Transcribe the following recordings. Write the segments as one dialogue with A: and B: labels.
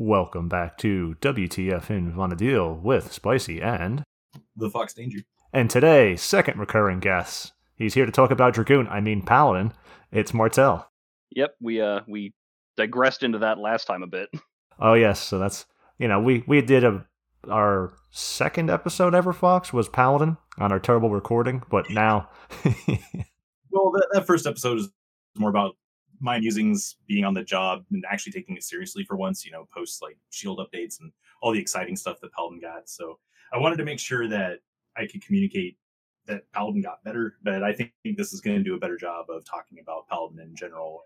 A: Welcome back to WTF in Vana'diel with Spicy and
B: the Fox Danger.
A: And today, second recurring guest. He's here to talk about Dragoon, I mean Paladin. It's Martel.
C: Yep, we uh we digressed into that last time a bit.
A: Oh yes, so that's you know, we we did a our second episode ever Fox was Paladin on our terrible recording, but now
B: Well, that, that first episode is more about my musings being on the job and actually taking it seriously for once, you know, post like shield updates and all the exciting stuff that Paladin got. So I wanted to make sure that I could communicate that Paladin got better, but I think this is going to do a better job of talking about Paladin in general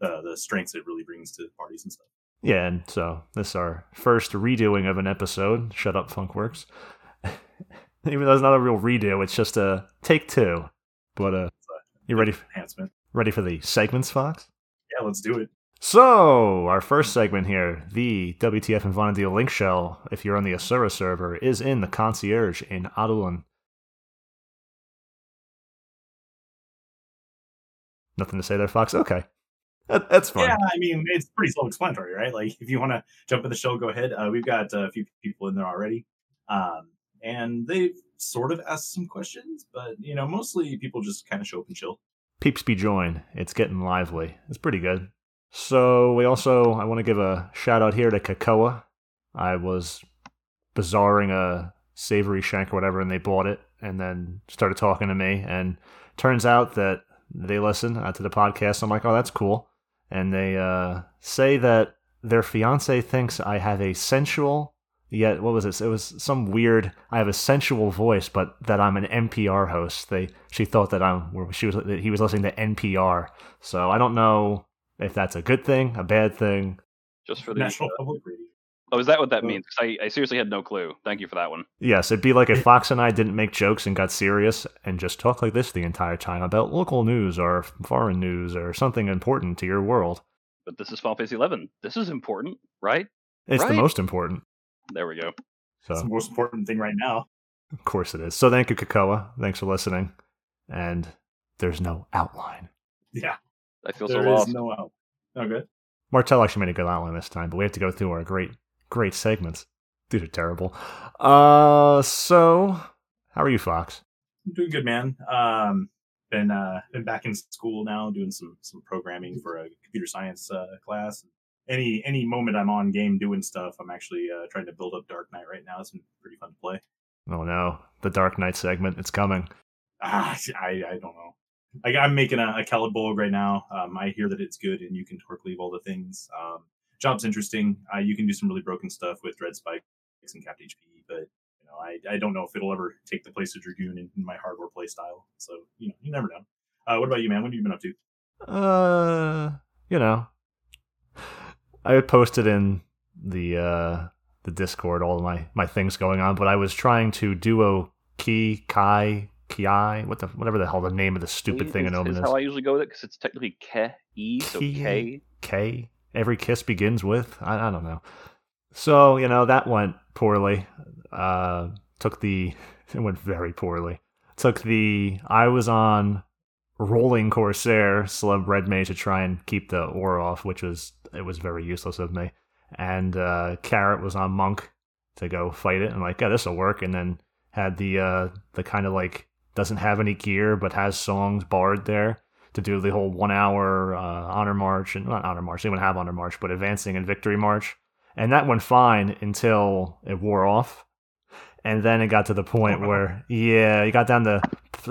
B: and the, the strengths it really brings to parties and stuff.
A: Yeah, and so this is our first redoing of an episode. Shut up, Funkworks. Even though it's not a real redo, it's just a take two. But uh, you ready? For,
B: enhancement.
A: Ready for the segments, Fox?
B: Let's do it.
A: So, our first segment here, the WTF and Vana'diel link shell, if you're on the Asura server, is in the concierge in Adoulin. Nothing to say there, Fox? Okay. That, that's fine.
B: Yeah, I mean, it's pretty self explanatory, right? Like, if you want to jump in the show, go ahead. Uh, we've got a few people in there already. Um, and they've sort of asked some questions, but, you know, mostly people just kind of show up and chill.
A: Peeps be join. It's getting lively. It's pretty good. So we also I want to give a shout out here to Kakoa. I was bazaring a savory shank or whatever, and they bought it and then started talking to me. And turns out that they listen uh, to the podcast. I'm like, oh, that's cool. And they uh, say that their fiance thinks I have a sensual yet what was it? It was some weird. I have a sensual voice, but that I'm an NPR host. They she thought that I'm she was that he was listening to NPR. So I don't know if that's a good thing, a bad thing.
C: Just for the
B: National uh, Public Radio.
C: Oh, is that what that uh, means? I, I seriously had no clue. Thank you for that one.
A: Yes, it'd be like if Fox and I didn't make jokes and got serious and just talk like this the entire time about local news or foreign news or something important to your world.
C: But this is Final Fantasy 11. This is important, right?
A: It's
C: right?
A: the most important.
C: There we go.
A: So
B: It's the most important thing right now.
A: Of course it is. So thank you, Kakoa. Thanks for listening. And there's no outline.
B: Yeah.
C: I feel
B: There
C: so
B: is
C: lost.
B: no out. Oh, good.
A: Martel actually made a good outline this time, but we have to go through our great, great segments. These are terrible. Uh, so how are you, Fox?
B: I'm doing good, man. Um, been uh, been back in school now, doing some some programming for a computer science uh, class. Any any moment I'm on game doing stuff, I'm actually uh, trying to build up Dark Knight right now. It's been pretty fun to play.
A: Oh no, the Dark Knight segment. It's coming.
B: Ah, I I don't know. Like I'm making a, a Khaled right now. Um, I hear that it's good, and you can Torcleave all the things. Um, job's interesting. Uh, you can do some really broken stuff with Dread Spikes and Capped HP, but you know, I, I don't know if it'll ever take the place of Dragoon in, in my hardware play style. So you know, you never know. Uh, what about you, man? What have you been up to?
A: Uh, you know, I posted in the uh the Discord all my my things going on, but I was trying to duo key kai ki what the whatever the hell the name of the stupid thing in
C: is,
A: Omen
C: is
A: is.
C: how I usually go with it because it's technically ke e, so k.
A: K. Every kiss begins with. I, I don't know. So you know that went poorly. Uh, took the it went very poorly. Took the I was on rolling Corsair celeb red mage to try and keep the ore off, which was it was very useless of me. And uh, Carrot was on monk to go fight it, and like yeah, this will work. And then had the uh, the kind of like doesn't have any gear but has songs bard there to do the whole one hour uh, honor march and not honor march they wouldn't have honor march but advancing and victory march and that went fine until it wore off and then it got to the point
B: Oh,
A: where yeah it got down to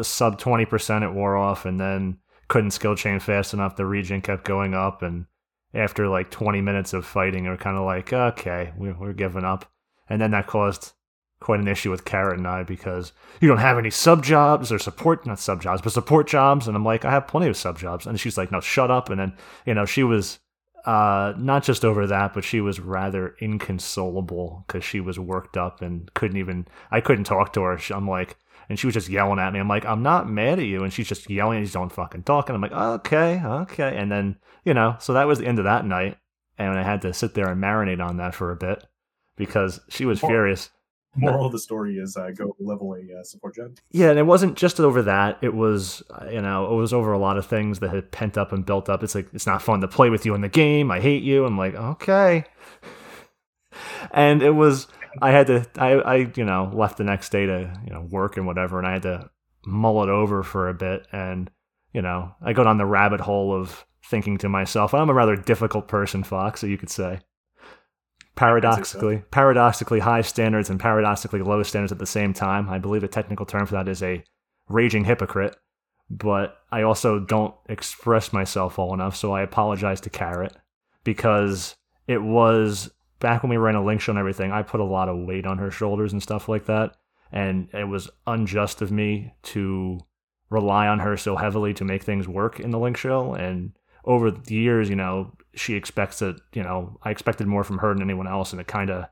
A: sub 20% it wore off and then couldn't skill chain fast enough the region kept going up and after like 20 minutes of fighting are kind of like okay we're, we're giving up. And then that caused quite an issue with Carrot and I because you don't have any sub jobs or support not sub jobs but support jobs. And I'm like I have plenty of sub jobs. And she's like no shut up. And then you know she was uh not just over that but she was rather inconsolable because she was worked up and couldn't even I couldn't talk to her. I'm like and she was just yelling at me I'm like I'm not mad at you and she's just yelling and she's don't fucking talk and I'm like okay okay and then you know so that was the end of that night and I had to sit there and marinate on that for a bit because she was
B: Well,
A: furious
B: Moral of the story is uh, go level a uh, support job.
A: yeah, and it wasn't just over that. It was, uh, you know, it was over a lot of things that had pent up and built up. It's like it's not fun to play with you in the game. I hate you. I'm like, okay, and it was I had to I I you know left the next day to you know work and whatever, and I had to mull it over for a bit, and you know I go down the rabbit hole of thinking to myself, I'm a rather difficult person, Fox, so you could say. Paradoxically, so. paradoxically high standards and paradoxically low standards at the same time. I believe the technical term for that is a raging hypocrite but I also don't express myself well enough, so I apologize to Carrot because it was back when we ran a link show and everything, I put a lot of weight on her shoulders and stuff like that. And it was unjust of me to rely on her so heavily to make things work in the link show. And over the years, you know, she expects that, you know, I expected more from her than anyone else. And it kind of,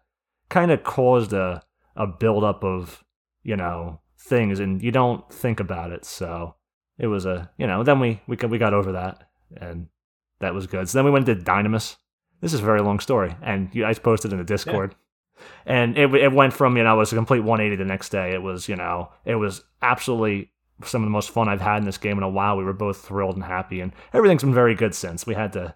A: kind of caused a, a buildup of, you know, things and you don't think about it. So it was a you know then we we we got over that and that was good. So then we went to Dynamis. This is a very long story, and you guys posted in the Discord. Yeah. And it it went from you know it was a complete 180 the next day. It was you know it was absolutely some of the most fun I've had in this game in a while. We were both thrilled and happy, and everything's been very good since. We had to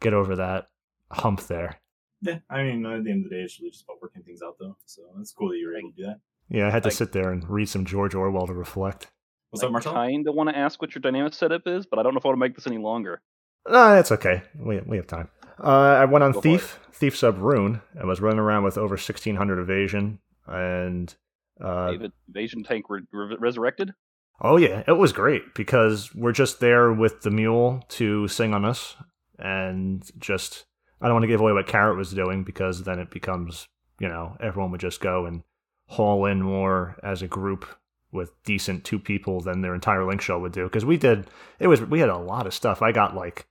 A: get over that hump there.
B: Yeah, I mean, at the end of the day, it's really just about working things out, though. So it's cool that you were able to do that.
A: Yeah, I had to sit there and read some George Orwell to reflect.
B: What's up, Marcel?
C: I kind of want to ask what your Dynamis setup is, but I don't know if I want to make this any longer.
A: No, that's okay. We we have time. Uh, I went on Go Thief, Thief Sub Rune. and was running around with over 1600 evasion and. Uh,
C: David, evasion tank re- re- resurrected?
A: Oh, yeah. It was great because we're just there with the mule to sing on us and just. I don't want to give away what Carrot was doing because then it becomes, you know, everyone would just go and haul in more as a group with decent two people than their entire link show would do because we did it was we had a lot of stuff i got like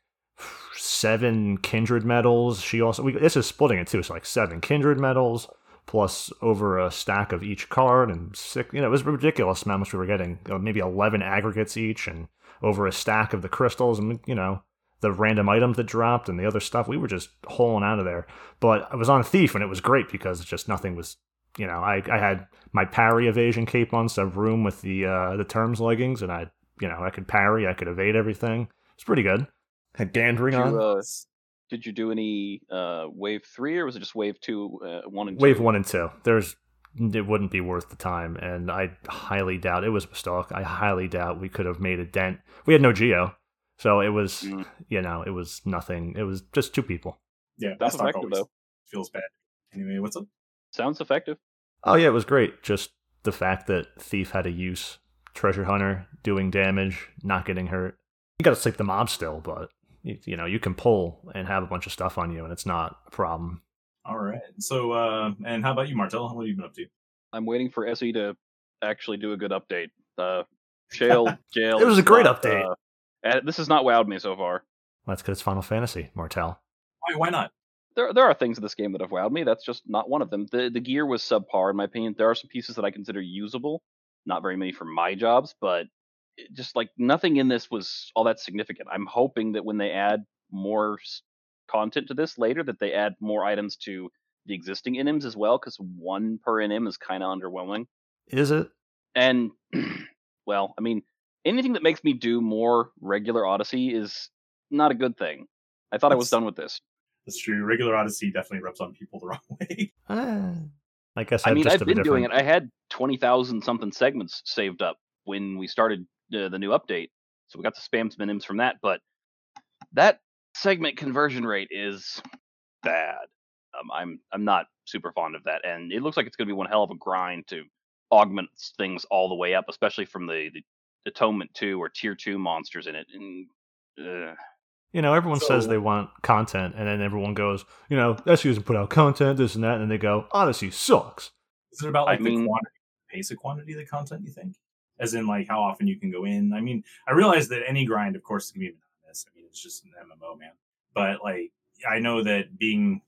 A: seven kindred medals she also we, this is splitting it too so like seven kindred medals plus over a stack of each card and six you know it was ridiculous how much we were getting maybe 11 aggregates each and over a stack of the crystals and you know the random items that dropped and the other stuff we were just hauling out of there but i was on thief and it was great because just nothing was you know, I, I had my parry evasion cape on sub room with the uh, the Turms leggings, and I you know I could parry, I could evade everything. It's pretty good. Had Gandry
C: did
A: on.
C: You, uh, did you do any uh, wave three, or was it just wave two, uh, one and two?
A: Wave one and two. There's it wouldn't be worth the time, and I highly doubt it was a stalk. I highly doubt we could have made a dent. We had no geo, so it was mm. you know it was nothing. It was just two people.
B: Yeah, that's effective though. Feels bad. Anyway, what's up?
C: Sounds effective.
A: Oh yeah, it was great. Just the fact that Thief had a use, Treasure Hunter doing damage, not getting hurt. You got to sleep the mob still, but you, you, know you can pull and have a bunch of stuff on you, and it's not a problem.
B: All right. So, uh, and how about you, Martel? What have you been up to?
C: I'm waiting for SE to actually do a good update. Uh, Sheol Gaol.
A: it was a great not, update.
C: Uh, this has not wowed me so far.
A: Well, that's because it's Final Fantasy, Martel.
B: Why? Why not?
C: there there are things in this game that have wowed me. That's just not one of them. The the gear was subpar in my opinion. There are some pieces that I consider usable, not very many for my jobs, but just like nothing in this was all that significant. I'm hoping that when they add more content to this later, that they add more items to the existing NMs as well, because one per NM is kind of underwhelming.
A: Is it?
C: And well, I mean, anything that makes me do more regular Odyssey is not a good thing. I thought That's... I was done with this.
B: That's true. Regular Odyssey definitely rubs on people the wrong way.
A: Uh, I guess
C: i mean
A: I've
C: been
A: different...
C: doing it. I had twenty thousand something segments saved up when we started uh, the new update, so we got the spam some minims from that. But that segment conversion rate is bad. Um, I'm I'm not super fond of that, and it looks like it's going to be one hell of a grind to augment things all the way up, especially from the, the Atonement two or Tier two monsters in it. And, uh,
A: you know, everyone so, says they want content, and then everyone goes, you know, SE doesn't put out content, this and that, and then they go, Odyssey sucks.
B: Is it about like I the mean, quantity, pace of quantity of the content? You think, as in like how often you can go in? I mean, I realize that any grind, of course, can be monotonous. I mean, it's just an MMO, man. But like, I know that being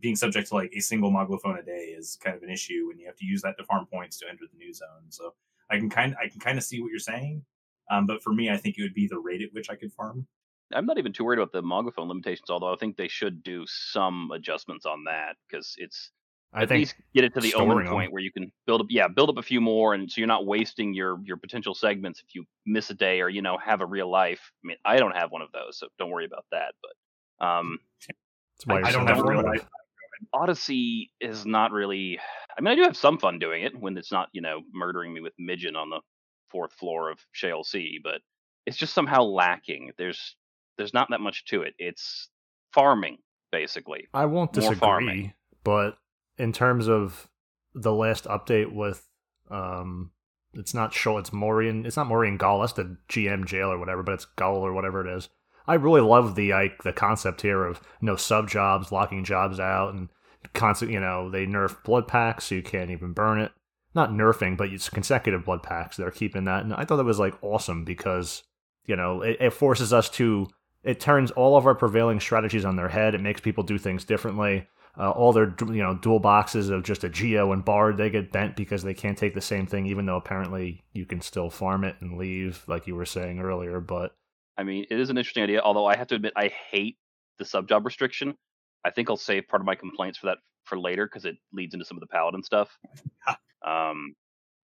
B: being subject to like a single Moglophone a day is kind of an issue, and you have to use that to farm points to enter the new zone. So I can kind I can kind of see what you're saying. Um, but for me, I think it would be the rate at which I could farm
C: I'm not even too worried about the Moglophone limitations, although I think they should do some adjustments on that because it's I at least get it to the omen point where you can build up, yeah, build up a few more, and so you're not wasting your your potential segments if you miss a day or you know have a real life. I mean, I don't have one of those, so don't worry about that. But um,
B: I, I, don't have real life.
C: Odyssey is not really. I mean, I do have some fun doing it when it's not, you know, murdering me with Midgen on the fourth floor of Sheol C, but it's just somehow lacking. There's there's not that much to it. It's farming basically.
A: I won't disagree,
C: farming.
A: but in terms of the last update with um it's not Shoal, it's Morian it's not Morian Gull, that's the GM jail or whatever, but it's Gull or whatever it is. I really love the like the concept here of no sub jobs, locking jobs out and constant you know, they nerf blood packs so you can't even burn it. Not nerfing, but it's consecutive blood packs. They're keeping that. And I thought that was like awesome because, you know, it, it forces us to it turns all of our prevailing strategies on their head. It makes people do things differently. Uh, all their you know dual boxes of just a geo and bard they get bent because they can't take the same thing, even though apparently you can still farm it and leave, like you were saying earlier. But
C: I mean, it is an interesting idea. Although I have to admit, I hate the sub job restriction. I think I'll save part of my complaints for that for later because it leads into some of the paladin stuff. um,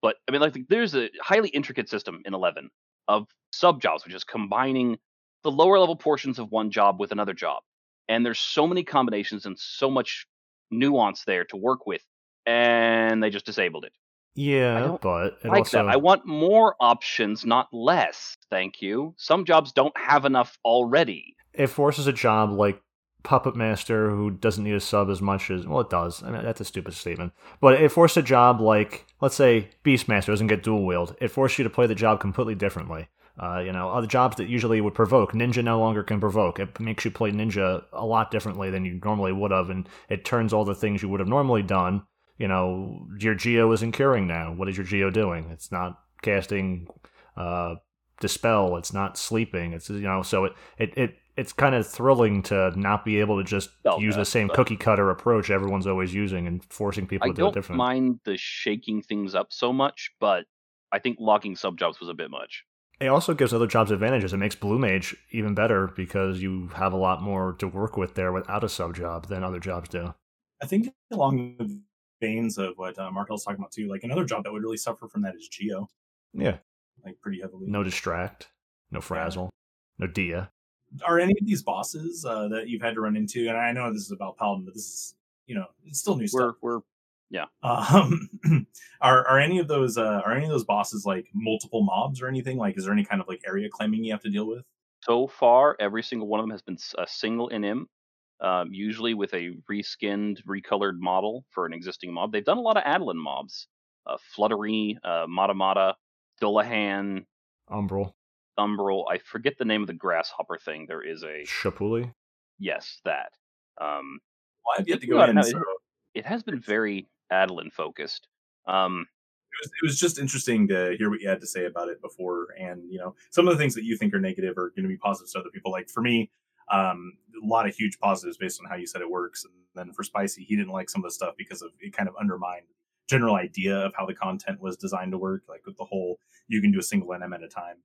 C: but I mean, like, there's a highly intricate system in Eleven of sub jobs, which is combining the lower level portions of one job with another job, and there's so many combinations and so much nuance there to work with, and they just disabled it.
A: yeah, but
C: like
A: also
C: that. I want more options, not less. Thank you. Some jobs don't have enough already.
A: it forces a job like Puppet Master who doesn't need a sub as much as well it does. I mean that's a stupid statement. But it forced a job like let's say Beastmaster doesn't get dual wield. It forced you to play the job completely differently. Uh, you know, other jobs that usually would provoke, Ninja no longer can provoke. It makes you play Ninja a lot differently than you normally would have, and it turns all the things you would have normally done. You know, your Geo isn't curing now. What is your Geo doing? It's not casting uh, dispel. It's not sleeping. It's you know, so it it, it it's kind of thrilling to not be able to just
C: Oh,
A: use the same
C: but-
A: cookie cutter approach everyone's always using and forcing people
C: I
A: to do it
C: don't mind the shaking things up so much, but I think locking sub jobs was a bit much.
A: It also gives other jobs advantages. It makes Blue Mage even better because you have a lot more to work with there without a sub job than other jobs do.
B: I think along the veins of what uh, Markel's talking about too, like another job that would really suffer from that is Geo,
A: Yeah.
B: like pretty heavily.
A: No distract, no frazzle, no dia.
B: Are any of these bosses uh, that you've had to run into? And I know this is about Paladin, but this is you know it's still new
C: We're
B: stuff.
C: we're
B: Um, are are any of those uh, are any of those bosses like multiple mobs or anything? Like, is there any kind of like area claiming you have to deal with?
C: so far every single one of them has been a single NM, um, usually with a reskinned, recolored model for an existing mob. They've done a lot of Adoulin mobs, uh, Fluttery, uh, Matamata, Dullahan,
A: Umbril,
C: Umbril. I forget the name of the grasshopper thing. There is a
A: Chapuli.
C: yes that. Um,
B: Well, I've yet to go in.
C: no,
B: so
C: it has been very Adoulin focused. Um,
B: it was, it was just interesting to hear what you had to say about it before and you know some of the things that you think are negative are going to be positives to other people like for me um, a lot of huge positives based on how you said it works and then for spicy he didn't like some of the stuff because of it kind of undermined general idea of how the content was designed to work like with the whole you can do a single nm at a time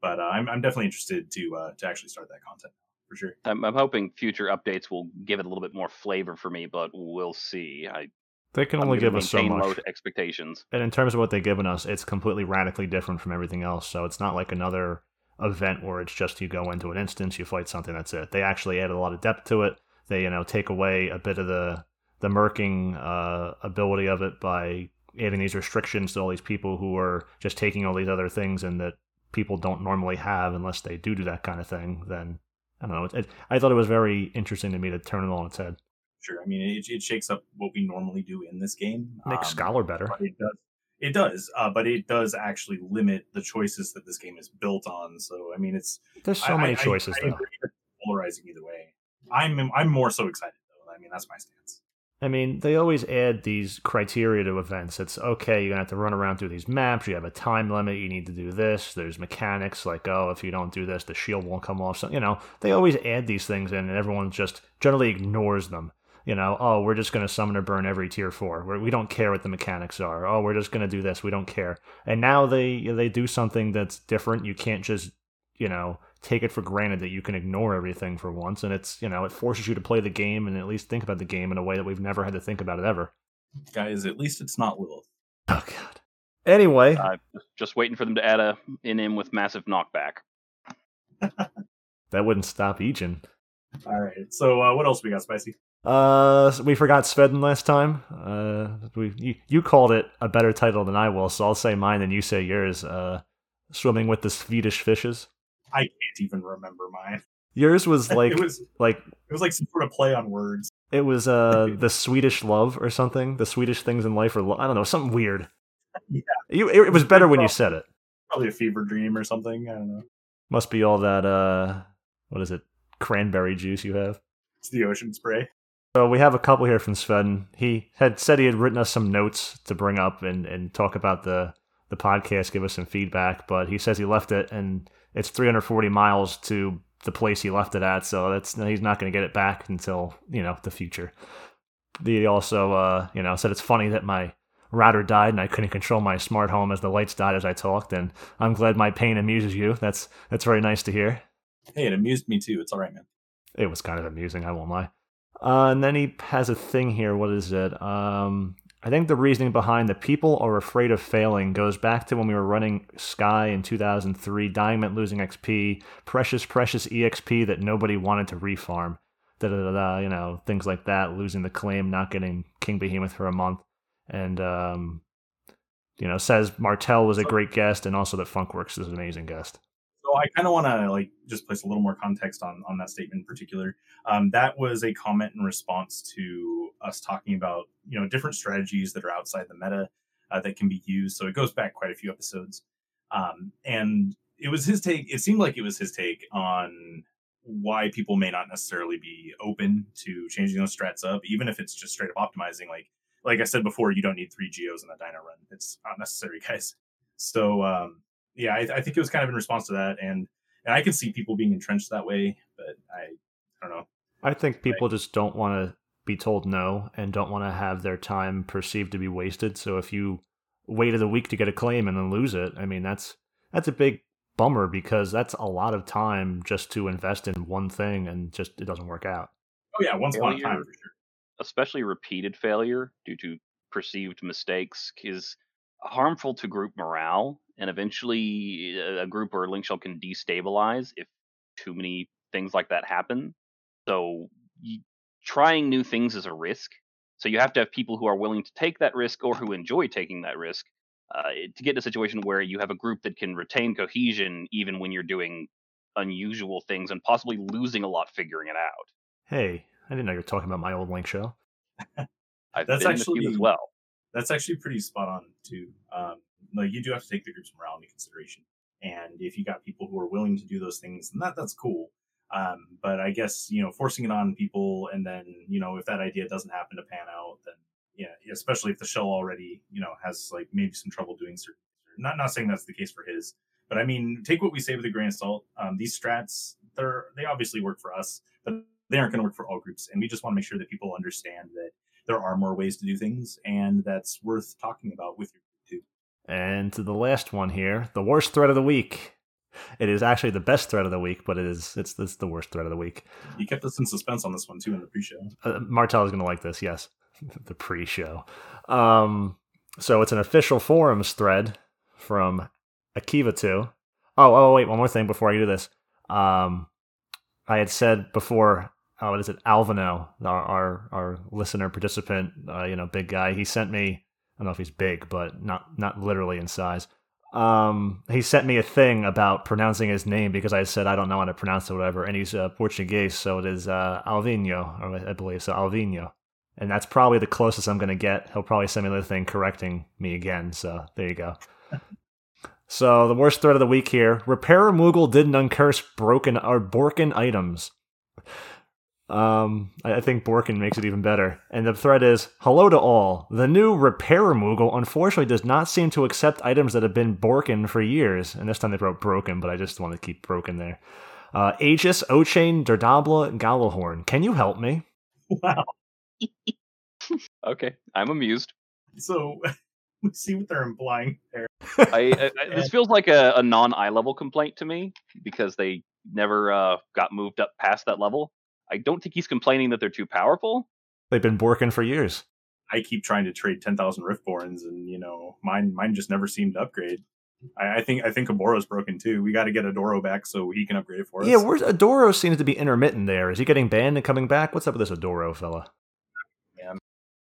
B: but uh, I'm, I'm definitely interested to uh, to actually start that content for sure
C: I'm, I'm hoping future updates will give it a little bit more flavor for me, but we'll see. I
A: They can only give us so much.
C: expectations.
A: And in terms of what they've given us, it's completely radically different from everything else. So it's not like another event where it's just you go into an instance, you fight something, that's it. They actually added a lot of depth to it. They, you know, take away a bit of the the murking uh, ability of it by adding these restrictions to all these people who are just taking all these other things and that people don't normally have unless they do do that kind of thing. Then I don't know. It, it, I thought it was very interesting to me to turn it on its head.
B: Sure i mean it, it shakes up what we normally do in this game
A: Makes
B: Um,
A: Scholar better.
B: it does it does uh, but it does actually limit the choices that this game is built on so i mean it's
A: There's so
B: I-
A: many
B: I-
A: choices
B: I
A: though.
B: agree it's polarizing either way i'm i'm more so excited though i mean that's my stance
A: I mean, they always add these criteria to events. It's okay, you're gonna have to run around through these maps, you have a time limit, you need to do this. There's mechanics like, oh, if you don't do this, the shield won't come off. So, you know, they always add these things in, and everyone just generally ignores them. You know, oh, we're just gonna summon or burn every tier four. We're, we don't care what the mechanics are. Oh, we're just gonna do this. We don't care. And now they they do something that's different. You can't just you know take it for granted that you can ignore everything for once and it's you know it forces you to play the game and at least think about the game in a way that we've never had to think about it ever
B: guys at least it's not lilith
A: oh god anyway
C: Uh, just waiting for them to add a NM with massive knockback.
A: that wouldn't stop Ejin.
B: all right so uh, what else we got spicy
A: Uh, we forgot Sveden last time. Uh, we you, you called it a better title than I will, so I'll say mine and you say yours. Uh, swimming with the Swedish fishes.
B: I can't even remember mine.
A: Yours was like
B: it was
A: like
B: it was like some sort of play on words.
A: it was uh the Swedish love or something. The Swedish things in life, or lo- I don't know, something weird.
B: Yeah.
A: You, it, it was better when you said it.
B: Probably a fever dream or something. I don't know.
A: Must be all that uh, what is it? Cranberry juice you have.
B: It's the ocean spray.
A: So we have a couple here from Sven. He had said he had written us some notes to bring up and, and talk about the the podcast, give us some feedback, but he says he left it and it's 340 miles to the place he left it at, so that's he's not going to get it back until you know the future. He also, uh, you know, said it's funny that my router died and I couldn't control my smart home as the lights died as I talked, and I'm glad my pain amuses you. That's that's very nice to hear.
B: Hey, it amused me too. It's all right, man.
A: It was kind of amusing, I won't lie. Uh, and then he has a thing here. What is it? Um, I think the reasoning behind the people are afraid of failing goes back to when we were running Sky in 2003. Dying meant losing XP, precious, precious EXP that nobody wanted to refarm. Da da da da. You know things like that. Losing the claim, not getting King Behemoth for a month, and um, you know says Martel was a great guest, and also that Funkworks is an amazing guest.
B: I kind of want to like just place a little more context on on that statement in particular. Um, that was a comment in response to us talking about you know different strategies that are outside the meta uh, that can be used. So it goes back quite a few episodes, um, and it was his take. It seemed like it was his take on why people may not necessarily be open to changing those strats up, even if it's just straight up optimizing. Like like I said before, you don't need three geos in a dyno run. It's not necessary, guys. So um, yeah, I, I think it was kind of in response to that, and and I can see people being entrenched that way, but I I don't know.
A: I think people just don't want to be told no and don't want to have their time perceived to be wasted. So if you waited a week to get a claim and then lose it, I mean that's that's a big bummer because that's a lot of time just to invest in one thing and just it doesn't work out.
B: Oh yeah, once upon a time for sure.
C: especially repeated failure due to perceived mistakes is harmful to group morale and eventually a a group or a link shell can destabilize if too many things like that happen so y trying new things is a risk so you have to have people who are willing to take that risk or who enjoy taking that risk uh, to get in a situation where you have a group that can retain cohesion even when you're doing unusual things and possibly losing a lot figuring it out
A: Hey, I didn't know you were talking about my old link show.
C: i've
B: That's
C: been in a as
B: actually-
C: well
B: That's actually pretty spot on too. Um, like you do have to take the group's morale into consideration, and if you got people who are willing to do those things, then that that's cool. Um, but I guess you know forcing it on people, and then you know if that idea doesn't happen to pan out, then yeah, especially if the shell already you know has like maybe some trouble doing certain. Not not saying that's the case for his, but I mean take what we say with a grain of salt. Um, these strats, they're they obviously work for us, but they aren't going to work for all groups, and we just want to make sure that people understand that there are more ways to do things, and that's worth talking about with your.
A: And to the last one here, the worst threat of the week. It is actually the best threat of the week, but it is it's, it's the worst threat of the week.
B: You kept us in suspense on this one too in the pre-show.
A: Uh, Martel is going to like this, yes. the pre-show. Um, so it's an official forums thread from Akiva 2. Oh, oh, wait, one more thing before I do this. Um, I had said before, oh, what is it? Alvino, our our, our listener participant, uh, you know, big guy. He sent me. I don't know if he's big, but not not literally in size. Um, he sent me a thing about pronouncing his name because I said I don't know how to pronounce it, or whatever. And he's uh, Portuguese, so it is uh, Alvinho, I believe so, Alvinho. And that's probably the closest I'm going to get. He'll probably send me the thing correcting me again. So there you go. so the worst threat of the week here: Repairer Moogle didn't uncurse broken or borken items. Um, I I think Borkin makes it even better. And the thread is Hello to all. The new Repairer Moogle unfortunately does not seem to accept items that have been Borkin for years. And this time they wrote broken, but I just want to keep broken there. Uh, Aegis, Ochain, Daurdabla, Gjallarhorn. Can you help me?
B: Wow.
C: Okay, I'm amused.
B: So we see what they're implying there.
C: I, I, I this feels like a, a non eye level complaint to me because they never uh, got moved up past that level. I don't think he's complaining that they're too powerful.
A: They've been Borkin for years.
B: I keep trying to trade ten thousand Riftborns, and you know mine mine just never seemed to upgrade. I, I think I think Oboro's broken too. We got to get Adoro back so he can upgrade for us.
A: Yeah, where's Adoro seems to be intermittent there. Is he getting banned and coming back? What's up with this Adoro fella?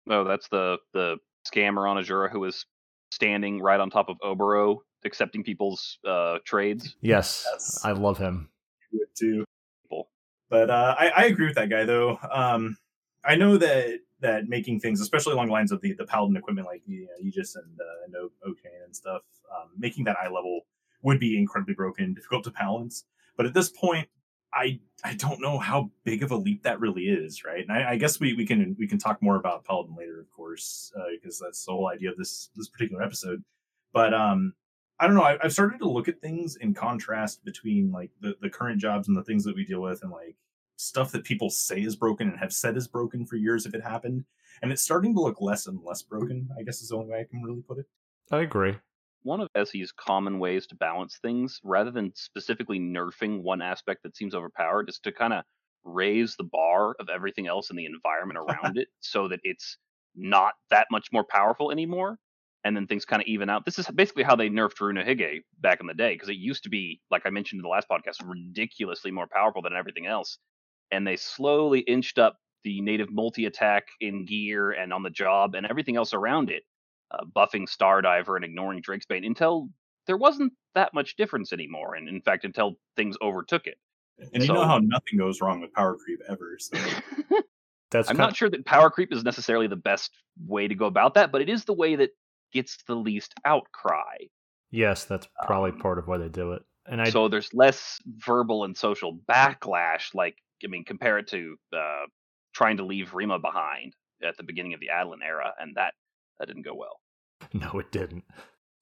C: Oh, that's the the scammer on Asura who was standing right on top of Oboro, accepting people's uh, trades.
A: Yes,
B: Yes.
A: I love him.
B: do it too. But uh, I, I agree with that guy though. Um, I know that that making things, especially along the lines of the the paladin equipment like you know, Aegis and uh, and and stuff, um, making that eye level would be incredibly broken difficult to balance. But at this point, I I don't know how big of a leap that really is, right? And I, I guess we, we can we can talk more about paladin later, of course, uh, because that's the whole idea of this this particular episode. But um, I don't know. I, I've started to look at things in contrast between like the, the current jobs and the things that we deal with, and like stuff that people say is broken and have said is broken for years if it happened, and it's starting to look less and less broken. I guess is the only way I can really put it.
A: I agree.
C: One of SE's common ways to balance things, rather than specifically nerfing one aspect that seems overpowered, is to kind of raise the bar of everything else in the environment around it so that it's not that much more powerful anymore. And then things kind of even out. This is basically how they nerfed Ryunohige back in the day, because it used to be, like I mentioned in the last podcast, ridiculously more powerful than everything else. And they slowly inched up the native multi attack in gear and on the job and everything else around it uh, buffing Stardiver and ignoring Drakesbane until there wasn't that much difference anymore. And in fact, until things overtook it.
B: And you know how nothing goes wrong with power creep ever. So
A: That's
C: I'm
A: kind
C: not sure that power creep is necessarily the best way to go about that, but it is the way that gets the least outcry.
A: yes, that's probably
C: Um,
A: part of why they do it. And I
C: so there's less verbal and social backlash. Like, I mean, compare it to uh, trying to leave Rima behind at the beginning of the Adoulin era, and that that didn't go well.
A: No, it didn't.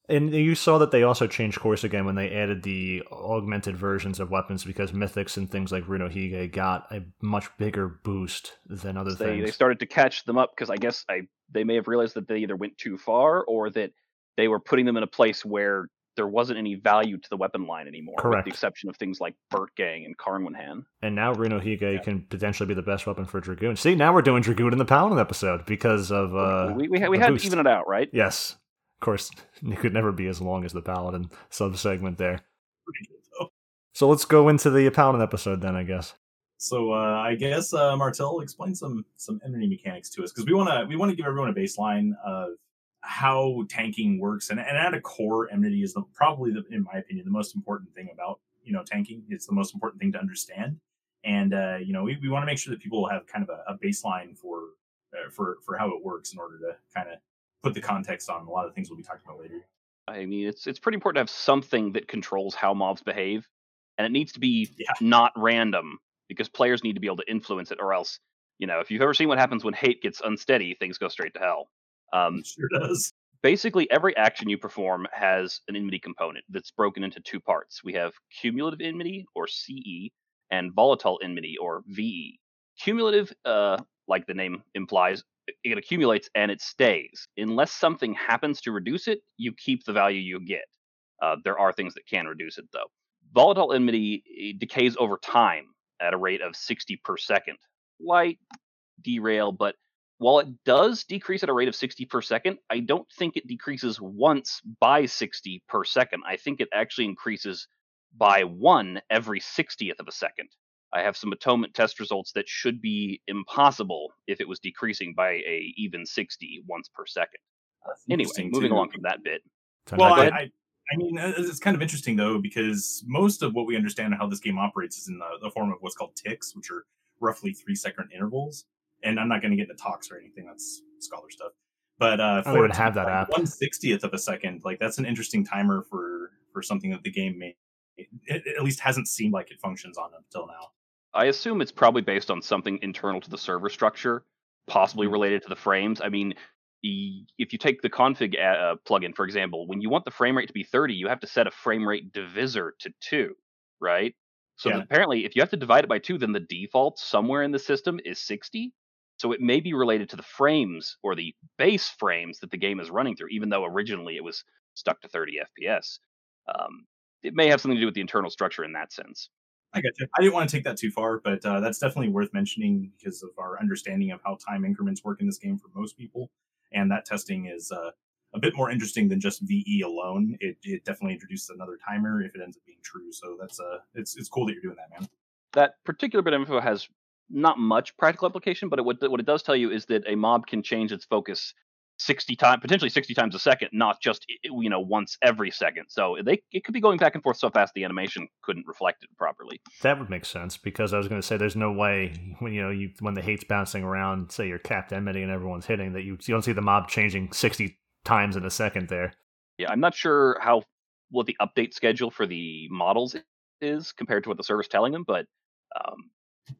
A: And you saw that they also changed course again when they added the augmented versions of weapons because mythics and things like Ryunohige got a much bigger boost than other
C: they
A: things.
C: they started to catch them up because I guess I they may have realized that they either went too far or that they were putting them in a place where there wasn't any value to the weapon line anymore, with
A: Correct.
C: the exception of things like Burtgang and Carnwenhan.
A: and now Ryunohige
B: Yeah.
A: can potentially be the best weapon for Dragoon. See, now we're doing Dragoon in the Paladin episode because of uh
C: we we, we had
A: boost.
C: to even it out, right?
A: Yes. Of course, it could never be as long as the Paladin sub segment there.
B: pretty good though.
A: So let's go into the Paladin episode then, I guess.
B: So uh, I guess uh, Martel explain some some enemy mechanics to us because we want to we want to give everyone a baseline of how tanking works and, and at a core enmity is the, probably the, in my opinion the most important thing about you know tanking it's the most important thing to understand and uh, you know we, we want to make sure that people have kind of a, a baseline for uh, for for how it works in order to kind of put the context on a lot of things we'll be talking about later
C: I mean, it's it's pretty important to have something that controls how mobs behave, and it needs to be
B: Yeah.
C: not random because players need to be able to influence it, or else, you know, if you've ever seen what happens when hate gets unsteady, things go straight to hell. Um,
B: sure does
C: basically every action you perform has an enmity component that's broken into two parts. We have cumulative enmity or CE and volatile enmity or VE. Cumulative, uh, like the name implies, it- accumulates and it stays. Unless something happens to reduce it, you keep the value you get. Uh, there are things that can reduce it though. Volatile enmity eh, decays over time at a rate of 60 per second. Light derail, but while it does decrease at a rate of 60 per second, I don't think it decreases once by 60 per second. I think it actually increases by one every 60th of a second. I have some atonement test results that should be impossible if it was decreasing by a even 60 once per second. Anyway, moving
B: too.
C: along from that bit.
A: So
B: Well, I, I, I mean, it's kind of interesting though because most of what we understand how this game operates is in the, the form of what's called ticks, which are roughly three second intervals. And I'm not going to get into talks or anything; that's scholar stuff. But uh,
A: I don't have that app.
B: One sixtieth of a second, like that's an interesting timer for for something that the game may it, it at least hasn't seemed like it functions on until now.
C: I assume it's probably based on something internal to the server structure, possibly
B: Mhm.
C: related to the frames. I mean, if you take the config uh, plugin, for example, when you want the frame rate to be 30, you have to set a frame rate divisor to 2, right? So
B: Yeah.
C: apparently, if you have to divide it by 2, then the default somewhere in the system is 60. So it may be related to the frames or the base frames that the game is running through, even though originally it was stuck to 30 FPS. Um, it may have something to do with the internal structure in that sense.
B: I got you. I didn't want to take that too far, but uh, that's definitely worth mentioning because of our understanding of how time increments work in this game for most people, and that testing is uh, a bit more interesting than just VE alone. It, it definitely introduces another timer if it ends up being true. So that's uh, it's it's cool that you're doing that, man.
C: that particular bit of info has not much practical application, but it, what, what it does tell you is that a mob can change its focus 60 times, potentially 60 times a second, not just you know once every second. So they it could be going back and forth so fast the animation couldn't reflect it properly.
A: That would make sense because I was going to say there's no way when you know you when the hate's bouncing around, say you're capped enmity and everyone's hitting that you you don't see the mob changing 60 times in a second there.
C: Yeah, I'm not sure how what the update schedule for the models is compared to what the server's telling them, but um,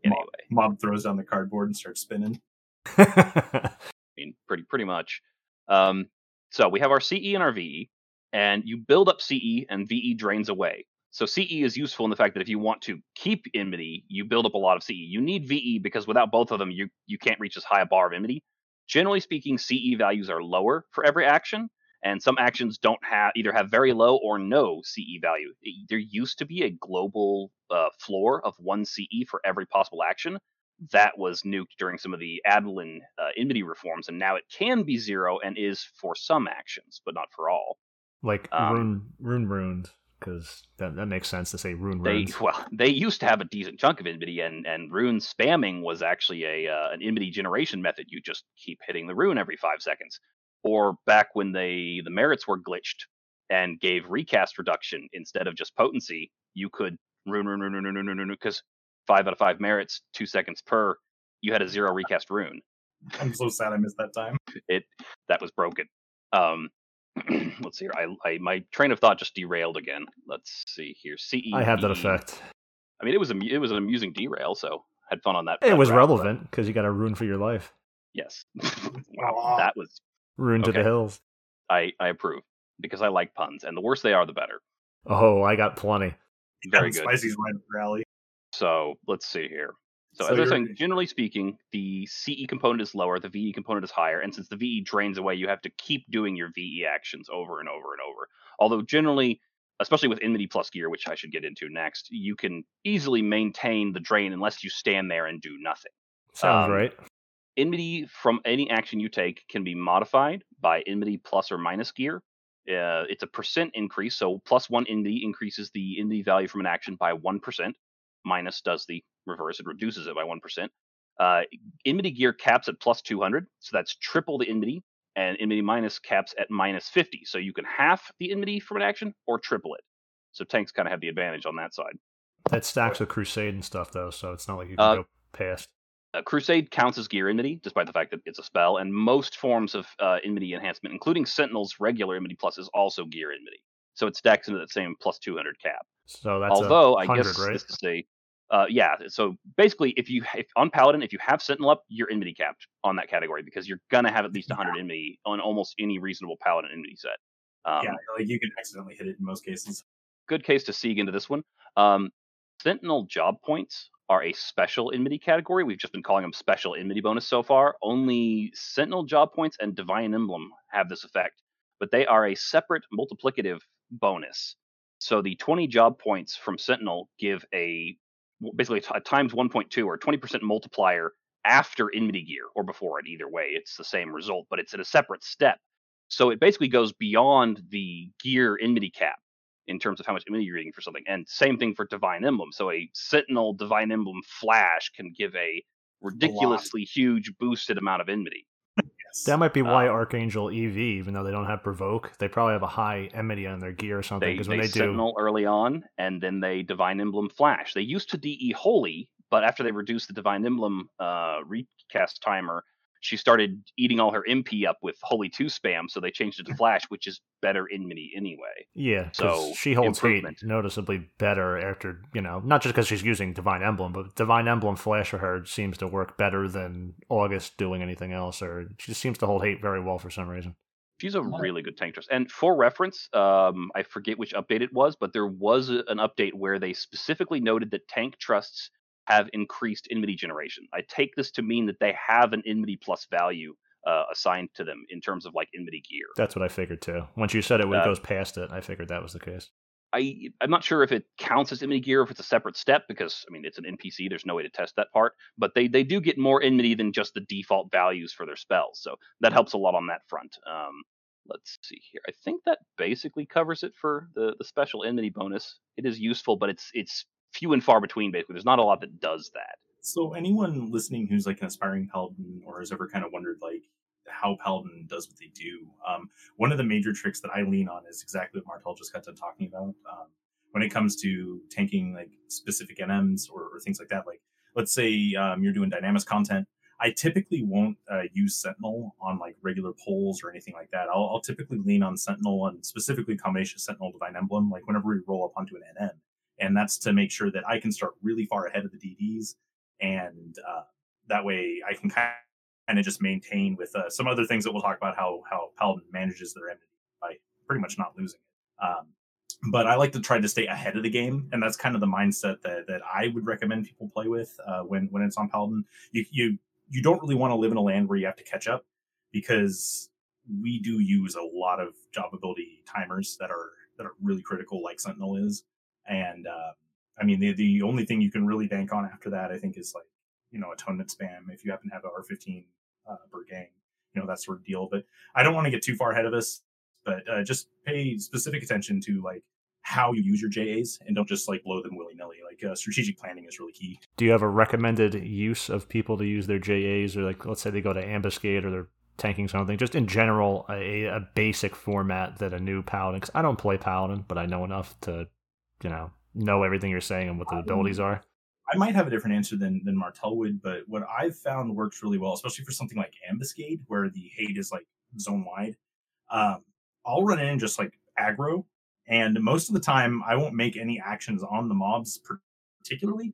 C: anyway,
B: mob, mob throws down the cardboard and starts spinning.
C: I mean, pretty pretty much. Um, so we have our CE and our VE, and you build up CE, and VE drains away. So CE is useful in the fact that if you want to keep enmity, you build up a lot of CE. You need VE because without both of them, you you can't reach as high a bar of enmity. Generally speaking, CE values are lower for every action, and some actions don't have either have very low or no CE value. There used to be a global uh, floor of one CE for every possible action, that was nuked during some of the Adoulin uh, enmity reforms, and now it can be zero and is for some actions, but not for all.
A: Like um, rune, rune, ruined, because that, that makes sense to say rune,
C: they, Well, they used to have a decent chunk of enmity, and and rune spamming was actually a uh, an enmity generation method. You just keep hitting the rune every five seconds. Or back when they the merits were glitched and gave recast reduction instead of just potency, you could rune, rune, rune, rune, rune, rune, rune, because five out of five merits, two seconds per, you had a zero recast rune.
B: I'm so sad I missed that time.
C: It that was broken. Um, let's see here. I, I my train of thought just derailed again. Let's see here. CE.
A: I had that effect.
C: I mean, it was a it was an amusing derail, so had fun on that.
A: It was relevant because you got a rune for your life.
C: Yes. wow, that was
A: rune okay. to the hills.
C: I I approve because I like puns, and the worse they are, the better.
A: Oh, I got plenty.
C: Very good.
B: Spicy's right rally.
C: So let's see here. So, so as I was saying, generally speaking, the CE component is lower, the VE component is higher, and since the VE drains away, you have to keep doing your VE actions over and over and over. Although generally, especially with Enmity Plus gear, which I should get into next, you can easily maintain the drain unless you stand there and do nothing.
A: Sounds um, right.
C: Enmity from any action you take can be modified by Enmity Plus or minus gear. Uh, it's a percent increase, so plus one Enmity increases the Enmity value from an action by one percent minus does the reverse, it reduces it by 1%. Uh, enmity gear caps at plus 200, so that's triple the enmity, and enmity minus caps at minus 50. So you can half the enmity from an action or triple it. So tanks kind of have the advantage on that side.
A: That stacks with Crusade and stuff, though, so it's not like you can uh, go past.
C: Uh, Crusade counts as gear enmity, despite the fact that it's a spell, and most forms of uh, enmity enhancement, including Sentinel's regular enmity plus, is also gear enmity. So it stacks into that same plus 200 cap.
A: So that's
C: although I guess right? this to say uh, yeah. So basically, if you if, on Paladin, if you have Sentinel up, you're enmity capped on that category because you're gonna have at least 100 yeah. enmity on almost any reasonable Paladin enmity set.
B: Um, yeah, like you can accidentally hit it in most cases.
C: Good case to sieg into this one. Um, Sentinel job points are a special enmity category. We've just been calling them special enmity bonus so far. Only Sentinel job points and Divine Emblem have this effect, but they are a separate multiplicative bonus. So the 20 job points from Sentinel give a basically a times 1.2 or 20% multiplier after enmity gear or before it. Either way, it's the same result, but it's at a separate step. So it basically goes beyond the gear enmity cap in terms of how much enmity you're getting for something. And same thing for Divine Emblem. So a Sentinel Divine Emblem flash can give a ridiculously a huge boosted amount of enmity.
A: That might be why um, Ark Angel EV, even though they don't have provoke, they probably have a high enmity on their gear or something. Because when they,
C: they Sentinel
A: do
C: early on, and then they Divine Emblem Flash. They used to DE Holy, but after they reduced the Divine Emblem uh, recast timer, she started eating all her MP up with Holy 2 spam, so they changed it to Flash, which is better Enmity anyway.
A: Yeah, so she holds hate noticeably better after, you know, not just because she's using Divine Emblem, but Divine Emblem Flash for her seems to work better than August doing anything else, or she just seems to hold hate very well for some reason.
C: She's a really good tank trust. And for reference, um, I forget which update it was, but there was a, an update where they specifically noted that tank trusts have increased enmity generation. I take this to mean that they have an enmity plus value uh, assigned to them in terms of like enmity gear.
A: That's what I figured too. Once you said it, when uh, it goes past it, I figured that was the case.
C: I I'm not sure if it counts as enmity gear if it's a separate step because I mean it's an NPC. There's no way to test that part, but they they do get more enmity than just the default values for their spells, so that helps a lot on that front. Um, let's see here. I think that basically covers it for the the special enmity bonus. It is useful, but it's it's few and far between. Basically, there's not a lot that does that.
B: So anyone listening who's like an aspiring paladin or has ever kind of wondered like how paladin does what they do, um, one of the major tricks that I lean on is exactly what Martel just got done talking about. Um, when it comes to tanking like specific NMs or, or things like that, like let's say um, you're doing Dynamis content, I typically won't uh, use Sentinel on like regular polls or anything like that. I'll, I'll, typically lean on Sentinel and specifically combination Sentinel Divine Emblem, like whenever we roll up onto an NM. And that's to make sure that I can start really far ahead of the DDs. And uh, that way I can kind of just maintain with uh, some other things that we'll talk about how, how Paladin manages their enmity by pretty much not losing it. Um, but I like to try to stay ahead of the game, and that's kind of the mindset that, that I would recommend people play with uh, when when it's on Paladin. You you you don't really want to live in a land where you have to catch up because we do use a lot of job ability timers that are that are really critical, like Sentinel is. And uh, I mean, the the only thing you can really bank on after that, I think, is like you know atonement spam if you happen to have a R15 uh, Burtgang, you know that sort of deal. But I don't want to get too far ahead of us. But uh, just pay specific attention to like how you use your JAs and don't just like blow them willy nilly. Like uh, strategic planning is really key.
A: Do you have a recommended use of people to use their JAs, or like let's say they go to ambuscade or they're tanking something, just in general, a, a basic format that a new paladin? Because I don't play paladin, but I know enough to, you know, know everything you're saying and what the um, abilities are.
B: I might have a different answer than than Martel would, but what I've found works really well, especially for something like ambuscade, where the hate is like zone wide. Um, I'll run in just like aggro and most of the time, I won't make any actions on the mobs particularly.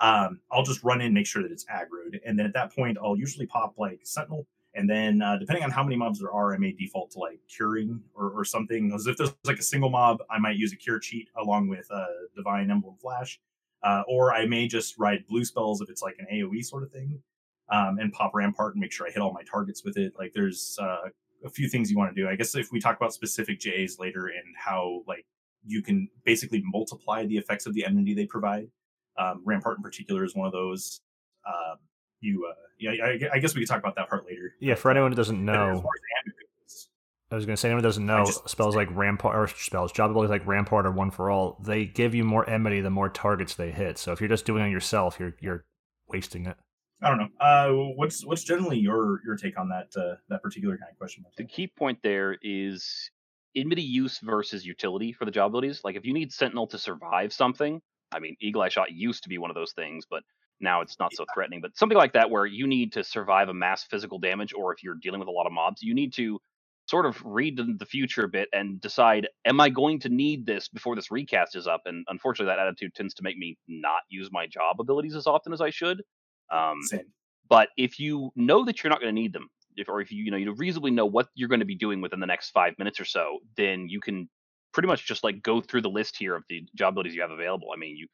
B: Um, I'll just run in, make sure that it's aggroed, and then at that point, I'll usually pop like Sentinel, and then uh, depending on how many mobs there are, I may default to like curing or, or something. As if there's like a single mob, I might use a cure cheat along with uh, Divine Emblem Flash, uh, or I may just ride blue spells if it's like an AOE sort of thing, um, and pop Rampart and make sure I hit all my targets with it. Like there's uh, a few things you want to do. I guess if we talk about specific JAs later and how like you can basically multiply the effects of the enmity they provide. Um, Rampart in particular is one of those. Um, you, uh, yeah, I, I, guess we could talk about that part later.
A: Yeah, for anyone who doesn't know, I was going to say anyone who doesn't know spells like Rampart or spells job abilities like Rampart or One for All. They give you more enmity the more targets they hit. So if you're just doing it yourself, you're you're wasting it.
B: I don't know. Uh, what's what's generally your your take on that uh, that particular kind of question?
C: The key point there is enmity use versus utility for the job abilities. Like if you need Sentinel to survive something, I mean, Eagle Eye Shot used to be one of those things, but now it's not so threatening. But something like that where you need to survive a mass physical damage, or if you're dealing with a lot of mobs, you need to sort of read the future a bit and decide, am I going to need this before this recast is up? And unfortunately, that attitude tends to make me not use my job abilities as often as I should. Um, But if you know that you're not going to need them, if, or if you you know you reasonably know what you're going to be doing within the next five minutes or so, then you can pretty much just like go through the list here of the job abilities you have available. I mean, you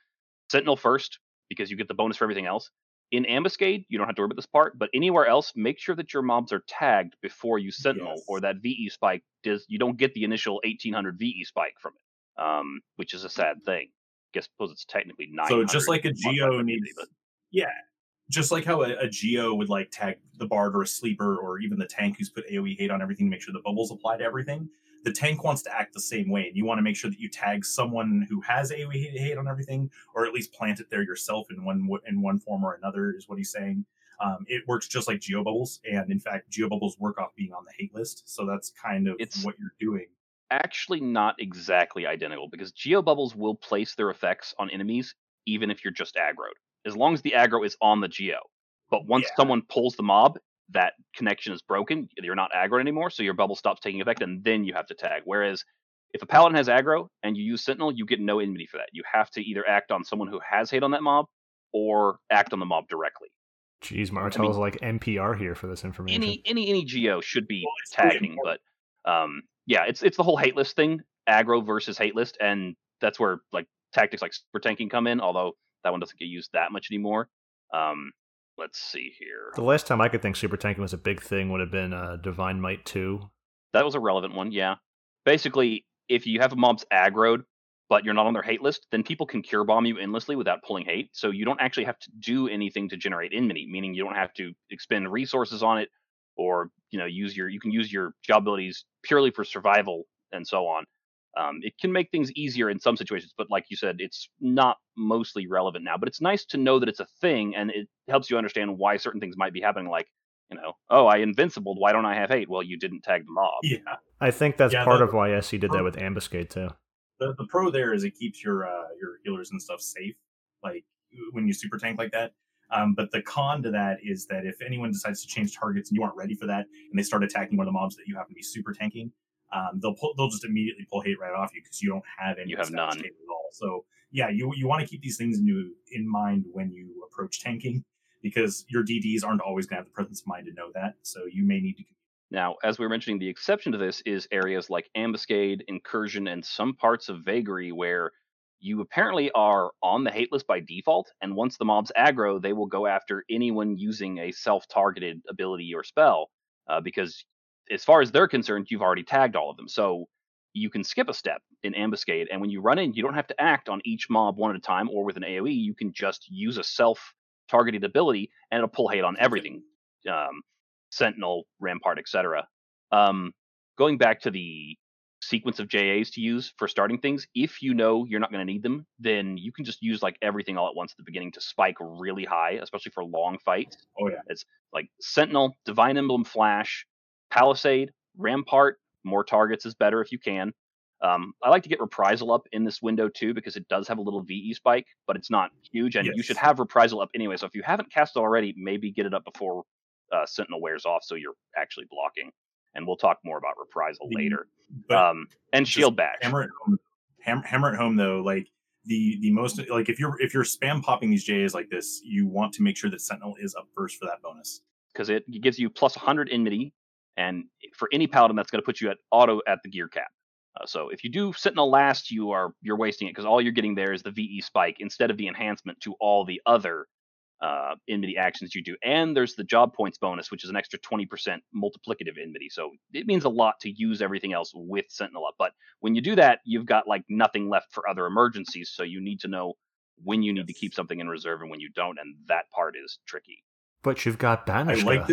C: Sentinel first because you get the bonus for everything else. In Ambuscade, you don't have to worry about this part, but anywhere else, make sure that your mobs are tagged before you Sentinel, yes. or that VE spike does. You don't get the initial 1800 VE spike from it, um, which is a sad thing. I guess suppose it's technically nine.
B: So just like a Geo needs, but yeah, just like how a, a, geo would like tag the bard or a sleeper or even the tank who's put AoE hate on everything to make sure the bubbles apply to everything. The tank wants to act the same way, and you want to make sure that you tag someone who has AoE hate on everything, or at least plant it there yourself in one in one form or another. Is what he's saying. Um, it works just like geo bubbles, and in fact, geo bubbles work off being on the hate list, so that's kind of it's what you're doing.
C: Actually, not exactly identical because geo bubbles will place their effects on enemies even if you're just aggroed as long as the aggro is on the geo. But once yeah. someone pulls the mob, that connection is broken. You're not aggro anymore, so your bubble stops taking effect, and then you have to tag. Whereas if a paladin has aggro and you use sentinel, you get no enmity for that. You have to either act on someone who has hate on that mob or act on the mob directly.
A: Jeez, Martel's I mean, like NPR here for this information.
C: Any any any geo should be well, tagging, but um, yeah, it's it's the whole hate list thing, aggro versus hate list, and that's where like tactics like super tanking come in. Although that one doesn't get used that much anymore. Um, let's see here.
A: The last time I could think super tanking was a big thing would have been uh, Divine Might 2.
C: That was a relevant one, yeah. Basically, if you have a mob's aggroed, but you're not on their hate list, then people can cure bomb you endlessly without pulling hate. So you don't actually have to do anything to generate enmity, meaning you don't have to expend resources on it or, you know, use your you can use your job abilities purely for survival and so on. Um, it can make things easier in some situations, but like you said, it's not mostly relevant now. But it's nice to know that it's a thing, and it helps you understand why certain things might be happening. Like, you know, oh, I invincible. Why don't I have hate? Well, you didn't tag the mob.
B: Yeah,
A: I think that's
B: Yeah,
A: part
B: the-
A: of why SC did that with Ambuscade too.
B: the, the pro there is it keeps your uh, your healers and stuff safe, like when you super tank like that. Um, but the con to that is that if anyone decides to change targets and you aren't ready for that, and they start attacking one of the mobs that you happen to be super tanking, um, they'll pull, they'll just immediately pull hate right off you because you don't have any
C: You have none.
B: hate at all. So yeah, you you want to keep these things in, in mind when you approach tanking because your DDs aren't always going to have the presence of mind to know that. So you may need to
C: Now, as we were mentioning, the exception to this is areas like ambuscade, incursion, and some parts of vagary where you apparently are on the hate list by default, and once the mobs aggro, they will go after anyone using a self-targeted ability or spell, uh, because as far as they're concerned, you've already tagged all of them. So you can skip a step in ambuscade, and when you run in, you don't have to act on each mob one at a time or with an AOE. You can just use a self-targeted ability, and it'll pull hate on everything. Um, Sentinel, Rampart, etc. Um, going back to the sequence of JAs to use for starting things, if you know you're not going to need them, then you can just use like everything all at once at the beginning to spike really high, especially for long fights.
B: Oh yeah,
C: It's like Sentinel, Divine Emblem, Flash, Palisade, Rampart. More targets is better if you can. Um, I like to get Reprisal up in this window too because it does have a little VE spike, but it's not huge, and you should have Reprisal up anyway. So if you haven't cast it already, maybe get it up before uh, Sentinel wears off, so you're actually blocking. And we'll talk more about Reprisal
B: The-
C: later. Um, and Shield Bash.
B: hammer it home. Ham, hammer it home though. Like the the most like if you're if you're spam popping these JAs like this, you want to make sure that Sentinel is up first for that bonus.
C: because it gives you plus 100 enmity, and for any paladin, that's going to put you at auto at the gear cap. Uh, so if you do Sentinel last, you are you're wasting it because all you're getting there is the VE spike instead of the enhancement to all the other uh, enmity actions you do. And there's the job points bonus, which is an extra 20% multiplicative enmity. So it means a lot to use everything else with Sentinel up. But when you do that, you've got like nothing left for other emergencies. So you need to know when you need to keep something in reserve and when you don't, and that part is tricky.
A: But you've got
B: I
A: Banishga.
B: like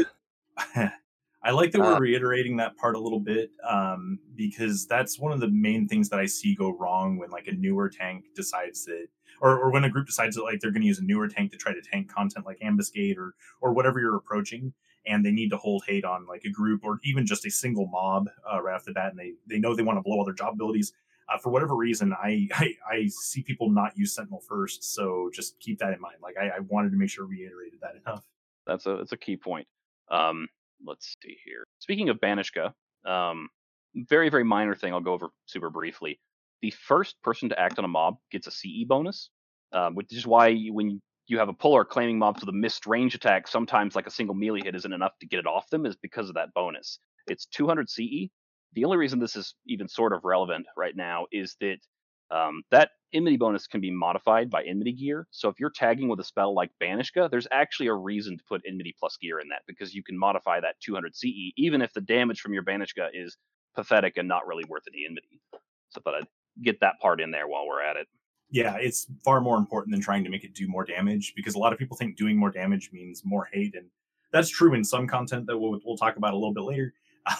B: that. I like that
C: Uh,
B: we're reiterating that part a little bit um, because that's one of the main things that I see go wrong when like a newer tank decides that, or, or when a group decides that like they're going to use a newer tank to try to tank content like ambuscade or or whatever you're approaching, and they need to hold hate on like a group or even just a single mob uh, right off the bat, and they they know they want to blow all their job abilities. Uh, for whatever reason, I, I I see people not use Sentinel first, so just keep that in mind. Like I, I wanted to make sure we reiterated that enough.
C: That's a that's a key point. Um, let's see here. Speaking of Banishga, um, very very minor thing. I'll go over super briefly. The first person to act on a mob gets a CE bonus, um, which is why you, when you have a puller claiming mobs with a missed range attack, sometimes like a single melee hit isn't enough to get it off them, is because of that bonus. It's 200 CE. The only reason this is even sort of relevant right now is that um, that enmity bonus can be modified by enmity gear. So if you're tagging with a spell like Banishga, there's actually a reason to put enmity plus gear in that because you can modify that 200 CE, even if the damage from your Banishga is pathetic and not really worth any enmity. So I thought I'd get that part in there while we're at it.
B: yeah, it's far more important than trying to make it do more damage because a lot of people think doing more damage means more hate, and that's true in some content that we'll, we'll talk about a little bit later.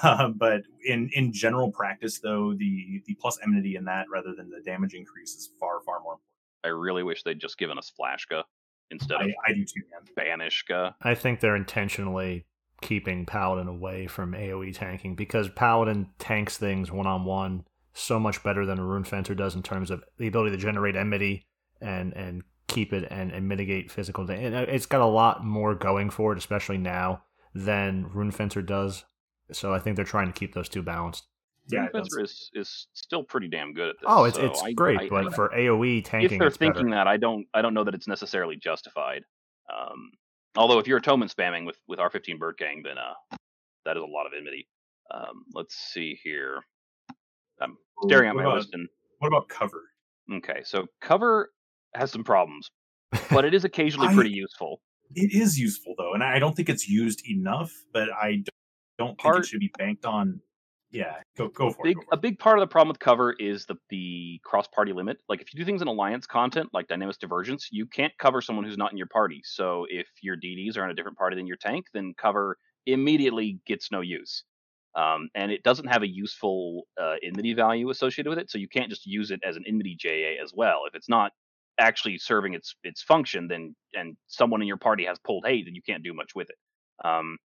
B: Uh, but in in general practice, though, the the plus enmity in that rather than the damage increase is far far more. Important.
C: I really wish they'd just given us Flashga instead of
B: I, I do too, man.
C: Banishga.
A: I think they're intentionally keeping Paladin away from AoE tanking because Paladin tanks things one on one so much better than a Rune Fencer does in terms of the ability to generate enmity and and keep it and, and mitigate physical damage. It's got a lot more going for it, especially now, than Rune Fencer does. So I think they're trying to keep those two balanced.
B: Yeah,
C: Rune
B: it
C: is is still pretty damn good at this.
A: Oh, it's
C: so
A: it's
C: I-
A: great,
C: I-
A: but
C: I-
A: for AoE tanking,
C: if they're
A: it's better.
C: thinking that, I don't I don't know that it's necessarily justified. Um, although if you're atonement spamming with with R15 Burtgang, then uh, that is a lot of enmity. Um, let's see here. I'm staring at my
B: about,
C: list and
B: What about cover?
C: okay, so cover has some problems, but it is occasionally
B: I-
C: pretty useful.
B: It is useful though, and I don't think it's used enough. But I don't, don't think
C: Part-
B: it should be banked on. Yeah, go go for
C: big
B: it. go for
C: a big part of the problem with cover is the the cross party limit. Like if you do things in alliance content like Dynamis Divergence, you can't cover someone who's not in your party. So if your DDs are in a different party than your tank, then cover immediately gets no use. Um, and it doesn't have a useful uh, enmity value associated with it, so you can't just use it as an enmity JA as well. If it's not actually serving its its function, then and someone in your party has pulled hate, then you can't do much with it. Um,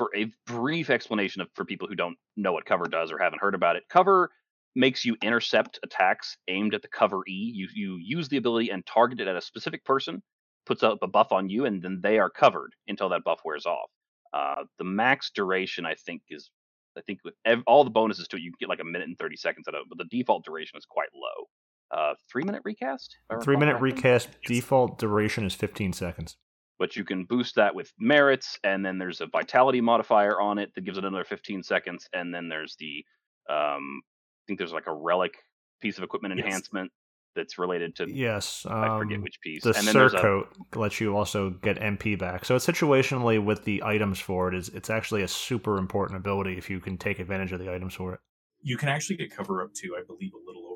C: for a brief explanation of for people who don't know what cover does or haven't heard about it, cover makes you intercept attacks aimed at the cover E. You you use the ability and target it at a specific person, puts up a buff on you, and then they are covered until that buff wears off. Uh, the max duration, I think, is I think with ev- all the bonuses to it, you can get like a minute and thirty seconds out of it, but the default duration is quite low. Uh, three minute recast. if I recall
A: Three minute recast default duration is 15 seconds.
C: But you can boost that with merits and then there's a vitality modifier on it that gives it another 15 seconds and then there's the um i think there's like a relic piece of equipment
B: Yes.
C: enhancement that's related to
A: Yes.
C: i forget
A: um,
C: which piece
A: The
C: and then there's a
A: surcoat lets you also get MP back. So it's situationally with the items for it is it's actually a super important ability if you can take advantage of the items for it.
B: You can actually get cover up to, I believe, a little over a minute.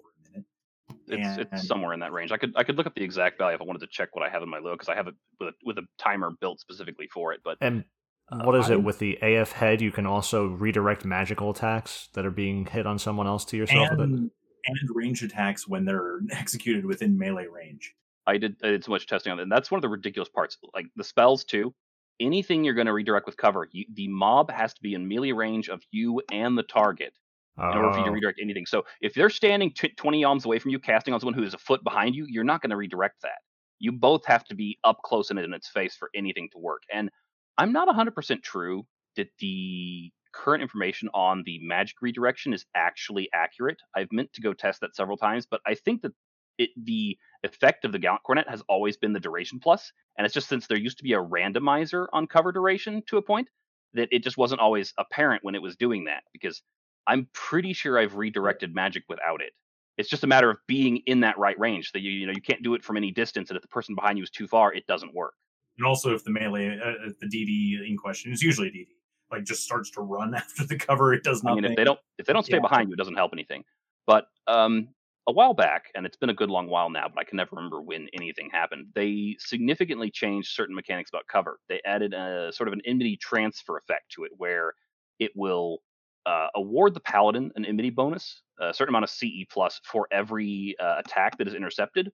C: It's,
B: and-
C: it's somewhere in that range i could i could look up the exact value if i wanted to check what i have in my load because i have it with a, with a timer built specifically for it but
A: And
B: Uh,
A: what is
B: I-
A: it with the AF head? You can also redirect magical attacks that are being hit on someone else to yourself with it.
B: And, and range attacks when they're executed within melee range.
C: I did I did so much testing on it, and that's one of the ridiculous parts. Like the spells too. Anything you're going to redirect with cover, you, the mob has to be in melee range of you and the target in order for you to
A: Oh.
C: redirect anything. So if they're standing t- 20 yalms away from you, casting on someone who is a foot behind you, you're not going to redirect that. You both have to be up close and in its face for anything to work. And I'm not 100% true that the current information on the magic redirection is actually accurate. I've meant to go test that several times, but I think that it, the effect of the Gallant Coronet has always been the duration plus, and it's just since there used to be a randomizer on cover duration to a point that it just wasn't always apparent when it was doing that because I'm pretty sure I've redirected magic without it. It's just a matter of being in that right range. That you you know you can't do it from any distance, and if the person behind you is too far, it doesn't work.
B: And also, if the melee, uh, if the DD in question is usually a DD, like just starts to run after the cover, it does
C: not.
B: I
C: mean, if they don't if they don't stay
B: Yeah.
C: behind you, it doesn't help anything. But um, a while back, and it's been a good long while now, but I can never remember when anything happened. They significantly changed certain mechanics about cover. They added a sort of an enmity transfer effect to it, where it will uh, award the paladin an enmity bonus, a certain amount of CE plus for every uh, attack that is intercepted,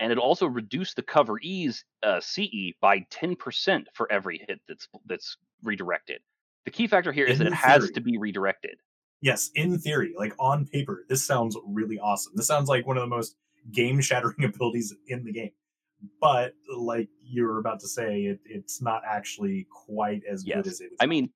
C: and it'll also reduce the cover E's uh, CE by 10% for every hit that's that's redirected. The key factor here is
B: In
C: that it has to be redirected.
B: yes, in theory, like on paper, this sounds really awesome. This sounds like one of the most game shattering abilities in the game. But like you were about to say, it, it's not actually quite as good as it.
C: I mean,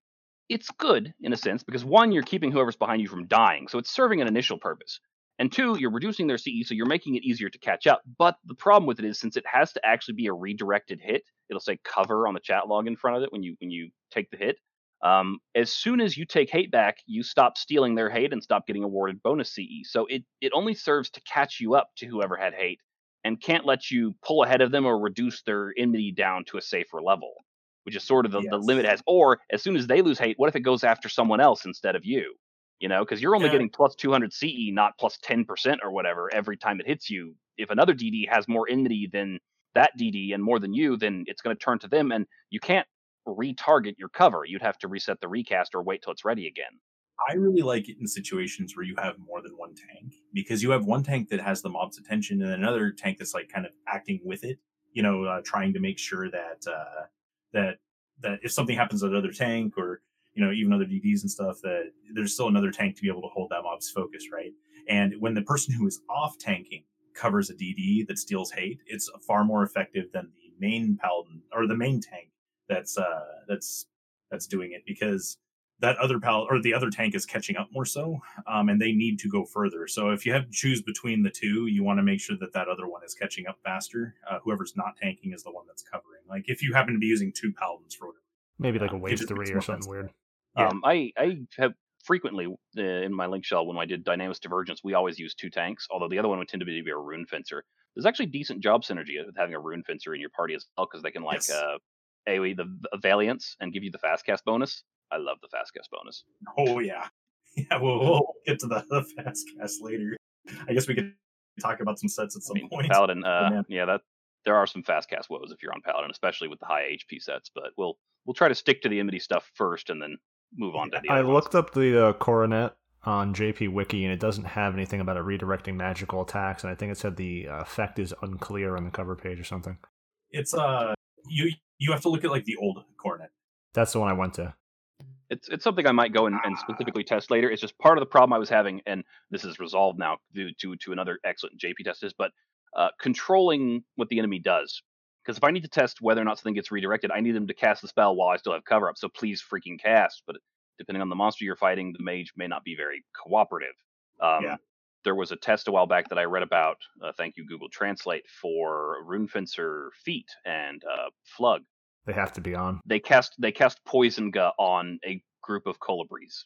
C: it's good in a sense because one, you're keeping whoever's behind you from dying, so it's serving an initial purpose. And two, you're reducing their CE, so you're making it easier to catch up. But the problem with it is since it has to actually be a redirected hit, it'll say cover on the chat log in front of it when you when you take the hit. Um, as soon as you take hate back, you stop stealing their hate and stop getting awarded bonus CE. So it it only serves to catch you up to whoever had hate and can't let you pull ahead of them or reduce their enmity down to a safer level, which is sort of the, the limit has. Or as soon as they lose hate, what if it goes after someone else instead of you? You know, because you're only
B: Yeah.
C: getting plus 200 CE, not plus 10% or whatever every time it hits you. If another DD has more enmity than that DD and more than you, then it's going to turn to them, and you can't retarget your cover. You'd have to reset the recast or wait till it's ready again.
B: I really like it in situations where you have more than one tank because you have one tank that has the mob's attention and another tank that's like kind of acting with it. You know, uh, trying to make sure that uh, that that if something happens to another tank or you know even other DDs and stuff, that there's still another tank to be able to hold that mob's focus, right? And when the person who is off tanking covers a DD that steals hate, it's far more effective than the main paladin or the main tank that's uh that's that's doing it because that other pal or the other tank is catching up more so um, and they need to go further so if you have to choose between the two you want to make sure that that other one is catching up faster uh, whoever's not tanking is the one that's covering like if you happen to be using two paladins for whatever
A: Maybe like a
B: it
A: wave three or something
B: sense.
A: weird.
B: Yeah.
C: Um, I I have frequently uh, in my link shell when I did Dynamis Divergence, we always use two tanks, although the other one would tend to be, be a rune fencer. There's actually decent job synergy with having a rune fencer in your party as well because they can like
B: Yes.
C: uh, AoE the, the Valiance and give you the fast cast bonus. I love the fast cast bonus.
B: oh yeah yeah we'll, we'll get to the, the fast cast later i guess we could talk about some sets at
C: I
B: some
C: mean,
B: point
C: Paladin, uh, yeah, that there are some fast cast woes if you're on Paladin, especially with the high HP sets. But we'll we'll try to stick to the enmity stuff first, and then move on to the.
A: I
C: other ones.
A: looked up the uh, coronet on JP Wiki, and it doesn't have anything about it redirecting magical attacks, and I think it said the uh, effect is unclear on the cover page or something.
B: It's uh you you have to look at like the old coronet.
A: That's the one I went to.
C: It's it's something I might go and, and specifically test later. It's just part of the problem I was having, and this is resolved now due to to another excellent JP test is, but uh, controlling what the enemy does. Because if I need to test whether or not something gets redirected, I need them to cast the spell while I still have cover up. So please freaking cast. But depending on the monster you're fighting, the mage may not be very cooperative. Um,
B: Yeah.
C: There was a test a while back that I read about. Uh, thank you, Google Translate, for Rune Fencer Feet and uh, Flug.
A: They have to be on.
C: They cast they cast Poison Gut on a group of colibris.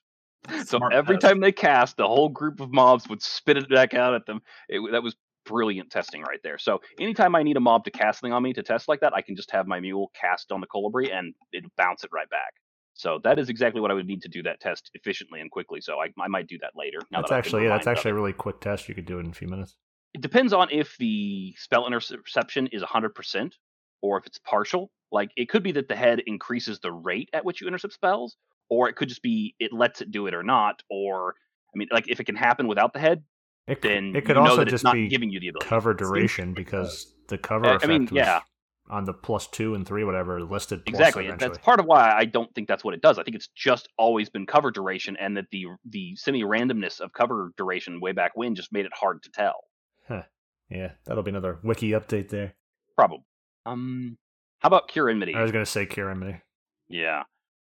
C: So
B: Smart
C: every
B: test.
C: time they cast, the whole group of mobs would spit it back out at them. It, that was brilliant testing right there. So anytime I need a mob to cast something on me to test like that, I can just have my mule cast on the colibri and it bounce it right back. So that is exactly what I would need to do that test efficiently and quickly. So I, I might do that later. now
A: That's
C: that
A: actually yeah, that's actually a really quick test. You could do it in a few minutes.
C: It depends on if the spell interception is 100% or if it's partial. Like it could be that the head increases the rate at which you intercept spells, or it could just be it lets it do it or not. Or I mean, like if it can happen without the head,
A: It,
C: then
A: it could also just
C: not
A: be
C: giving you the ability.
A: cover duration because the cover
C: Uh, I
A: effect
C: mean,
A: was
C: yeah.
A: on the plus two and three, whatever, listed
C: Exactly. and. That's part of why I don't think that's what it does. I think it's just always been cover duration, and that the the semi randomness of cover duration way back when just made it hard to tell.
A: Yeah, that'll be another wiki update there.
C: Probably. Um, how about Cure Enmity?
A: I was gonna say Kirimini.
C: Yeah.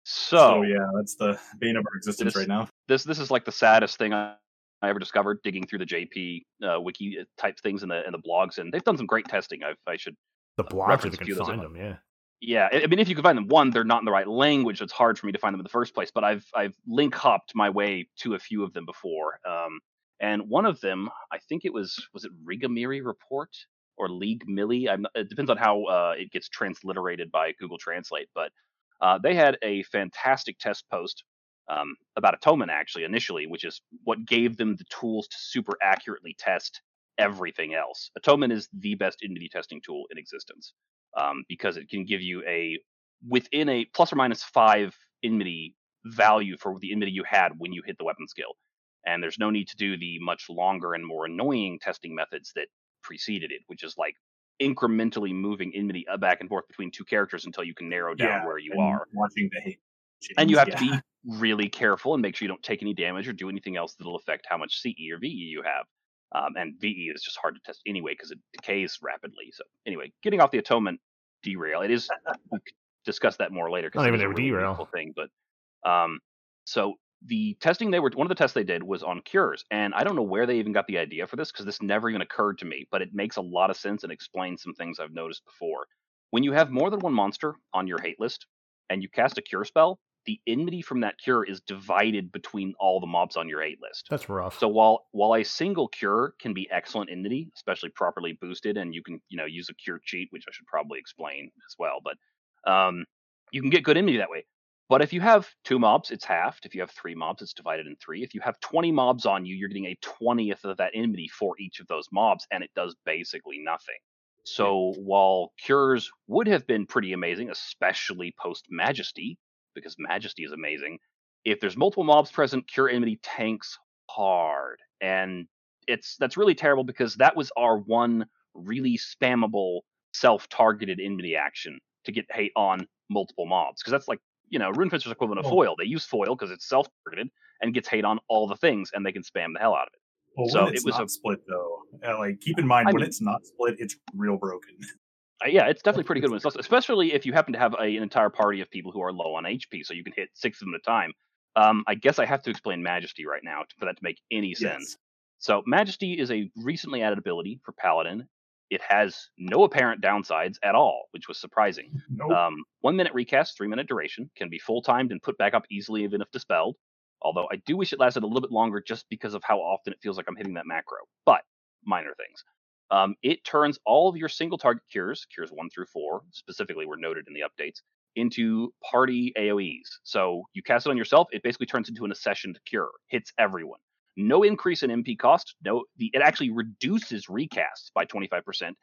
C: So,
B: So yeah, that's the bane of our existence
C: This-
B: right now.
C: this this is like the saddest thing I, I ever discovered digging through the JP uh, wiki type things in the in the blogs, and they've done some great testing. I've, I should
A: The blogs if you can
C: few of those
A: find them. Yeah.
C: Yeah, I I mean, if you can find them, one, they're not in the right language, so it's hard for me to find them in the first place. But I've I've link hopped my way to a few of them before, um, and one of them, I think it was was it Rigamiri Report or League Millie? I'm, it depends on how uh, it gets transliterated by Google Translate. But uh, they had a fantastic test post um, about Atonement actually initially, which is what gave them the tools to super accurately test everything else. Atonement is the best enmity testing tool in existence um, because it can give you a within a plus or minus five enmity value for the enmity you had when you hit the weapon skill. And there's no need to do the much longer and more annoying testing methods that preceded it, which is like incrementally moving enmity uh, back and forth between two characters until you can narrow down
B: Yeah,
C: where you are.
B: watching the hate.
C: And you have
B: yeah.
C: to be really careful and make sure you don't take any damage or do anything else that'll affect how much CE or VE you have. Um, and VE is just hard to test anyway because it decays rapidly. So anyway, getting off the atonement derail, it is we could discuss that more later. 'cause
A: Not
C: it
A: even
C: a really
A: derail.
C: thing. But um, so the testing they were one of the tests they did was on cures, and I don't know where they even got the idea for this because this never even occurred to me. But it makes a lot of sense and explains some things I've noticed before. When you have more than one monster on your hate list and you cast a cure spell, the enmity from that cure is divided between all the mobs on your hate list.
A: That's rough.
C: So while while a single cure can be excellent enmity, especially properly boosted, and you can you know use a cure cheat, which I should probably explain as well, but um, you can get good enmity that way. But if you have two mobs, it's halved. If you have three mobs, it's divided in three. If you have 20 mobs on you, you're getting a 20th of that enmity for each of those mobs, and it does basically nothing. So while cures would have been pretty amazing, especially post Majesty, because Majesty is amazing, if there's multiple mobs present, cure enmity tanks hard, and it's that's really terrible because that was our one really spammable self-targeted enmity action to get hate on multiple mobs because that's like you know rune fencer's equivalent of
B: Oh.
C: foil they use foil because it's self-targeted and gets hate on all the things and they can spam the hell out of it
B: Well,
C: so it was
B: not
C: a-
B: split though, uh, like keep in mind
C: I
B: when
C: mean-
B: it's not split, it's real broken.
C: Uh, yeah, it's definitely pretty good when it's also, especially if you happen to have a, an entire party of people who are low on HP, so you can hit six of them at a time. Um, I guess I have to explain Majesty right now for that to make any sense.
B: Yes.
C: So Majesty is a recently added ability for Paladin. It has no apparent downsides at all, which was surprising.
B: Nope.
C: Um, one minute recast, three minute duration, can be full timed and put back up easily even if dispelled. Although I do wish it lasted a little bit longer just because of how often it feels like I'm hitting that macro. But minor things. Um, it turns all of your single target cures, cures one through four specifically were noted in the updates, into party AoEs. So you cast it on yourself, it basically turns into an accession to cure, hits everyone. No increase in MP cost. No, the, it actually reduces recasts by 25%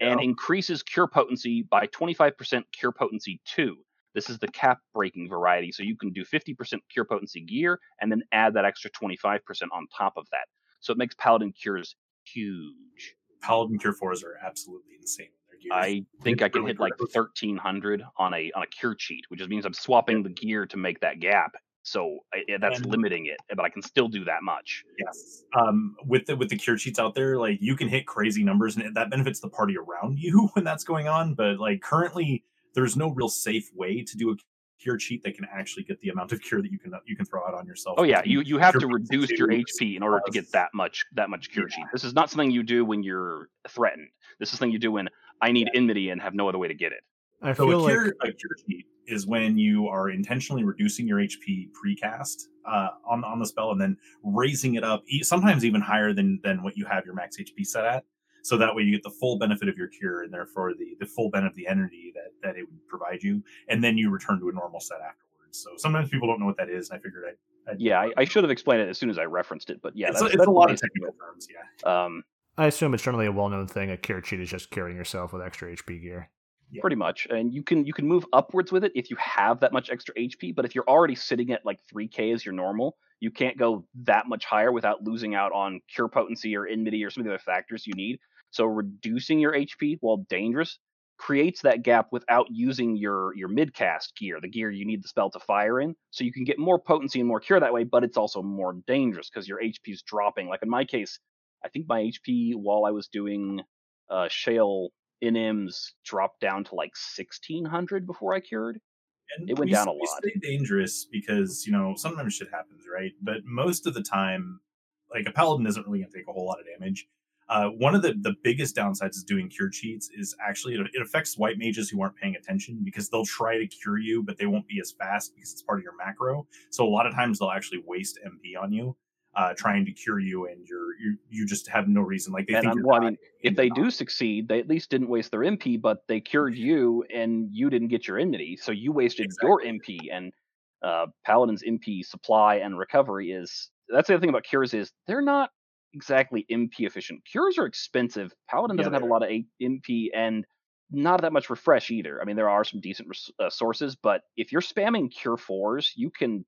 C: and increases cure potency by 25% cure potency two. This is the cap breaking variety, so you can do 50% cure potency gear and then add that extra 25% on top of that. So it makes paladin cures huge.
B: Paladin cure fours are absolutely insane.
C: I think I can hit like 1300 on a on a cure cheat, which just means I'm swapping the gear to make that gap. So I, that's and, limiting it, but I can still do that much.
B: Yes. Um, with the with the cure cheats out there, like you can hit crazy numbers, and that benefits the party around you when that's going on. But like currently, there's no real safe way to do a cure cheat that can actually get the amount of cure that you can you can throw out on yourself.
C: Oh yeah, you you have to reduce your HP in order to get that much that much cure yeah. cheat. This is not something you do when you're threatened. This is something you do when I need yeah. enmity and have no other way to get it.
B: I so feel a cure, like a cure cheat is when you are intentionally reducing your HP precast uh, on on the spell and then raising it up, sometimes even higher than than what you have your max HP set at. So that way you get the full benefit of your cure and therefore the the full benefit of the energy that that it would provide you and then you return to a normal set afterwards. So sometimes people don't know what that is and i figured i'd,
C: I'd yeah I, I, should have explained it as soon as i referenced it but yeah
B: it's, that's, a, it's that's a lot of technical terms yeah.
A: Um i assume it's generally a well-known thing a cure cheat is just curing yourself with extra hp gear
C: yeah. pretty much and you can you can move upwards with it if you have that much extra hp but if you're already sitting at like 3k as your normal you can't go that much higher without losing out on cure potency or enmity or some of the other factors you need so reducing your HP while dangerous creates that gap without using your your midcast gear, the gear you need the spell to fire in. So you can get more potency and more cure that way, but it's also more dangerous because your HP is dropping. Like in my case, I think my HP while I was doing uh, Shale NMs dropped down to like 1600 before I cured. And it went down a lot.
B: Stay dangerous because you know sometimes shit happens, right? But most of the time, like a paladin isn't really going to take a whole lot of damage. Uh, one of the, the biggest downsides is doing cure cheats is actually it, it, affects white mages who aren't paying attention because they'll try to cure you, but they won't be as fast because it's part of your macro. So a lot of times they'll actually waste MP on you, uh, trying to cure you, and you're you you just have no reason. Like they and think.
C: Well, I mean, if they do succeed, they at least didn't waste their MP, but they cured you, and you didn't get your enmity, so you wasted exactly. your MP. And uh, Paladin's MP supply and recovery is that's the other thing about cures is they're not exactly MP efficient. Cures are expensive. Paladin doesn't yeah, have a lot of MP and not that much refresh either. I mean, there are some decent res- uh, sources, but if you're spamming cure fours, you can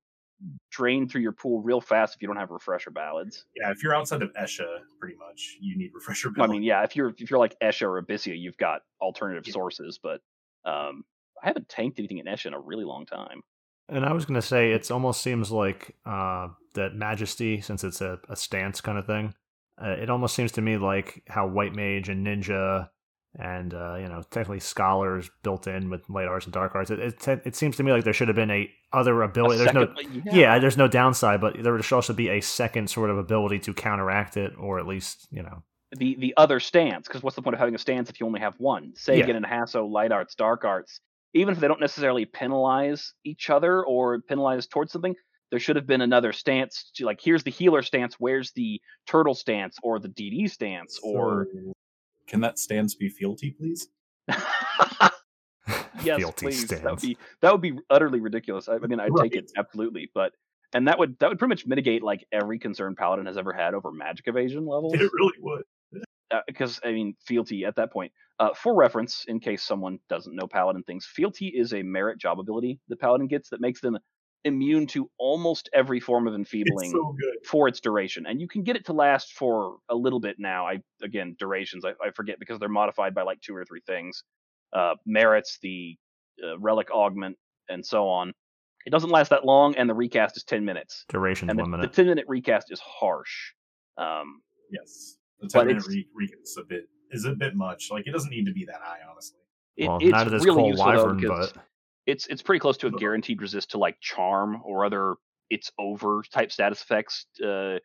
C: drain through your pool real fast if you don't have refresher ballads.
B: Yeah, if you're outside of Escha, pretty much you need refresher ballads.
C: I mean, yeah, if you're if you're like Escha or Abyssea, you've got alternative yeah. sources, but um, I haven't tanked anything in Escha in a really long time.
A: And I was going to say, it almost seems like uh, that Majesty, since it's a, a stance kind of thing, uh, it almost seems to me like how White Mage and Ninja and, uh, you know, technically Scholars built in with Light Arts and Dark Arts. It, it, it seems to me like there should have been a other ability. A there's no, yeah. yeah. there's no downside, but there should also be a second sort of ability to counteract it, or at least, you know,
C: the the other stance because what's the point of having a stance if you only have one say yeah. and hasso light arts dark arts even if they don't necessarily penalize each other or penalize towards something, there should have been another stance. To, like, here's the healer stance. Where's the turtle stance or the DD stance? Or
B: can that stance be fealty, please?
C: yes, fealty please. Stance. That would be that would be utterly ridiculous. I, I mean, I'd right. take it absolutely, but and that would that would pretty much mitigate like every concern paladin has ever had over magic evasion levels.
B: It really would
C: because uh, I mean, fealty at that point. Uh, for reference, in case someone doesn't know Paladin things, fealty is a merit job ability the Paladin gets that makes them immune to almost every form of enfeebling
B: so
C: for its duration, and you can get it to last for a little bit now. I again durations I, I forget because they're modified by like two or three things, uh, merits, the uh, relic augment, and so on. It doesn't last that long, and the recast is ten minutes.
A: Duration
C: and
A: the,
C: one
A: minute.
C: The ten minute recast is harsh. Um,
B: yes. The ten minute re- is a bit is a bit much. Like it doesn't need to be that high, honestly.
C: It, well, it's not really useful wyvern, though, but it's it's pretty close to a guaranteed resist to like charm or other it's over type status effects. Uh,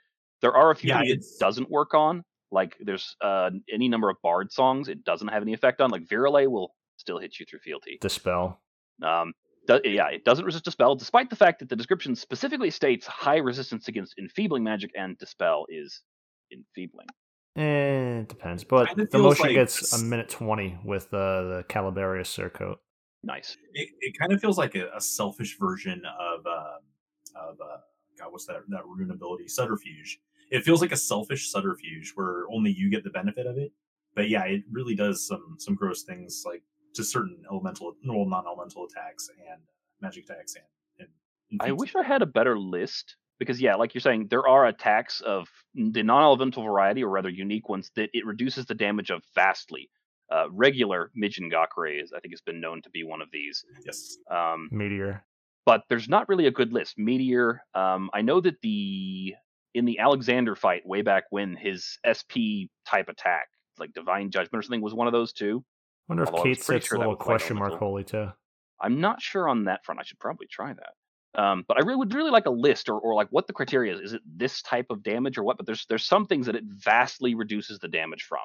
C: there are a few yeah, it doesn't work on. Like there's uh, any number of bard songs it doesn't have any effect on. Like Virelay will still hit you through fealty.
A: Dispel.
C: Um, do, yeah, it doesn't resist dispel, despite the fact that the description specifically states high resistance against enfeebling magic and dispel is enfeebling.
A: Eh, it depends, but the motion like gets a minute twenty with uh, the Caballarius surcoat.
C: Nice.
B: It, it kind of feels like a, a selfish version of uh, of uh, God, what's that that rune ability? Subterfuge. It feels like a selfish subterfuge where only you get the benefit of it. But yeah, it really does some some gross things like to certain elemental, well, non-elemental attacks and magic attacks and. and, and
C: I wish I had a better list because yeah, like you're saying, there are attacks of the non-elemental variety, or rather unique ones, that it reduces the damage of vastly. Uh, regular Mijin Gakure is, I think, has been known to be one of these.
B: Yes.
C: Um,
A: Meteor.
C: but there's not really a good list. Meteor. Um, I know that the in the Alexander fight way back when his SP type attack, like Divine Judgment or something, was one of those too.
A: I wonder if
C: Although I was
A: Kate
C: pretty
A: sits
C: sure
A: a
C: that
A: little question mark holy too.
C: I'm not sure on that front. I should probably try that. Um, but I really would really like a list or, or like what the criteria is. Is it this type of damage or what? But there's there's some things that it vastly reduces the damage from.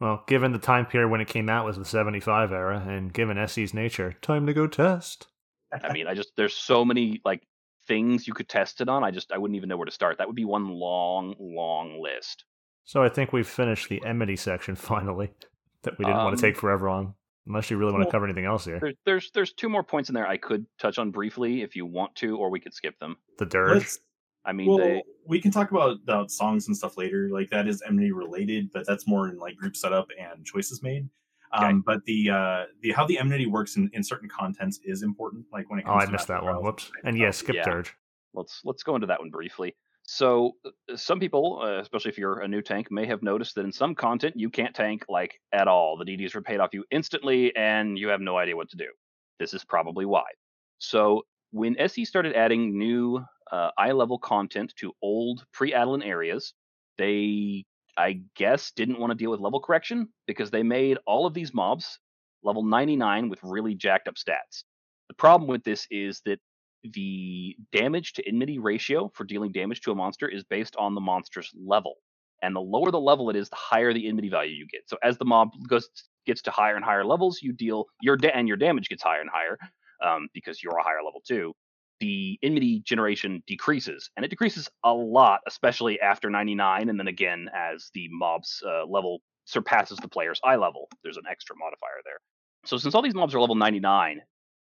A: Well, given the time period when it came out was the 75 era, and given SE's nature, time to go test.
C: I mean, I just there's so many like things you could test it on. I just I wouldn't even know where to start. That would be one long, long list.
A: So I think we've finished the enmity section finally that we didn't want
C: Um,
A: to take forever on. Unless you really want to cover anything else here.
C: There's there's there's two more points in there I could touch on briefly if you want to, or we could skip them.
A: The dirge.
B: Let's,
C: I mean,
B: well,
C: they
B: we can talk about, about songs and stuff later. Like that is enmity related, but that's more in like group setup and choices made. Um, But the uh, the how the enmity works in, in certain contents is important. Like when it comes.
A: Oh,
B: comes
A: I missed that one. Whoops.
B: and
A: And yeah, skip
C: Yeah.
A: dirge.
C: let's let's go into that one briefly. So uh, some people, uh, especially if you're a new tank, may have noticed that in some content you can't tank like at all. The DDs are paid off you instantly, and you have no idea what to do. This is probably why. So when SE started adding new uh, eye level content to old pre-Adoulin areas, they, I guess, didn't want to deal with level correction because they made all of these mobs level 99 with really jacked up stats. The problem with this is that the damage to enmity ratio for dealing damage to a monster is based on the monster's level. And the lower the level it is, the higher the enmity value you get. So as the mob goes gets to higher and higher levels, you deal your da- and your damage gets higher and higher um, because you're a higher level too. The enmity generation decreases, and it decreases a lot, especially after 99, and then again as the mob's uh, level surpasses the player's eye level. There's an extra modifier there. So since all these mobs are level 99,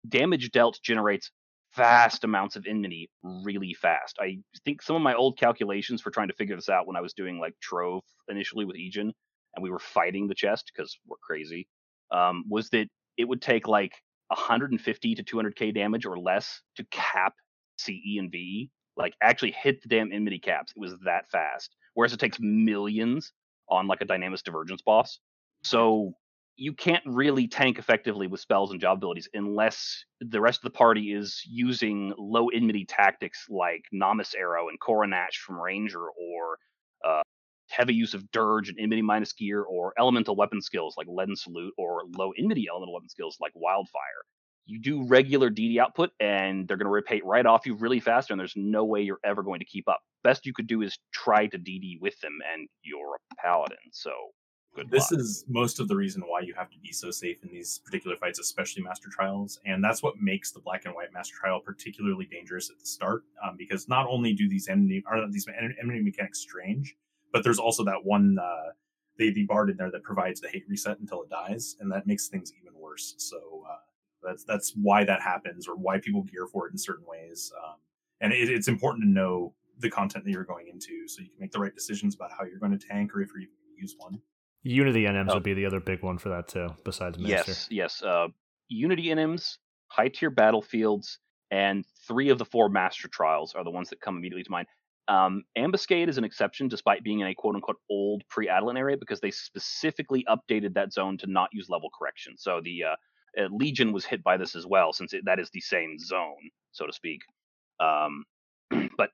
C: damage dealt generates vast amounts of enmity really fast. I think some of my old calculations for trying to figure this out when I was doing like Trove initially with Egen and we were fighting the chest because we're crazy, um, was that it would take like 150 to 200k damage or less to cap CE and VE, like actually hit the damn enmity caps. It was that fast. Whereas it takes millions on like a Dynamis Divergence boss. So you can't really tank effectively with spells and job abilities unless the rest of the party is using low enmity tactics like Namas Arrow and Coronach from Ranger or uh, heavy use of Dirge and enmity minus gear or elemental weapon skills like Leaden Salute or low enmity elemental weapon skills like Wildfire. You do regular DD output and they're going to rotate right off you really fast, and there's no way you're ever going to keep up. Best you could do is try to DD with them, and you're a paladin, so good
B: This
C: luck.
B: is most of the reason why you have to be so safe in these particular fights, especially Master Trials, and that's what makes the Black and White Master Trial particularly dangerous at the start. Um, because not only do these enemy are these en- enemy mechanics strange, but there's also that one uh, the the bard in there that provides the hate reset until it dies, and that makes things even worse. So uh, that's that's why that happens, or why people gear for it in certain ways. Um, and it, it's important to know the content that you're going into, so you can make the right decisions about how you're going to tank, or if you're even going to use one.
A: Unity NMs
C: Oh.
A: would be the other big one for that too, besides Master.
C: Yes, yes. Uh, Unity NMs, high tier battlefields, and three of the four master trials are the ones that come immediately to mind. Um, Ambuscade is an exception, despite being in a quote unquote old pre Adoulin area, because they specifically updated that zone to not use level correction. So the uh, uh, Legion was hit by this as well, since it, that is the same zone, so to speak. Um, but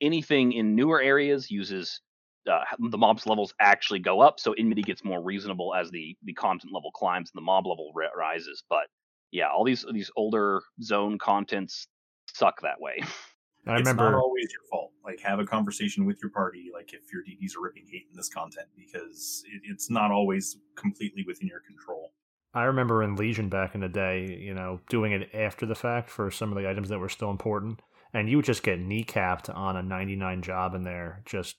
C: anything in newer areas uses uh, the mob's levels actually go up, so enmity gets more reasonable as the the content level climbs and the mob level ri- rises. But yeah, all these these older zone contents suck that way.
A: And I
B: it's
A: remember
B: not always your fault. Like, have a conversation with your party, like if your DDs are ripping hate in this content, because it, it's not always completely within your control.
A: I remember in Legion back in the day, you know, doing it after the fact for some of the items that were still important, and you would just get kneecapped on a 99 job in there. Just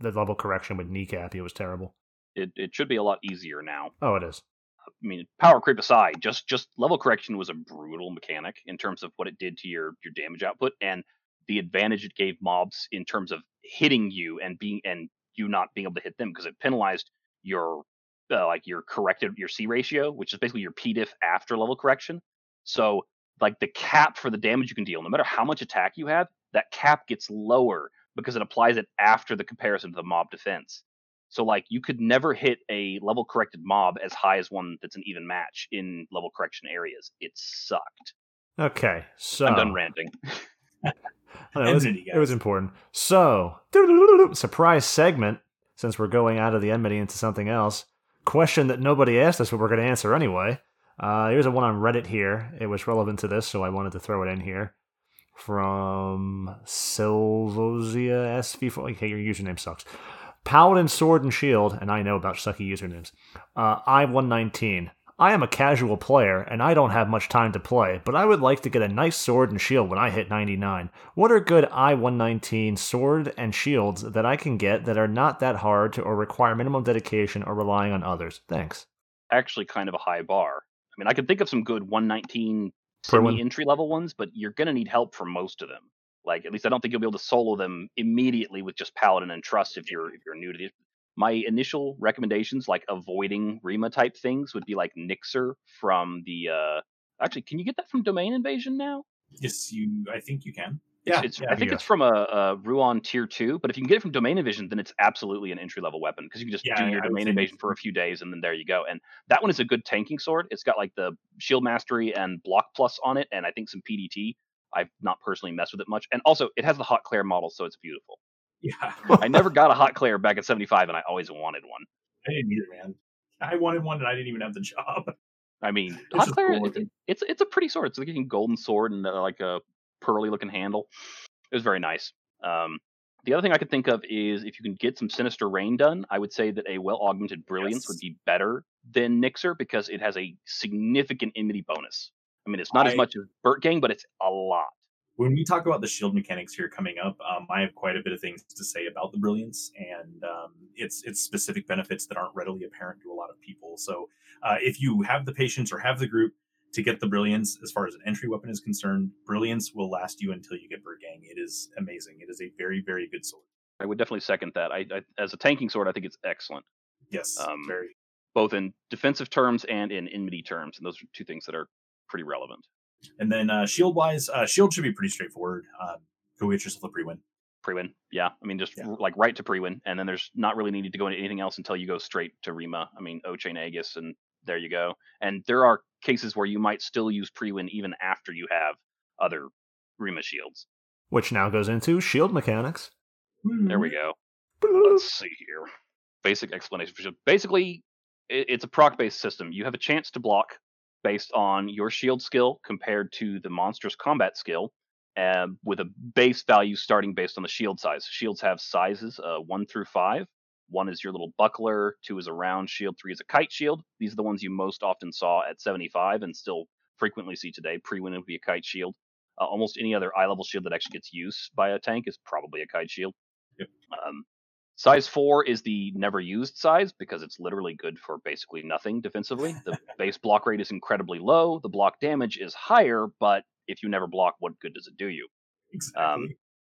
A: the level correction would kneecap you. It was terrible.
C: It it should be a lot easier now.
A: Oh, it is.
C: I mean, power creep aside, just just level correction was a brutal mechanic in terms of what it did to your your damage output and the advantage it gave mobs in terms of hitting you and being and you not being able to hit them because it penalized your uh, like your corrected your C ratio, which is basically your P diff after level correction. So like the cap for the damage you can deal, no matter how much attack you have, that cap gets lower because it applies it after the comparison to the mob defense. So like you could never hit a level corrected mob as high as one that's an even match in level correction areas. It sucked.
A: Okay, so
C: I'm done ranting.
A: it, was, it was important. So, surprise segment. Since we're going out of the enmity into something else, question that nobody asked us, but we're going to answer anyway. Uh, here's a one on Reddit here. It was relevant to this, so I wanted to throw it in here. From Silvosia SV4. Okay, your username sucks. Paladin Sword and Shield, and I know about sucky usernames. Uh, I119. I am a casual player, and I don't have much time to play, but I would like to get a nice sword and shield when I hit 99. What are good I119 sword and shields that I can get that are not that hard to, or require minimum dedication or relying on others? Thanks.
C: Actually, kind of a high bar. I mean, I can think of some good 119 semi entry level ones, but you're gonna need help for most of them. Like at least I don't think you'll be able to solo them immediately with just Paladin and Trust if you're if you're new to it. My initial recommendations, like avoiding Rima type things, would be like Nixxer from the. uh Actually, can you get that from Domain Invasion now?
B: Yes, you. I think you can.
C: It's-
B: Yeah,
C: it's,
B: yeah.
C: I think
A: Yeah.
C: it's from a, a Ruon tier two, but if you can get it from Domain Invasion, then it's absolutely an entry level weapon because you can just
B: Yeah,
C: do
B: I-
C: your
B: I
C: Domain Invasion for a few days and then there you go. And that one is a good tanking sword. It's got like the shield mastery and block plus on it, and I think some PDT. I've not personally messed with it much, and also it has the Hauteclaire model, so it's beautiful.
B: Yeah,
C: I never got a Hauteclaire back at 75, and I always wanted one.
B: I didn't either, man. I wanted one, and I didn't even have the job.
C: I mean,
B: It's
C: Hauteclaire,
B: cool
C: it-
B: looking.
C: it's it's a pretty sword. It's like a golden sword and uh, like a pearly looking handle. It was very nice. Um, the other thing I could think of is if you can get some Sinister Reign done, I would say that a well augmented Brilliance would be better than Nixxer because it has a significant enmity bonus. I mean, it's not as much as Burtgang, but it's a lot.
B: When we talk about the shield mechanics here coming up, um, I have quite a bit of things to say about the brilliance and um, its its specific benefits that aren't readily apparent to a lot of people. So, uh, if you have the patience or have the group to get the brilliance, as far as an entry weapon is concerned, brilliance will last you until you get Burtgang. It is amazing. It is a very very good sword.
C: I would definitely second that. I, I as a tanking sword, I think it's excellent,
B: Yes,
C: Um,
B: very.
C: both in defensive terms and in enmity terms, and those are two things that are pretty relevant.
B: And then uh, shield wise, uh, shield should be pretty straightforward. Um, go get yourself a Priwen.
C: Priwen, yeah. I mean, just
B: Yeah.
C: r- like right to Priwen, and then there's not really needed to go into anything else until you go straight to Rima. I mean, Ochain Aegis, and there you go. And there are cases where you might still use Priwen even after you have other Rima shields.
A: Which now goes into shield mechanics.
C: There we go. Let's see here. Basic explanation for shield. Basically, it's a proc-based system. You have a chance to block based on your shield skill compared to the monster's combat skill, uh, with a base value starting based on the shield size. Shields have sizes uh, one through five. One is your little buckler, two is a round shield, three is a kite shield. These are the ones you most often saw at 75 and still frequently see today. Priwen would be a kite shield. Uh, almost any other eye level shield that actually gets used by a tank is probably a kite shield.
B: Yep.
C: Um, size four is the never used size because it's literally good for basically nothing defensively. The base block rate is incredibly low. The block damage is higher, but if you never block, what good does it do you?
B: Exactly.
C: Um,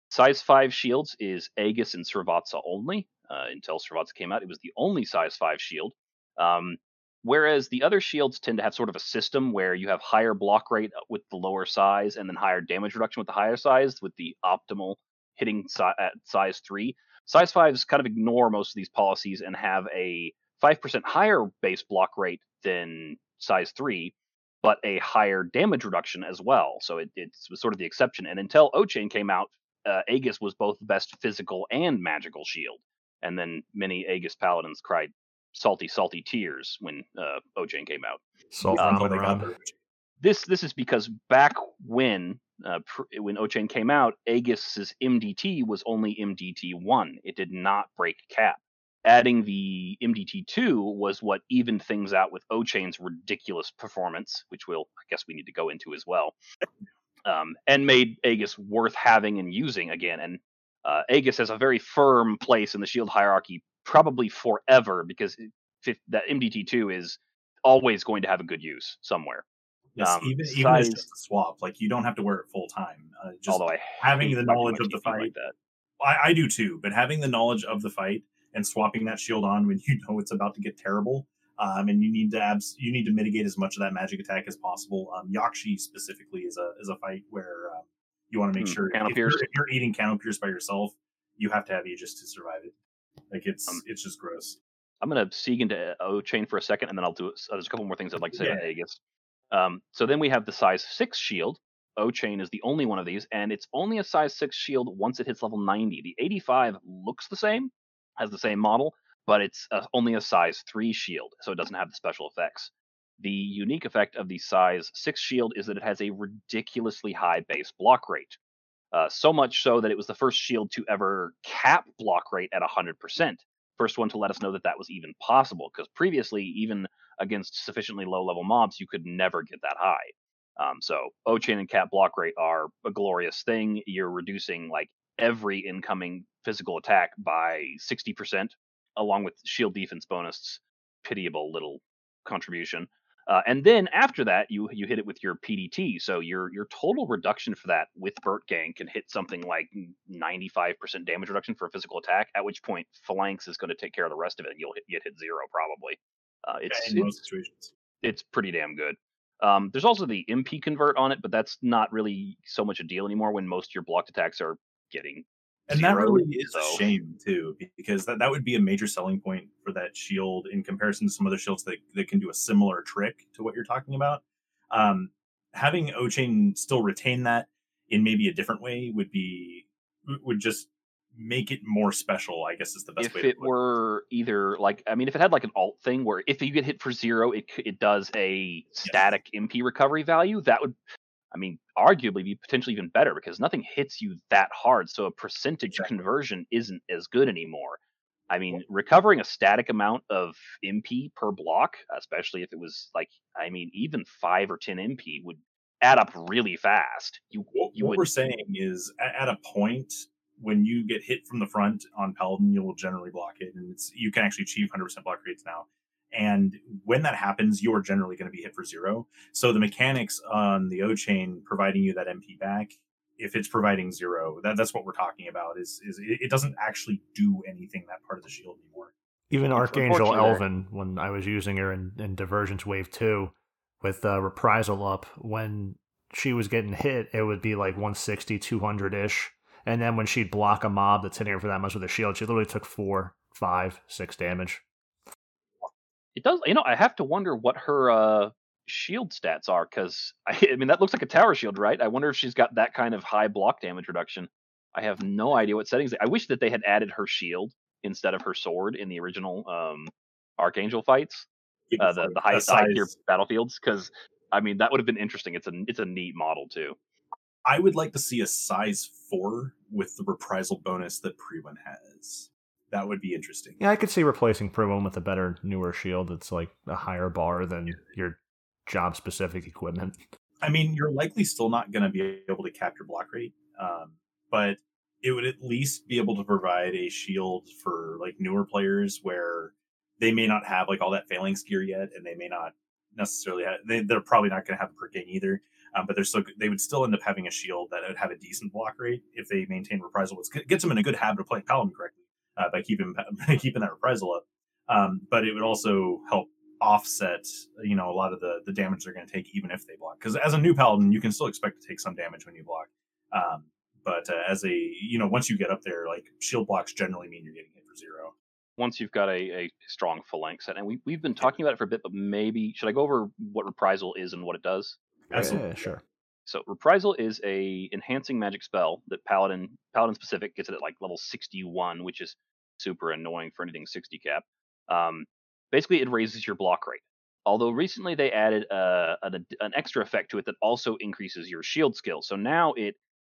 C: Size 5 shields is Aegis and Srivatsa only. Uh, until Srivatsa came out, it was the only size 5 shield. Um, whereas the other shields tend to have sort of a system where you have higher block rate with the lower size and then higher damage reduction with the higher size, with the optimal hitting si- at size 3. Size 5s kind of ignore most of these policies and have a 5% higher base block rate than size 3, but a higher damage reduction as well. So it, it's sort of the exception. And until Ochain came out, uh, Aegis was both the best physical and magical shield. And then many Aegis paladins cried salty, salty tears when uh, Ochain came out.
A: Salt
C: Um,
B: they got
C: This this is because back when uh, when Ochain came out, Aegis's MDT was only MDT one. It did not break cap. Adding the MDT two was what evened things out with Ochain's ridiculous performance, which we'll I guess we need to go into as well. Um, and made Aegis worth having and using again. And uh, Aegis has a very firm place in the shield hierarchy, probably forever, because it, that MDT two is always going to have a good use somewhere.
B: Yes,
C: um,
B: even even
C: size-
B: just a swap, like you don't have to wear it full time. Uh, just
C: Although I
B: having the knowledge of the fight,
C: like that.
B: I, I do too. But having the knowledge of the fight and swapping that shield on when you know it's about to get terrible, um, and you need to abs- you need to mitigate as much of that magic attack as possible. Um, Yakshi specifically is a is a fight where um, you want to make
C: Hmm,
B: sure if you're, if you're eating Candle Pierce by yourself, you have to have Aegis to survive it. Like it's
C: Um,
B: it's just gross.
C: I'm going to seek into Ochain for a second, and then I'll do. Uh, there's a couple more things I'd like to say about
B: Yeah.
C: Aegis. Um, so then we have the size six shield. Ochain is the only one of these, and it's only a size six shield once it hits level 90. The 85 looks the same, has the same model, but it's uh, only a size three shield, so it doesn't have the special effects. The unique effect of the size six shield is that it has a ridiculously high base block rate. Uh, so much so that it was the first shield to ever cap block rate at 100%. First one to let us know that that was even possible, because previously, even against sufficiently low level mobs, you could never get that high. Um, so Ochain and cap block rate are a glorious thing. You're reducing like every incoming physical attack by 60%, along with shield defense bonus. Pitiable little contribution. Uh, and then after that, you you hit it with your PDT. So your your total reduction for that with Burtgang can hit something like 95% damage reduction for a physical attack. At which point, Phalanx is going to take care of the rest of it, and you'll hit, you'd hit zero probably. Uh, it's
B: in most
C: it's,
B: situations.
C: it's pretty damn good. Um, there's also the MP convert on it, but that's not really so much a deal anymore when most of your blocked attacks are getting
B: And that really is
C: so-
B: a shame too, because that, that would be a major selling point for that shield in comparison to some other shields that, that can do a similar trick to what you're talking about. Um, having Ochain still retain that in maybe a different way would be would just make it more special. I guess is the best
C: if
B: way. to
C: it were either like i mean if it had like an alt thing where if you get hit for zero it it does a static mp recovery value that would i mean arguably be potentially even better because nothing hits you that hard so a percentage conversion isn't as good anymore. I mean recovering a static amount of mp per block especially if it was like i mean even 5 or 10 mp would add up really fast. You
B: what,
C: you
B: what
C: would
B: we're saying is at, a point when you get hit from the front on Paladin, you'll generally block it, and it's you can actually achieve 100% block rates now. And when that happens, you are generally going to be hit for zero. So the mechanics on the Ochain providing you that MP back, if it's providing zero, that, that's what we're talking about. Is is it, it doesn't actually do anything that part of the shield anymore.
A: Even Ark Angel
C: Unfortunately,
A: Elvin, when I was using her in, in Divergence Wave 2 with uh, Reprisal up, when she was getting hit, it would be like 160, 200 ish. And then when she'd block a mob that's hitting her for that much with a shield, she literally took four, five, six damage.
C: It does. You know, I have to wonder what her uh, shield stats are because I, I mean that looks like a tower shield, right? I wonder if she's got that kind of high block damage reduction. I have no idea what settings. I wish that they had added her shield instead of her sword in the original um, Ark Angel fights, uh, the the high, high tier battlefields, because I mean that would have been interesting. It's a it's a neat model too.
B: I would like to see a size four with the reprisal bonus that Priwen has. That would be interesting.
A: Yeah, I could see replacing Primum with a better, newer shield that's like a higher bar than your job specific equipment.
B: I mean, you're likely still not going to be able to capture block rate, um, but it would at least be able to provide a shield for like newer players where they may not have like all that phalanx gear yet, and they may not necessarily have. They, they're probably not going to have a Burtgang either, um, but they're still they would still end up having a shield that would have a decent block rate if they maintain reprisal, which gets them in a good habit of playing paladin correctly uh, by keeping by keeping that reprisal up. Um, but it would also help offset you know a lot of the the damage they're going to take even if they block because as a new paladin you can still expect to take some damage when you block um, but uh, as a you know once you get up there like shield blocks generally mean you're getting hit for zero
C: Once you've got a, a strong phalanx set, and we we've been talking about it for a bit, but maybe should I go over what reprisal is and what it does?
B: Absolutely.
A: Yeah, sure.
C: So reprisal is a enhancing magic spell that paladin paladin specific gets it at like level 61, which is super annoying for anything 60 cap. Um, basically, it raises your block rate. Although recently they added uh, an, an extra effect to it that also increases your shield skill. So now it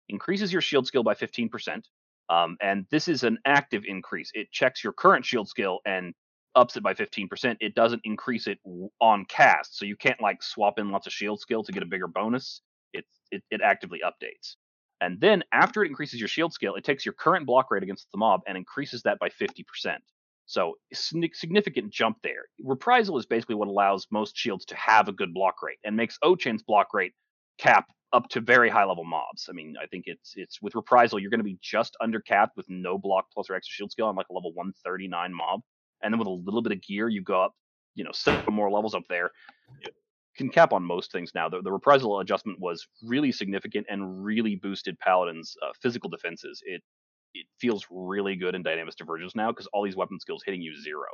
C: increases your shield skill by 15%. Um, and this is an active increase. It checks your current shield skill and ups it by 15%. It doesn't increase it on cast. So you can't like swap in lots of shield skill to get a bigger bonus it, it actively updates. And then after it increases your shield skill, it takes your current block rate against the mob and increases that by 50%. So significant jump there. Reprisal is basically what allows most shields to have a good block rate and makes Ochain's block rate cap up to very high level mobs. I mean, I think it's it's with Reprisal you're going to be just under capped with no block plus or extra shield skill on like a level 139 mob, and then with a little bit of gear you go up you know several more levels up there. Can cap on most things now. The, the reprisal adjustment was really significant and really boosted Paladin's uh, physical defenses. It it feels really good in Dynamis Divergence now because all these weapon skills hitting you zero.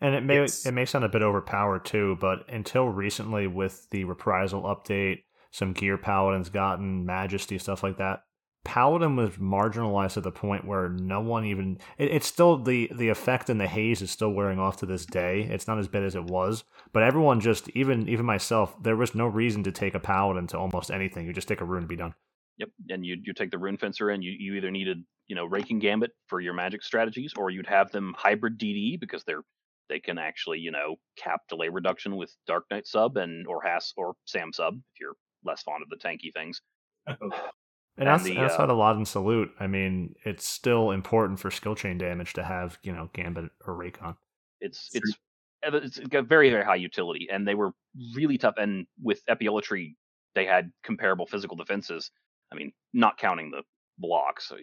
A: And it may it's... it may sound a bit overpowered too, but until recently with the reprisal update, some gear paladins gotten, majesty, stuff like that, Paladin was marginalized to the point where no one even it, it's still the the effect in the haze is still wearing off to this day. It's not as bad as it was, but everyone just even even myself, there was no reason to take a paladin to almost anything. You just take a rune and be done.
C: Yep, and you you take the rune fencer and you you either needed you know raking gambit for your magic strategies, or you'd have them hybrid DD because they're they can actually you know cap delay reduction with Dark Knight sub and or Has or Sam sub if you're less fond of the tanky things.
A: And, and the, outside uh, of Laden Salute, I mean, it's still important for skill chain damage to have, you know, Gambit or Raycon.
C: It's it's it's got very very high utility, and they were really tough. And with Epeolatry, they had comparable physical defenses. I mean, not counting the blocks. So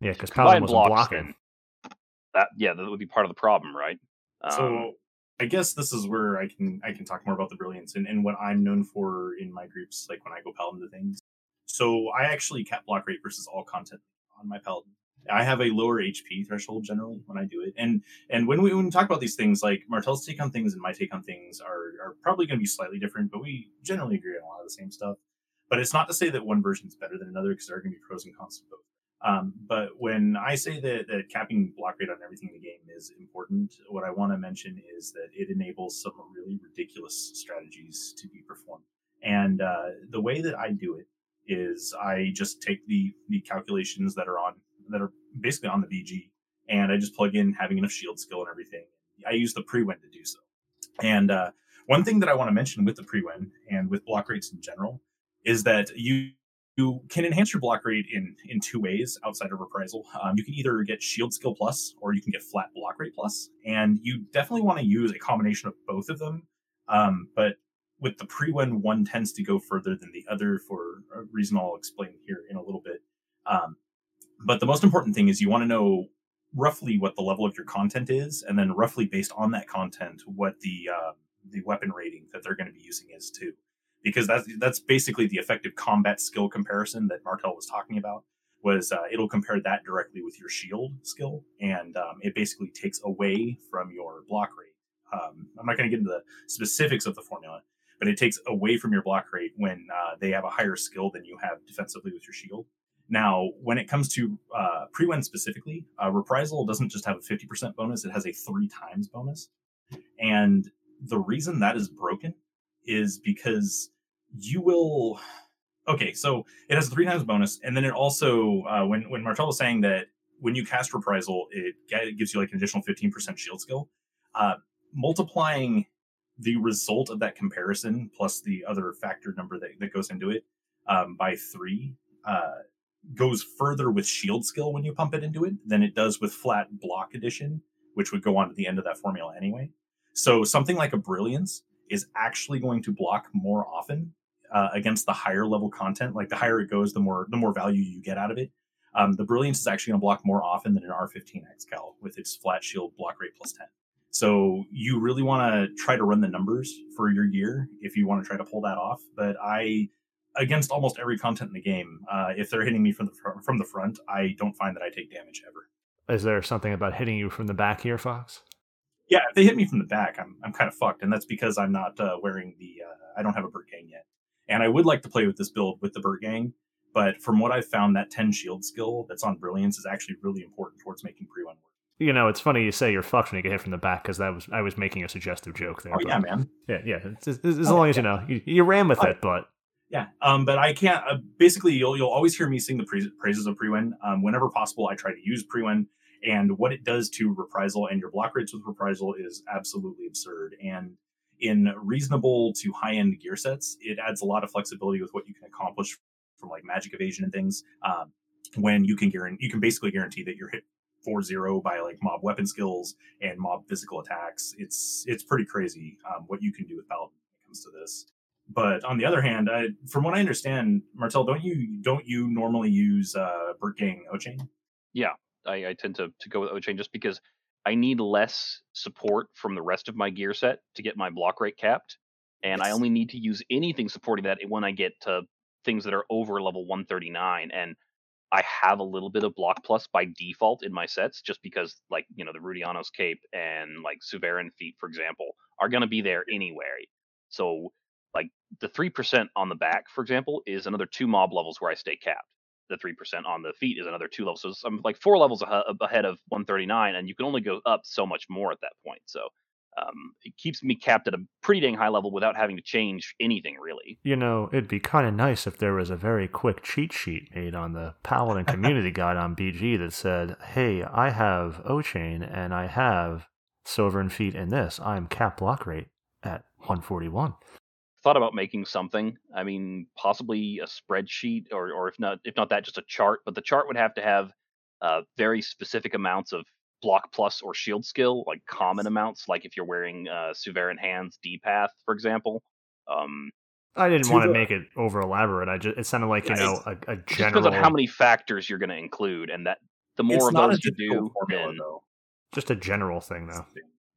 A: yeah, because Paladin was blocking.
C: That yeah, that would be part of the problem, right?
B: Um, so I guess this is where I can I can talk more about the brilliance and, and what I'm known for in my groups, like when I go paladin to things. So I actually cap block rate versus all content on my paladin. I have a lower HP threshold generally when I do it, and and when we when we talk about these things, like Martel's take on things and my take on things are are probably going to be slightly different, but we generally agree on a lot of the same stuff. But it's not to say that one version is better than another because there are going to be pros and cons to both. Um, but when I say that, that capping block rate on everything in the game is important, what I want to mention is that it enables some really ridiculous strategies to be performed. And uh, the way that I do it is I just take the the calculations that are on that are basically on the BG, and I just plug in having enough shield skill and everything. I use the Priwen to do so. And uh, one thing that I want to mention with the Priwen and with block rates in general is that you you can enhance your block rate in in two ways outside of reprisal. Um, you can either get shield skill plus or you can get flat block rate plus, and you definitely want to use a combination of both of them. Um, but with the Priwen, one tends to go further than the other for a reason I'll explain here in a little bit. Um, but the most important thing is you want to know roughly what the level of your content is, and then roughly based on that content, what the uh, the weapon rating that they're going to be using is too, because that's that's basically the effective combat skill comparison that Martel was talking about. Was uh, it'll compare that directly with your shield skill, and um, it basically takes away from your block rate. Um, I'm not going to get into the specifics of the formula, but it takes away from your block rate when uh, they have a higher skill than you have defensively with your shield. Now, when it comes to uh, Priwen specifically, uh, reprisal doesn't just have a 50% bonus; it has a three times bonus. And the reason that is broken is because you will. Okay, so it has a three times bonus, and then it also uh, when when Martel was saying that when you cast reprisal, it, gives you like an additional 15% shield skill. Uh, multiplying the result of that comparison plus the other factor number that, that goes into it um, by three uh, goes further with shield skill when you pump it into it than it does with flat block addition, which would go on to the end of that formula anyway. So something like a brilliance is actually going to block more often uh, against the higher level content. Like the higher it goes, the more the more value you get out of it. Um, the brilliance is actually going to block more often than an R15 Excal with its flat shield block rate plus 10. So you really want to try to run the numbers for your year if you want to try to pull that off. But I, against almost every content in the game, uh, if they're hitting me from the fr- from the front, I don't find that I take damage ever.
A: Is there something about hitting you from the back here, Fox?
B: Yeah, if they hit me from the back, I'm I'm kind of fucked, and that's because I'm not uh, wearing the. Uh, I don't have a Burtgang yet, and I would like to play with this build with the Burtgang. But from what I've found, that 10 shield skill that's on Brilliance is actually really important towards making Priwen work
A: you know, it's funny you say you're fucked when you get hit from the back because that was I was making a suggestive joke there.
B: Oh yeah, man.
A: Yeah, yeah. It's, it's, as oh, long as you know, you, you ran with oh, it, but
B: yeah. Um, but I can't. Uh, basically, you'll you'll always hear me sing the pra- praises of Priwen. Um, whenever possible, I try to use Priwen, and what it does to reprisal and your block rates with reprisal is absolutely absurd. And in reasonable to high-end gear sets, it adds a lot of flexibility with what you can accomplish from like magic evasion and things. Um, when you can guarantee, you can basically guarantee that your hit 4-0 by like mob weapon skills and mob physical attacks. It's it's pretty crazy um, what you can do with Paladin when it comes to this. But on the other hand, I, from what I understand, Martel, don't you don't you normally use uh, Burtgang Ochain?
C: Yeah, I, I tend to to go with Ochain just because I need less support from the rest of my gear set to get my block rate capped, and I only need to use anything supporting that when I get to things that are over level 139. And I have a little bit of block plus by default in my sets, just because like you know the Rudianos cape and like Souveran feet, for example, are going to be there anyway. So like the three percent on the back, for example, is another two mob levels where I stay capped. The three percent on the feet is another two levels. So I'm like four levels ahead of 139, and you can only go up so much more at that point. So um, it keeps me capped at a pretty dang high level without having to change anything really.
A: You know, it'd be kind of nice if there was a very quick cheat sheet made on the Paladin community guide on BG that said, hey, I have Ochain and I have Souveran Feet in this. I'm cap block rate at 141.
C: thought about making something. I mean, possibly a spreadsheet, or or if not, if not that, just a chart. But the chart would have to have uh, very specific amounts of block plus or shield skill, like common amounts, like if you're wearing uh, Souveran Hands D Path, for example. Um,
A: I didn't want to make it over elaborate. I just it sounded like you
B: Yeah,
A: know a, a
C: it just
A: general,
C: depends on how many factors you're going to include, and that the more
B: it's
C: of
B: not a
C: those you do,
B: formula
C: then
A: just a general thing though.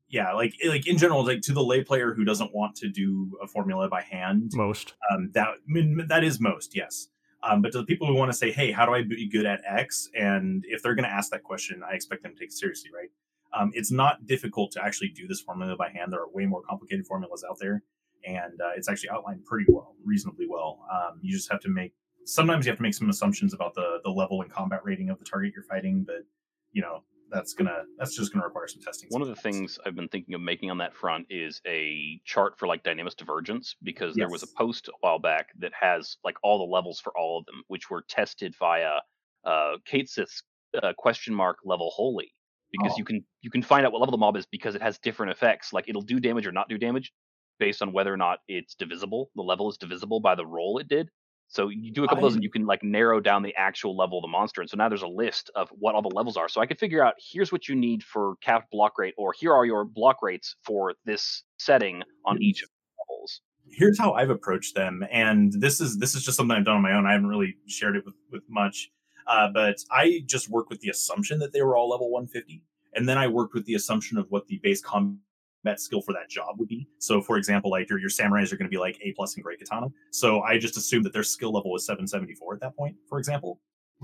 B: Yeah, like like in general, like to the lay player who doesn't want to do a formula by hand,
A: Most
B: um, that I mean, that is most yes. Um, but to the people who want to say, "Hey, how do I be good at X?" and if they're going to ask that question, I expect them to take it seriously, right? Um, it's not difficult to actually do this formula by hand. There are way more complicated formulas out there, and uh, it's actually outlined pretty well, reasonably well. Um, you just have to make sometimes you have to make some assumptions about the the level and combat rating of the target you're fighting, but you know that's gonna that's just gonna require some testing.
C: One of the things I've been thinking of making on that front is a chart for like Dynamis Divergence because there was a post a while back that has like all the levels for all of them, which were tested via uh, Cait Sith's uh, question mark level holy because
B: Oh.
C: you can you can find out what level the mob is because it has different effects like it'll do damage or not do damage based on whether or not it's divisible. The level is divisible by the roll it did. So you do a couple of those and you can like narrow down the actual level of the monster. And so now there's a list of what all the levels are. So I could figure out here's what you need for capped block rate, or here are your block rates for this setting on each of the levels.
B: here's how I've approached them, and this is this is just something I've done on my own. I haven't really shared it with with much, uh, but I just worked with the assumption that they were all level 150, and then I worked with the assumption of what the base combat skill for that job would be. So, for example, like your your samurais are going to be like A plus in Great Katana, so I just assumed that their skill level was 774 at that point, for example,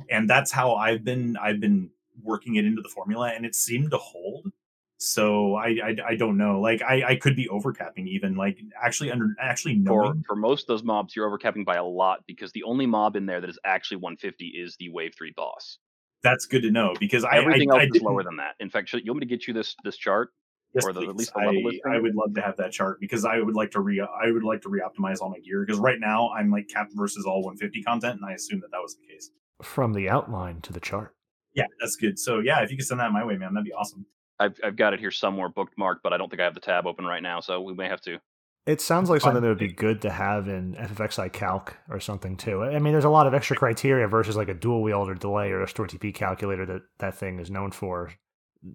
B: and that's how I've been I've been working it into the formula, and it seemed to hold. So I, I I don't know. Like I I could be overcapping even. Like actually under actually
C: For
B: knowing
C: for most of those mobs, you're overcapping by a lot because the only mob in there that is actually 150 is the wave three boss.
B: that's good to know because I
C: Everything
B: I,
C: else
B: I
C: is lower than that. In fact, should, you want me to get you this this chart?
B: Yes,
C: or the- at
B: please.
C: least the level
B: I. I would love to have that chart because I would like to re I would like to reoptimize all my gear because right now I'm like capped versus all 150 content and I assume that that was the case.
A: from the outline to the chart.
B: Yeah, that's good. So yeah, if you could send that my way, man, that'd be awesome.
C: I've I've got it here somewhere bookmarked, but I don't think I have the tab open right now, so we may have to.
A: It sounds like something that would be good to have in FFXI Calc or something too. I mean, there's a lot of extra criteria versus like a dual wield or delay or a store TP calculator that that thing is known for.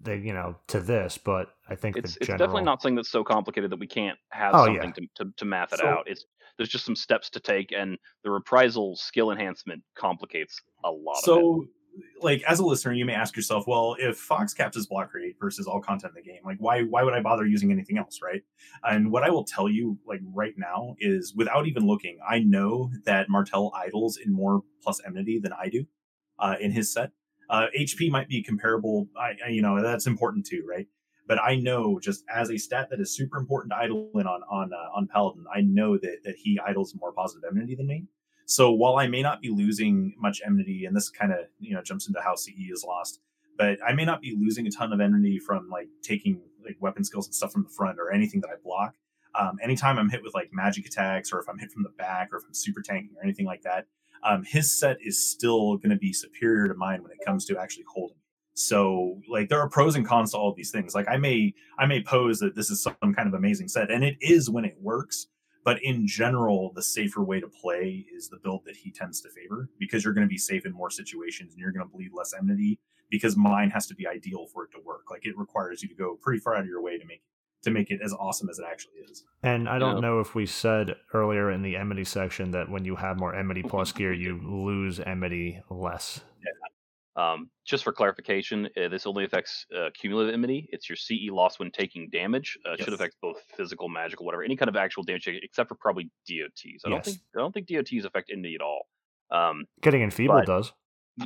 A: They, you know, to this, but I think
C: It's
A: the
C: it's definitely not something that's so complicated that we can't have
A: Oh,
C: something to, to to math it
B: So-
C: out. It's there's just some steps to take, and the reprisal skill enhancement complicates a lot of it.
B: So like as a listener, you may ask yourself, well, if Fox caps his block rate versus all content in the game, like why why would I bother using anything else, right? And what I will tell you, like right now, is without even looking, I know that Martel idles in more plus enmity than I do uh, in his set. Uh, HP might be comparable, I, you know that's important too, right? But I know just as a stat that is super important to idle in on on uh, on Paladin, I know that that he idles more positive enmity than me. So while I may not be losing much enmity, and this kind of you know jumps into how CE is lost, but I may not be losing a ton of enmity from like taking like weapon skills and stuff from the front or anything that I block. Um, anytime I'm hit with like magic attacks, or if I'm hit from the back, or if I'm super tanking or anything like that, um, his set is still going to be superior to mine when it comes to actually holding. So like there are pros and cons to all these things. Like I may I may pose that this is some kind of amazing set, and it is when it works. But in general, the safer way to play is the build that he tends to favor because you're going to be safe in more situations and you're going to bleed less enmity because mine has to be ideal for it to work. Like it requires you to go pretty far out of your way to make to make it as awesome as it actually is.
A: And I don't
C: Yeah.
A: know if we said earlier in the enmity section that when you have more enmity plus gear, you lose enmity less.
C: Um, just for clarification, uh, this only affects uh, cumulative enmity. It's your CE loss when taking damage. Uh, it Should affect both physical, magical, whatever, any kind of actual damage, except for probably DOTs. I don't think I don't think DOTs affect enmity at all. Um,
A: Getting enfeebled does.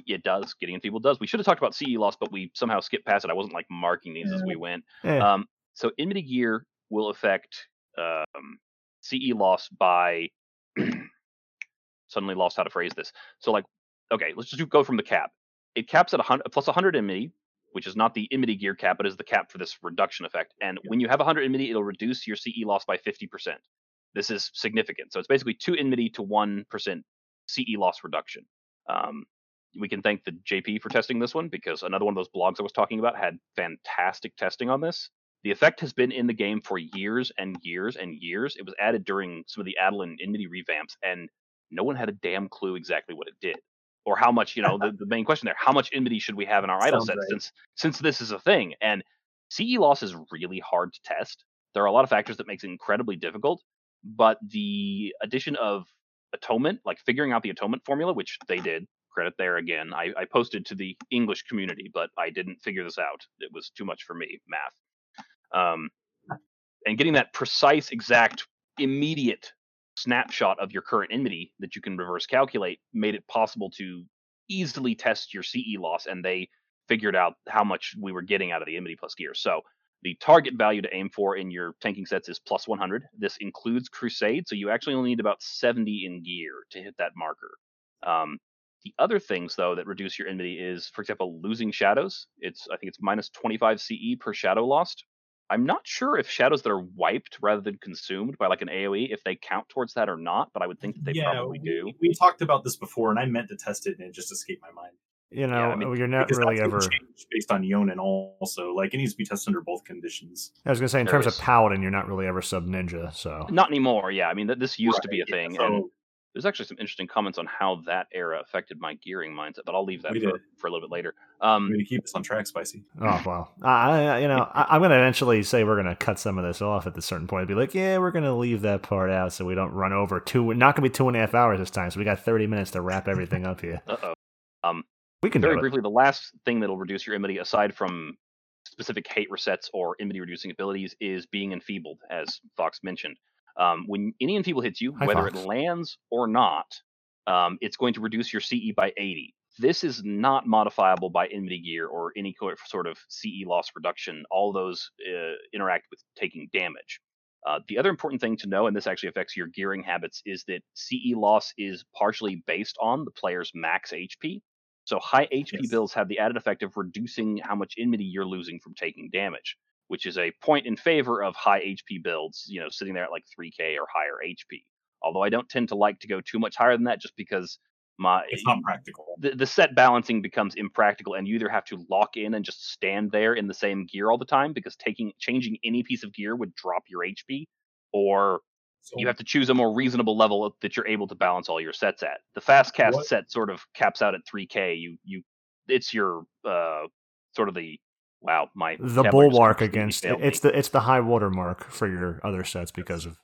C: it does. Getting enfeebled does. We should have talked about CE loss, but we somehow skipped past it. I wasn't like marking these as we went.
A: Eh,
C: Um, so enmity gear will affect um, CE loss by. suddenly lost how to phrase this. So like, okay, let's just go from the cap. It caps at a hundred plus 100 enmity, which is not the enmity gear cap, but is the cap for this reduction effect. And when you have 100 enmity, it'll reduce your CE loss by 50%. This is significant. So it's basically two enmity to one percent CE loss reduction. Um, we can thank the JP for testing this one because another one of those blogs I was talking about had fantastic testing on this. The effect has been in the game for years and years and years. It was added during some of the Adoulin Enmity revamps, and no one had a damn clue exactly what it did or how much. You know, the, the main question there: how much Enmity should we have in our idle
B: Sounds
C: sets
B: right.
C: since since this is a thing? And CE loss is really hard to test. There are a lot of factors that makes it incredibly difficult, but the addition of atonement, like figuring out the atonement formula, which they did. Credit there again. I, I posted to the English community, but I didn't figure this out. It was too much for me, math. Um, and getting that precise, exact, immediate snapshot of your current enmity that you can reverse calculate made it possible to easily test your CE loss, and they figured out how much we were getting out of the enmity plus gear. So the target value to aim for in your tanking sets is plus 100. This includes Crusade, so you actually only need about 70 in gear to hit that marker. Um, the other things though that reduce your enmity is, for example, losing shadows. It's I think it's minus 25 CE per shadow lost. I'm not sure if shadows that are wiped rather than consumed by like an AOE if they count towards that or not, but I would think that they probably
B: we,
C: do.
B: We talked about this before, and I meant to test it, and it just escaped my mind.
A: You know,
C: I mean,
A: you're not really ever.
B: based on Yonin also. Like it needs to be tested under both conditions.
A: I was gonna say, in
C: There
A: terms
C: is-
A: of paladin, you're not really ever sub ninja. So
C: Not anymore. Yeah, I mean th- this used to be a
B: yeah,
C: thing,
B: so
C: and there's actually some interesting comments on how that era affected my gearing mindset, but I'll leave that for, for a little bit later. Um,
B: I'm to keep us on track, spicy.
A: Oh well, I, I- you know, I, I'm gonna eventually say we're gonna cut some of this off at a certain point. Be like, yeah, we're gonna leave that part out so we don't run over two. We're not gonna be two and a half hours this time, so we got 30 minutes to wrap everything up here.
C: uh-oh. Um,
A: We can
C: very
A: do it.
C: briefly, the last thing that'll reduce your enmity, aside from specific hate resets or enmity reducing abilities, is being enfeebled, as Fox mentioned. Um, when any enfeeble hits you,
A: Hi,
C: whether
A: Fox.
C: it lands or not, um, it's going to reduce your CE by 80. This is not modifiable by enmity gear or any sort of CE loss reduction. All those uh, interact with taking damage. Uh, the other important thing to know, and this actually affects your gearing habits, is that CE loss is partially based on the player's max HP. So high HP
B: Yes.
C: builds have the added effect of reducing how much enmity you're losing from taking damage, which is a point in favor of high HP builds, you know, sitting there at like 3k or higher HP. Although I don't tend to like to go too much higher than that just because my
B: It's not practical.
C: the, the set balancing becomes impractical and you either have to lock in and just stand there in the same gear all the time because taking changing any piece of gear would drop your HP or
B: So
C: you have to choose a more reasonable level that you're able to balance all your sets at. The fast cast
B: What-
C: set sort of caps out at 3k. You you it's your uh sort of the wow my
A: The
C: vocabulary
A: bulwark against
C: failed
A: it's the it's the high water mark for your other sets because of.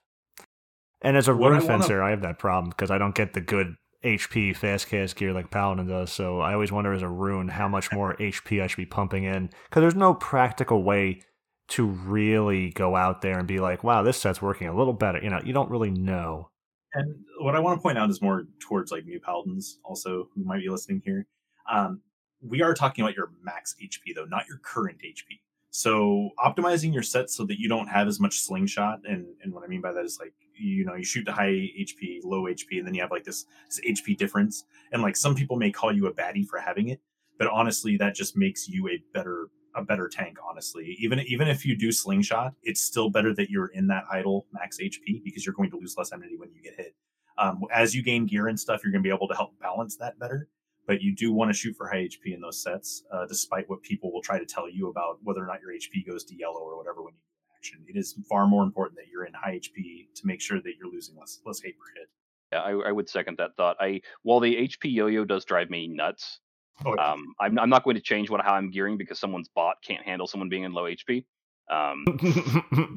A: And as a
B: What
A: rune
B: I wanna-
A: fencer, I have that problem because I don't get the good HP fast cast gear like Paladin does. So I always wonder as a rune how much more HP I should be pumping in because there's no practical way to really go out there and be like, wow, this set's working a little better. You know, you don't really know.
B: And what I want to point out is more towards like new paladins also who might be listening here. Um, we are talking about your max HP though, not your current HP. So optimizing your set so that you don't have as much slingshot, and and what I mean by that is like you know you shoot to high HP, low HP, and then you have like this this HP difference. And like some people may call you a baddie for having it, but honestly, that just makes you a better a better tank. Honestly, even even if you do slingshot, it's still better that you're in that idle max HP because you're going to lose less enmity when you get hit. Um, as you gain gear and stuff, you're going to be able to help balance that better. But you do want to shoot for high HP in those sets, uh, despite what people will try to tell you about whether or not your HP goes to yellow or whatever when you do action. It is far more important that you're in high HP to make sure that you're losing less less hate per hit.
C: Yeah, I, I would second that thought. I while the HP yo-yo does drive me nuts,
B: Oh, yeah.
C: um, I'm I'm not going to change what how I'm gearing because someone's bot can't handle someone being in low HP. Um,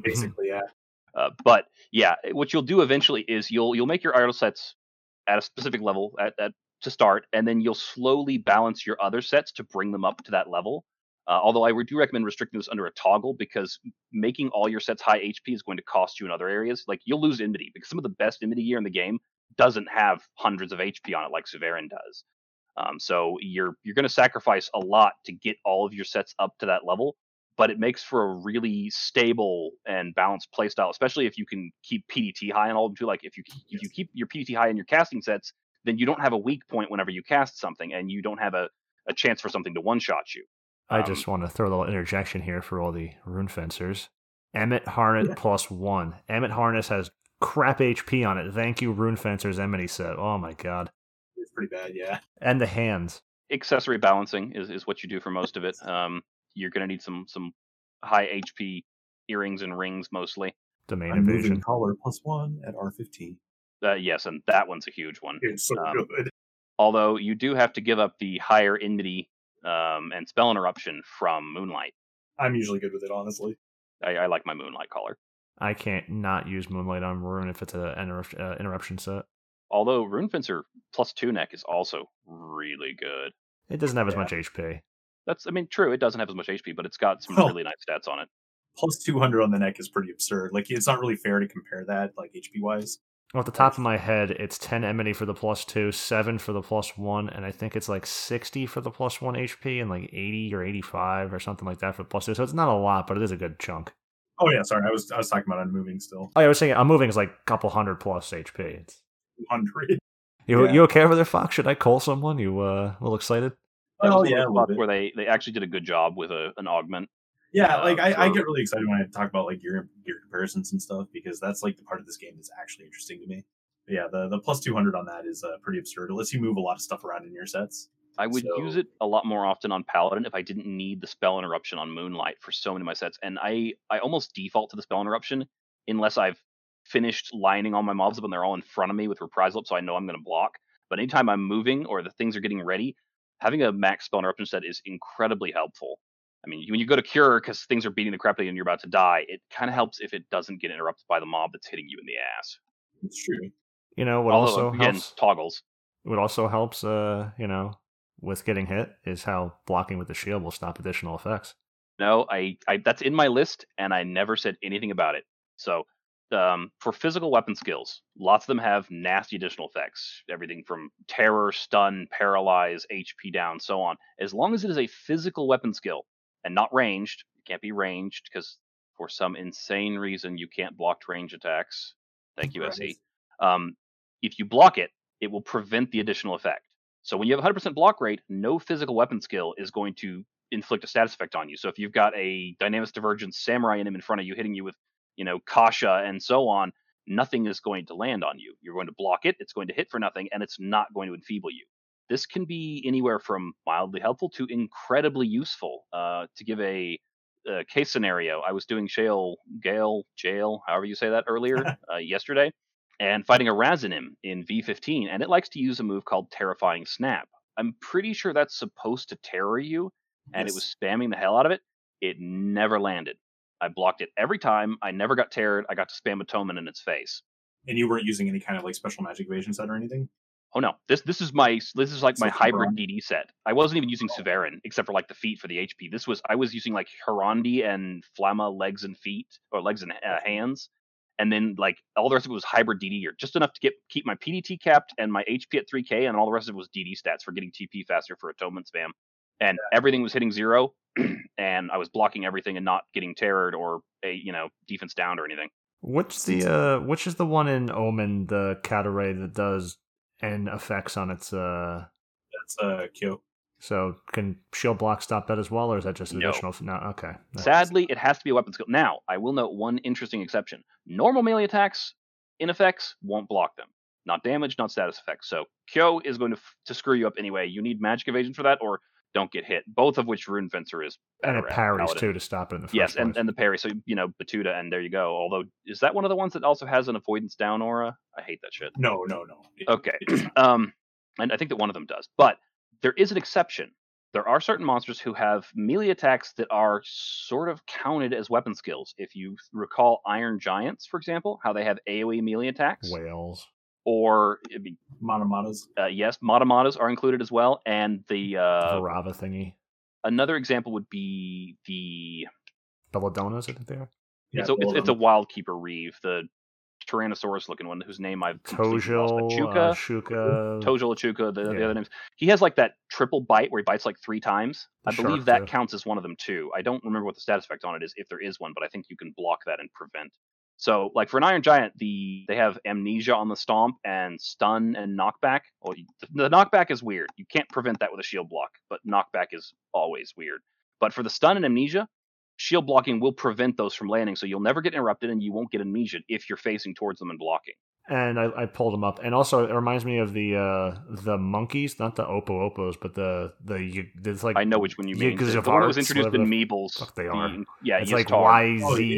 B: basically, yeah.
C: Uh, but yeah, what you'll do eventually is you'll you'll make your idle sets at a specific level at, at to start, and then you'll slowly balance your other sets to bring them up to that level. Uh, although I do recommend restricting this under a toggle because making all your sets high HP is going to cost you in other areas. Like you'll lose Enmity because some of the best Enmity gear in the game doesn't have hundreds of HP on it like Souveran does. Um, so you're you're going to sacrifice a lot to get all of your sets up to that level, but it makes for a really stable and balanced playstyle, especially if you can keep PDT high on all of them too. Like if you if you keep your PDT high in your casting sets, then you don't have a weak point whenever you cast something, and you don't have a, a chance for something to one shot you.
A: I
C: Um,
A: just want to throw a little interjection here for all the rune fencers. Emet Harness
B: Yeah.
A: plus one. Emet Harness has crap HP on it. Thank you, rune fencers. Emily said, "Oh my god."
B: It's pretty bad, yeah.
A: And the hands.
C: accessory balancing is, is what you do for most of it. Um, you're going to need some some high HP earrings and rings mostly.
A: Domain
B: I'm moving
A: evasion.
B: collar plus one at R15.
C: Uh, yes, and that one's a huge one.
B: It's so
C: Um,
B: good.
C: Although you do have to give up the higher enmity um, and spell interruption from Moonlight.
B: I'm usually good with it, honestly.
C: I, I like my Moonlight collar.
A: I can't not use Moonlight on Rune if it's an interrupt, uh, interruption set.
C: Although Rune Fencer plus two neck is also really good.
A: It doesn't have as much HP.
C: That's I mean true. It doesn't have as much HP, but it's got some
B: Oh.
C: really nice stats on it.
B: Plus 200 on the neck is pretty absurd. Like, it's not really fair to compare that, like, HP wise.
A: Off the top of my head, it's 10 enmity for the plus two, 7 for the plus one, and I think it's like 60 for the plus one HP and like 80 or 85 or something like that for the plus two. So it's not a lot, but it is a good chunk.
B: Oh, yeah, sorry. I was I was talking about unmoving still.
A: Oh, yeah, I was saying Unmoving is like a couple hundred plus HP. It's,
B: 200.
A: you,
B: Yeah.
A: you okay over there, Fox? Should I call someone? You uh, a little excited?
B: Oh,
C: was
B: yeah, a little bit.
C: where they, they actually did a good job with a, an augment.
B: Yeah,
C: Uh,
B: like I, I get really excited when I talk about like gear gear comparisons and stuff because that's like the part of this game that's actually interesting to me. But yeah, the the plus two hundred on that is uh, pretty absurd. It lets you move a lot of stuff around in your sets.
C: I would
B: So-
C: use it a lot more often on Paladin if I didn't need the spell interruption on Moonlight for so many of my sets. And I, I almost default to the spell interruption unless I've finished lining all my mobs up and they're all in front of me with reprisal up so I know I'm going to block. But anytime I'm moving or the things are getting ready, having a max spell interruption set is incredibly helpful. I mean, when you go to cure because things are beating the crap out of you and you're about to die, it kind of helps if it doesn't get interrupted by the mob that's hitting you in the ass.
B: It's true.
A: You know what
C: Although,
A: also
C: again,
A: helps?
C: toggles.
A: What also helps, uh, you know, with getting hit is how blocking with the shield will stop additional effects.
C: No, I, I that's in my list, and I never said anything about it. So, um, for physical weapon skills, lots of them have nasty additional effects. Everything from terror, stun, paralyze, HP down, so on. As long as it is a physical weapon skill and not ranged, it can't be ranged because for some insane reason you can't block range attacks. Thank you,
B: Right.
C: SE. Um, if you block it, it will prevent the additional effect. So when you have 100% block rate, no physical weapon skill is going to inflict a status effect on you. So if you've got a Dynamis Divergence Samurai in him in front of you, hitting you with, you know, Kasha and so on, nothing is going to land on you. You're going to block it, it's going to hit for nothing, and it's not going to enfeeble you. This can be anywhere from mildly helpful to incredibly useful. Uh, to give a, a case scenario, I was doing Shale, Gale, Jail, however you say that earlier, uh, yesterday, and fighting a Razanim in V15, and it likes to use a move called Terrifying Snap. I'm pretty sure that's supposed to terror you, and it was spamming the hell out of it. It never landed. I blocked it every time. I never got terrored. I got to spam Atonement in its face.
B: And you weren't using any kind of like special magic evasion set or anything.
C: Oh no, this this is my this is like my hybrid? DD set. I wasn't even using
B: Oh.
C: Souveran except for like the feet for the HP. This was I was using like Hjarrandi and Flamma legs and feet or legs and uh, hands, and then like all the rest of it was hybrid DD or just enough to get keep my PDT capped and my HP at 3K, and all the rest of it was DD stats for getting TP faster for atonement spam, and everything was hitting zero, and I was blocking everything and not getting terrored or a you know defense down or anything.
A: Which the uh, which is the one in Omen, the Cataray that does and effects on its uh.
B: That's uh Kyo.
A: So can shield block stop that as well, or is that just
C: No.
A: additional? No, okay. No.
C: Sadly, it has to be a weapon skill. Now, I will note one interesting exception. Normal melee attacks, in effects, won't block them. Not damage, not status effects. So Kyo is going to, f- to screw you up anyway. You need magic evasion for that, or don't get hit. Both of which Rune Fencer is
A: and
C: better
A: it parries
C: Paladin.
A: too to stop it in the first
C: Yes, and,
A: place.
C: and the parry. So, you know, Battuta, and there you go. Although, is that one of the ones that also has an avoidance down aura? I hate that shit.
B: No, no, no. It-
C: Okay.
B: it.
C: Um, and I think that one of them does. But there is an exception. There are certain monsters who have melee attacks that are sort of counted as weapon skills. If you recall Iron Giants, for example, how they have AoE melee attacks.
A: Whales.
C: Or it'd be
B: Monomonas.
C: uh, yes, Matamatas are included as well, and the uh,
A: Varava thingy.
C: another example would be the
A: Belladonas, I think they are.
C: it's a it's, it's a wild keeper reeve, the Tyrannosaurus looking one whose name I've completely lost.
A: Tojo,
C: Achuka,
A: uh, Shuka.
C: Tojo Lachuka, the, the other names. He has like that triple bite where he bites like three times. I believe that
A: too.
C: counts as one of them too. I don't remember what the status effect on it is, if there is one, but I think you can block that and prevent. So, like for an Iron Giant, the they have amnesia on the stomp and stun and knockback. Well, the knockback is weird. You can't prevent that with a shield block, but knockback is always weird. But for the stun and amnesia, shield blocking will prevent those from landing, so you'll never get interrupted and you won't get amnesia if you're facing towards them and blocking.
A: And I, I pulled them up. And also, it reminds me of the uh, the monkeys, not the Opo Opos, but the the it's like
C: I know which one you
A: mean.
C: mean.
A: 'cause
C: The,
A: of
C: one that was introduced in
A: whatever
C: Meebles.
A: fuck they
C: the-
A: are.
C: Yeah,
A: it's like
C: tar.
A: Y
B: Oh, it
A: Z.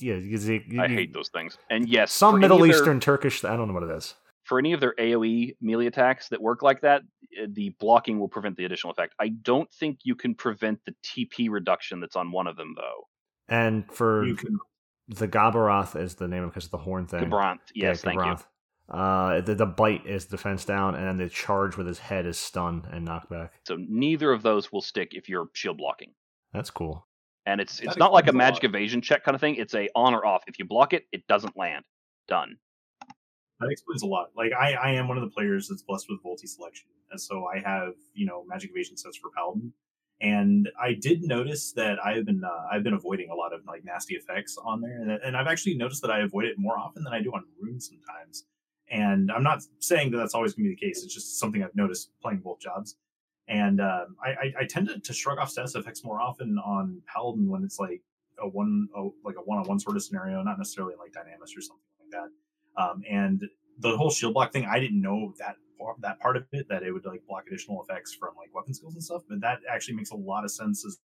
B: is.
A: Yeah,
C: I hate those things. And yes,
A: some Middle
C: any their-
A: Eastern Turkish. I don't know what it is.
C: for any of their AOE melee attacks that work like that, uh, the blocking will prevent the additional effect. I don't think you can prevent the TP reduction that's on one of them though.
A: And for
B: You can
A: the Gabaroth is the name of because of the horn thing.
C: Gabrant,
A: Yeah,
C: yes, thank you.
A: Uh, the, the bite is defense down, and then the charge with his head is stun and knockback.
C: So neither of those will stick if you're shield blocking.
A: That's cool.
C: And it's it's
B: That
C: not like a
B: explains a
C: magic evasion check kind of thing. It's a on or off. If you block it, it doesn't land. Done.
B: that explains a lot. Like I, I am one of the players that's blessed with Volte selection, and so I have you know magic evasion sets for Paladin, and I did notice that I've been uh, I've been avoiding a lot of like nasty effects on there, and, and I've actually noticed that I avoid it more often than I do on runes sometimes. And I'm not saying that that's always going to be the case. It's just something I've noticed playing both jobs. And um, I, I, I tend to, to shrug off status effects more often on Paladin when it's like a one a, like a one on one sort of scenario, not necessarily like Dynamis or something like that. Um, and the whole shield block thing, I didn't know that that part of it that it would like block additional effects from like weapon skills and stuff. But that actually makes a lot of sense as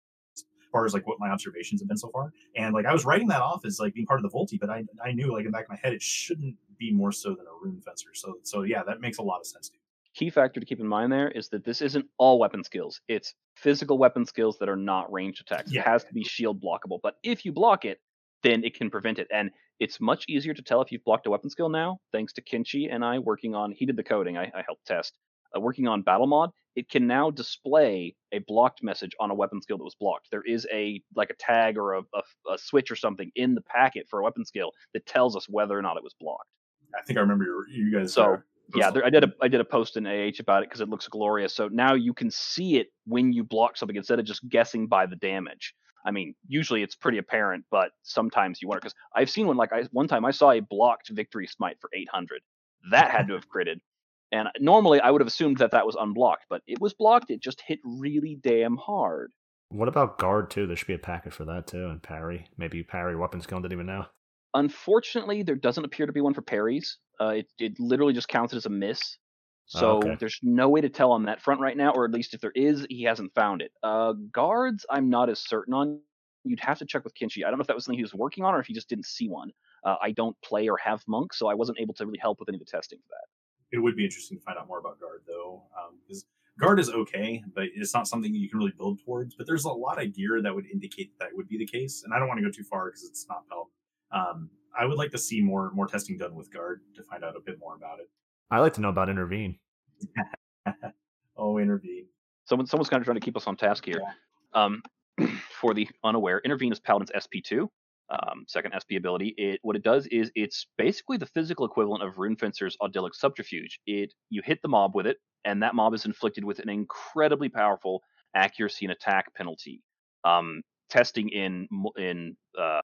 B: far as like what my observations have been so far. And like I was writing that off as like being part of the Volte, but I I knew like in the back of my head it shouldn't be more so than a rune fencer. So so yeah, that makes a lot of sense. Dude.
C: Key factor to keep in mind there is that this isn't all weapon skills. It's physical weapon skills that are not ranged attacks.
B: Yeah.
C: It has to be shield blockable. But if you block it, then it can prevent it. And it's much easier to tell if you've blocked a weapon skill now, thanks to Kinchi and I working on, he did the coding, I, I helped test, uh, working on Battle Mod. It can now display a blocked message on a weapon skill that was blocked. There is a like a tag or a, a, a switch or something in the packet for a weapon skill that tells us whether or not it was blocked.
B: I think I remember you guys.
C: So, Yeah, there, I did a I did a post in AH about it because it looks glorious. So now you can see it when you block something instead of just guessing by the damage. I mean, usually it's pretty apparent, but sometimes you wonder because I've seen one like I one time I saw a blocked victory smite for 800. That had to have critted. And normally I would have assumed that that was unblocked, but it was blocked. It just hit really damn hard.
A: What about guard too? There should be a packet for that too, and parry. Maybe parry weapon skill. Didn't even know.
C: Unfortunately, there doesn't appear to be one for parries. Uh, it, it literally just counted as a miss. So
A: Oh, okay.
C: there's no way to tell on that front right now, or at least if there is, he hasn't found it. Uh, guards, I'm not as certain on. You'd have to check with Kinchi. I don't know if that was something he was working on or if he just didn't see one. Uh, I don't play or have monk, so I wasn't able to really help with any of the testing for that.
B: it would be interesting to find out more about guard though, because guard is okay, but it's not something you can really build towards. But there's a lot of gear that would indicate that would be the case, and I don't want to go too far because it's not Pelt. Um, I would like to see more more testing done with guard to find out a bit more about it.
A: I like to know about intervene.
B: oh, intervene.
C: Someone, someone's kind of trying to keep us on task here. Um, for the unaware, Intervene is Paladin's SP2, um, second SP ability. It what it does is it's basically the physical equivalent of Rune Fencer's Odyllic Subterfuge. It you hit the mob with it, and that mob is inflicted with an incredibly powerful accuracy and attack penalty. Um, testing in in uh,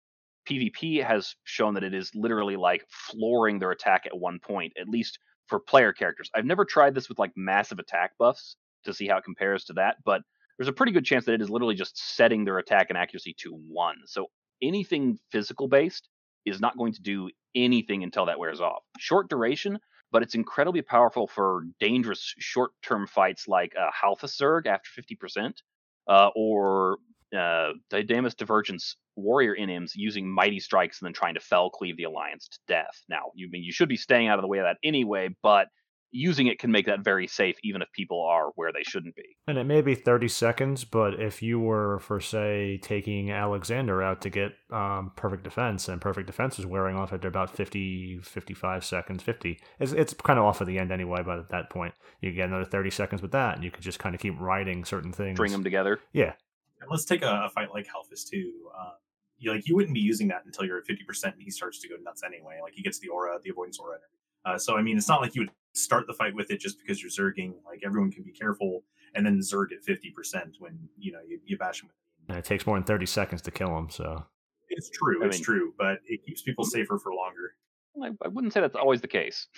C: PvP has shown that it is literally like flooring their attack at one point, at least for player characters. I've never tried this with like massive attack buffs to see how it compares to that, but there's a pretty good chance that it is literally just setting their attack and accuracy to one. So anything physical based is not going to do anything until that wears off. Short duration, but it's incredibly powerful for dangerous short term fights like uh, Halfasurg after 50%, uh, or uh, Dynamis Divergence warrior inims using mighty strikes and then trying to fell cleave the alliance to death. Now, you mean you should be staying out of the way of that anyway, but using it can make that very safe, even if people are where they shouldn't be.
A: And it may be 30 seconds, but if you were, for say, taking Alexander out to get um, perfect defense, and perfect defense is wearing off after about 50, 55 seconds, 50, it's, it's kind of off at the end anyway, but at that point, you get another 30 seconds with that, and you could just kind of keep riding certain things.
C: String them together.
A: Yeah.
B: And let's take a, a fight like Halfus too. Uh, you, like you wouldn't be using that until you're at 50% and he starts to go nuts anyway. Like he gets the aura, the avoidance aura. Uh, so, I mean, it's not like you would start the fight with it just because you're zerging. Like everyone can be careful and then zerg at 50% when, you know, you, you bash him.
A: And it takes more than 30 seconds to kill him, so.
B: It's true,
C: I
B: it's
C: mean-
B: true, but it keeps people safer for longer.
C: I, I wouldn't say that's always the case.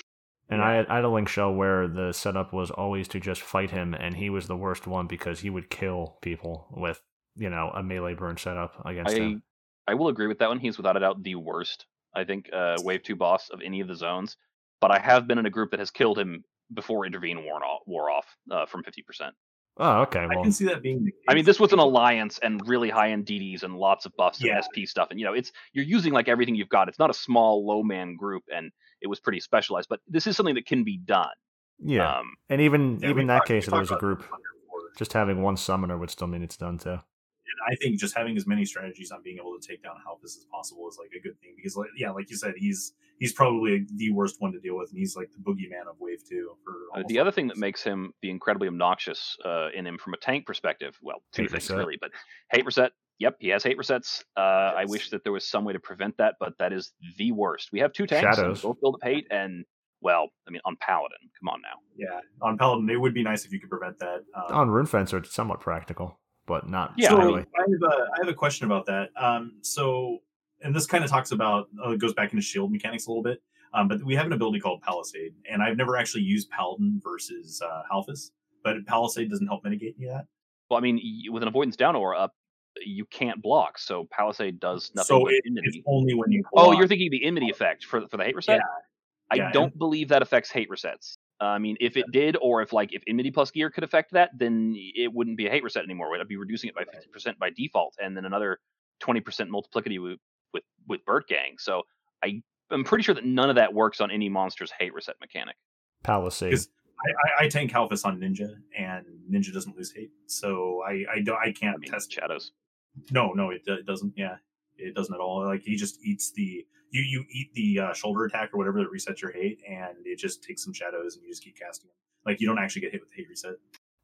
A: And I, had, I had a link show where the setup was always to just fight him, and he was the worst one because he would kill people with, you know, a melee burn setup against
C: I
A: him.
C: I will agree with that one. He's without a doubt the worst. I think uh, wave two boss of any of the zones. But I have been in a group that has killed him before intervene wore off, wore off uh, from fifty percent.
A: Oh, okay.
B: I can see that being the case.
C: I mean, this was an alliance and really high end DDs and lots of buffs
B: Yeah.
C: and SP stuff, and you know, it's you're using like everything you've got. It's not a small low man group, and it was pretty specialized. But this is something that can be done.
A: yeah.
C: Um,
A: and even
B: Yeah, we
A: even that
B: talked-
A: case, if there was a group, just having one summoner would still mean it's done too.
B: And I think just having as many strategies on being able to take down Halfus as possible is like a good thing because, like, yeah, like you said, he's he's probably the worst one to deal with, and he's like the boogeyman of Wave Two. For
C: Uh, the other thing that makes him be incredibly obnoxious uh, in him from a tank perspective, well, two
A: Hate
C: things
A: reset.
C: really, but hate reset. Yep, he has hate resets. Uh, I wish that there was some way to prevent that, but that is the worst. We have two tanks, and
A: Shadows.
C: both build up hate, and well, I mean, on Paladin, come on now.
B: yeah, on Paladin, it would be nice if you could prevent that. Um,
A: On Rune Fencer, it's somewhat practical, but not
C: Yeah,
B: so
A: really.
B: I have a I have a question about that. Um, so and this kind of talks about uh, goes back into shield mechanics a little bit. Um, but we have an ability called Palisade, and I've never actually used Paladin versus uh, Halfus, but Palisade doesn't help mitigate any of that.
C: Well, I mean, with an avoidance down or up, you can't block, so Palisade does nothing
B: so it, it's only when you
C: Oh, you're thinking the enmity effect for for the hate reset? Yeah. I
B: yeah,
C: don't believe that affects hate resets. Uh, I mean, if it did, or if like if enmity plus gear could affect that, then it wouldn't be a hate reset anymore. I'd be reducing it by fifty percent by default, and then another twenty percent multiplicity with, with with Burtgang. So I I'm pretty sure that none of that works on any monster's hate reset mechanic.
A: Palisade.
B: Because- I, I, I tank Halfus on Ninja, and Ninja doesn't lose hate, so I I, don't, I can't
C: I mean,
B: test.
C: shadows.
B: No, no, it, it doesn't. Yeah, it doesn't at all. Like he just eats the you you eat the uh, shoulder attack or whatever that resets your hate, and it just takes some shadows, and you just keep casting them. Like you don't actually get hit with the hate reset.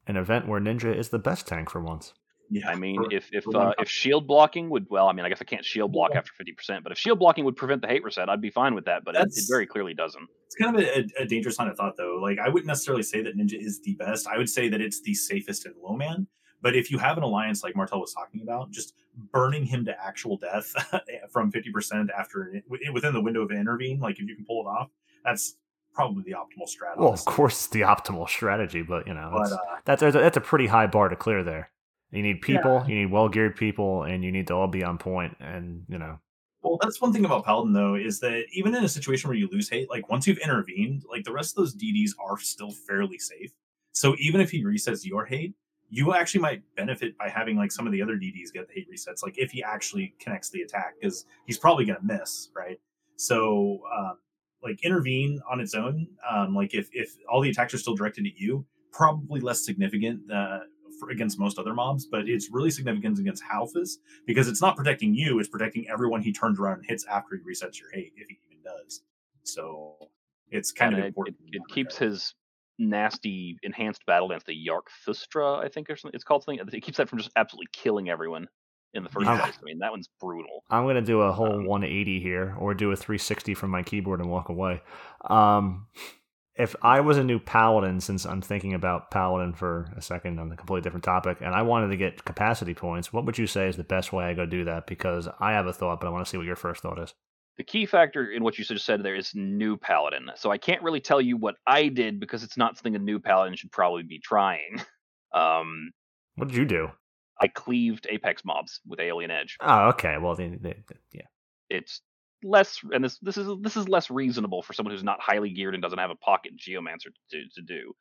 A: An event where Ninja is the best tank for once.
B: Yeah,
C: I mean,
B: for-
C: if if uh, if shield blocking would well, I mean, I guess I can't shield block after fifty percent, but if shield blocking would prevent the hate reset, I'd be fine with that. But it, it very clearly doesn't.
B: it's kind of a, a, a dangerous line of thought, though. Like I wouldn't necessarily say that Ninja is the best. I would say that it's the safest in low man. But if you have an alliance like Martel was talking about, just burning him to actual death from fifty percent after within the window of intervene, like if you can pull it off, that's probably the optimal strategy.
A: Well, of course, it's the optimal strategy, but you know,
B: But uh,
A: that's that's a, that's a pretty high bar to clear there. You need people, you need well geared people, and you need to all be on point. And you know,
B: Well, that's one thing about Paladin though, is that even in a situation where you lose hate, like once you've intervened, like the rest of those DDs are still fairly safe. So even if he resets your hate, you actually might benefit by having like some of the other DDs get the hate resets. Like if he actually connects the attack, because he's probably gonna miss, right? So um, like intervene on its own, um, like if if all the attacks are still directed at you, probably less significant uh, for, against most other mobs, but it's really significant against Halfus because it's not protecting you; it's protecting everyone he turns around and hits after he resets your hate, if he even does. So it's kind
C: And
B: of
C: it,
B: important.
C: it, it keeps his nasty enhanced battle dance, the Yark Thustra, I think, or something. It's called something. It keeps that from just absolutely killing everyone in the first
B: Yeah.
C: place. I mean, that one's brutal.
A: I'm gonna do a whole
C: Um,
A: 180 here, or do a 360 from my keyboard and walk away. Um, if I was a new paladin, since I'm thinking about paladin for a second on a completely different topic, and I wanted to get capacity points, what would you say is the best way I go do that? Because I have a thought, but I want to see what your first thought is.
C: The key factor in what you just said there is new paladin. So I can't really tell you what I did because it's not something a new paladin should probably be trying. Um,
A: What did you do?
C: I cleaved apex mobs with Aeolian Edge.
A: Oh, okay. Well, they, they, yeah.
C: It's less, and this this is this is less reasonable for someone who's not highly geared and doesn't have a pocket geomancer to to do.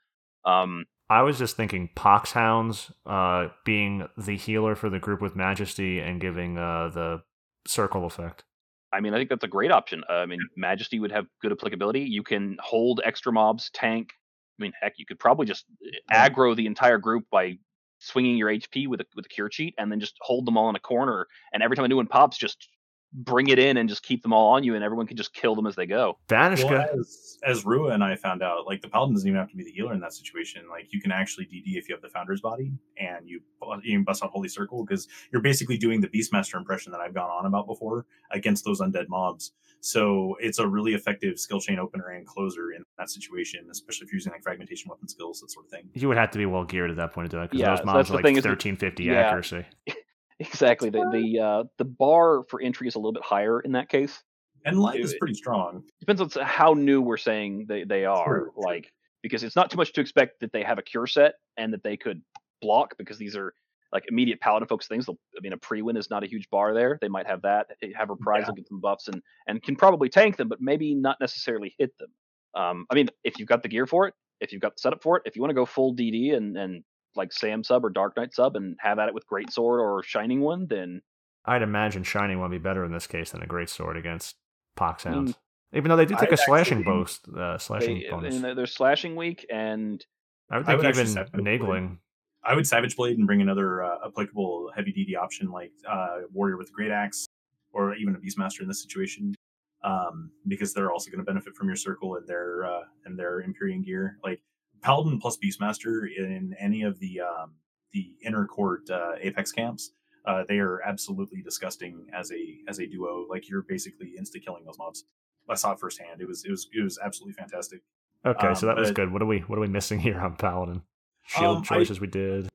C: Um,
A: I was just thinking Poxhounds uh, being the healer for the group with Majesty and giving uh, the circle effect.
C: I mean, I think that's a great option. Uh, I mean, Majesty would have good applicability. You can hold extra mobs, tank, I mean, heck, you could probably just eh, aggro the entire group by swinging your HP with a with a cure cheat, and then just hold them all in a corner. And every time a new one pops, just bring it in and just keep them all on you, and everyone can just kill them as they go.
A: Banishka.
B: Well, as, as Rua and I found out, like the paladin doesn't even have to be the healer in that situation. Like you can actually DD if you have the founder's body and you you bust out Holy Circle because you're basically doing the Beastmaster impression that I've gone on about before against those undead mobs. So it's a really effective skill chain opener and closer in that situation, especially if you're using like fragmentation weapon skills, that sort of thing.
A: You would have to be well geared at that point to do it because
C: Yeah,
A: those mobs
C: that's
A: are like
C: thing is
A: thirteen fifty
C: yeah.
A: accuracy.
C: Exactly. The the uh, the bar for entry is a little bit higher in that case.
B: And light is pretty strong.
C: Depends on how new we're saying they, they are.
B: True.
C: Like because it's not too much to expect that they have a cure set and that they could block because these are like immediate paladin focused things. I mean, a Priwen is not a huge bar there. They might have that. They have reprisal, get some buffs, and and can probably tank them, but maybe not necessarily hit them. Um, I mean, if you've got the gear for it, if you've got the setup for it, if you want to go full DD and and like Sam sub or Dark Knight sub and have at it with Great Sword or Shining One, then
A: I'd imagine Shining One would be better in this case than a Great Sword against Pox
C: I mean,
A: Hounds. Even though they do take
B: I'd
A: a slashing
B: actually-
A: boost, uh, slashing
C: they,
A: bonus.
C: and they're- they're slashing weak and
A: I would
B: I
A: think
B: would
A: even
B: say-
A: enabling.
B: I would Savage Blade and bring another uh, applicable heavy DD option like uh, Warrior with Great Axe or even a Beastmaster in this situation, um, because they're also going to benefit from your circle and their uh, and their Empyrean gear. Like Paladin plus Beastmaster in any of the um, the inner court uh, Apex camps, uh, they are absolutely disgusting as a as a duo. Like you're basically insta killing those mobs. I saw it firsthand. It was it was it was absolutely fantastic.
A: Okay,
B: um,
A: so that was
B: but-
A: good. What are we what are we missing here on Paladin? Shield
B: Um, I-
A: choices we did.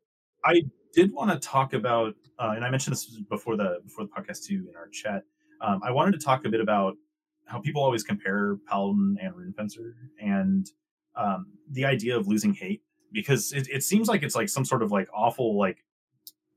B: I did want to talk about, uh, and I mentioned this before the before the podcast too in our chat. Um, I wanted to talk a bit about how people always compare Paladin and Rune Fencer, and um, the idea of losing hate because it, it seems like it's like some sort of like awful like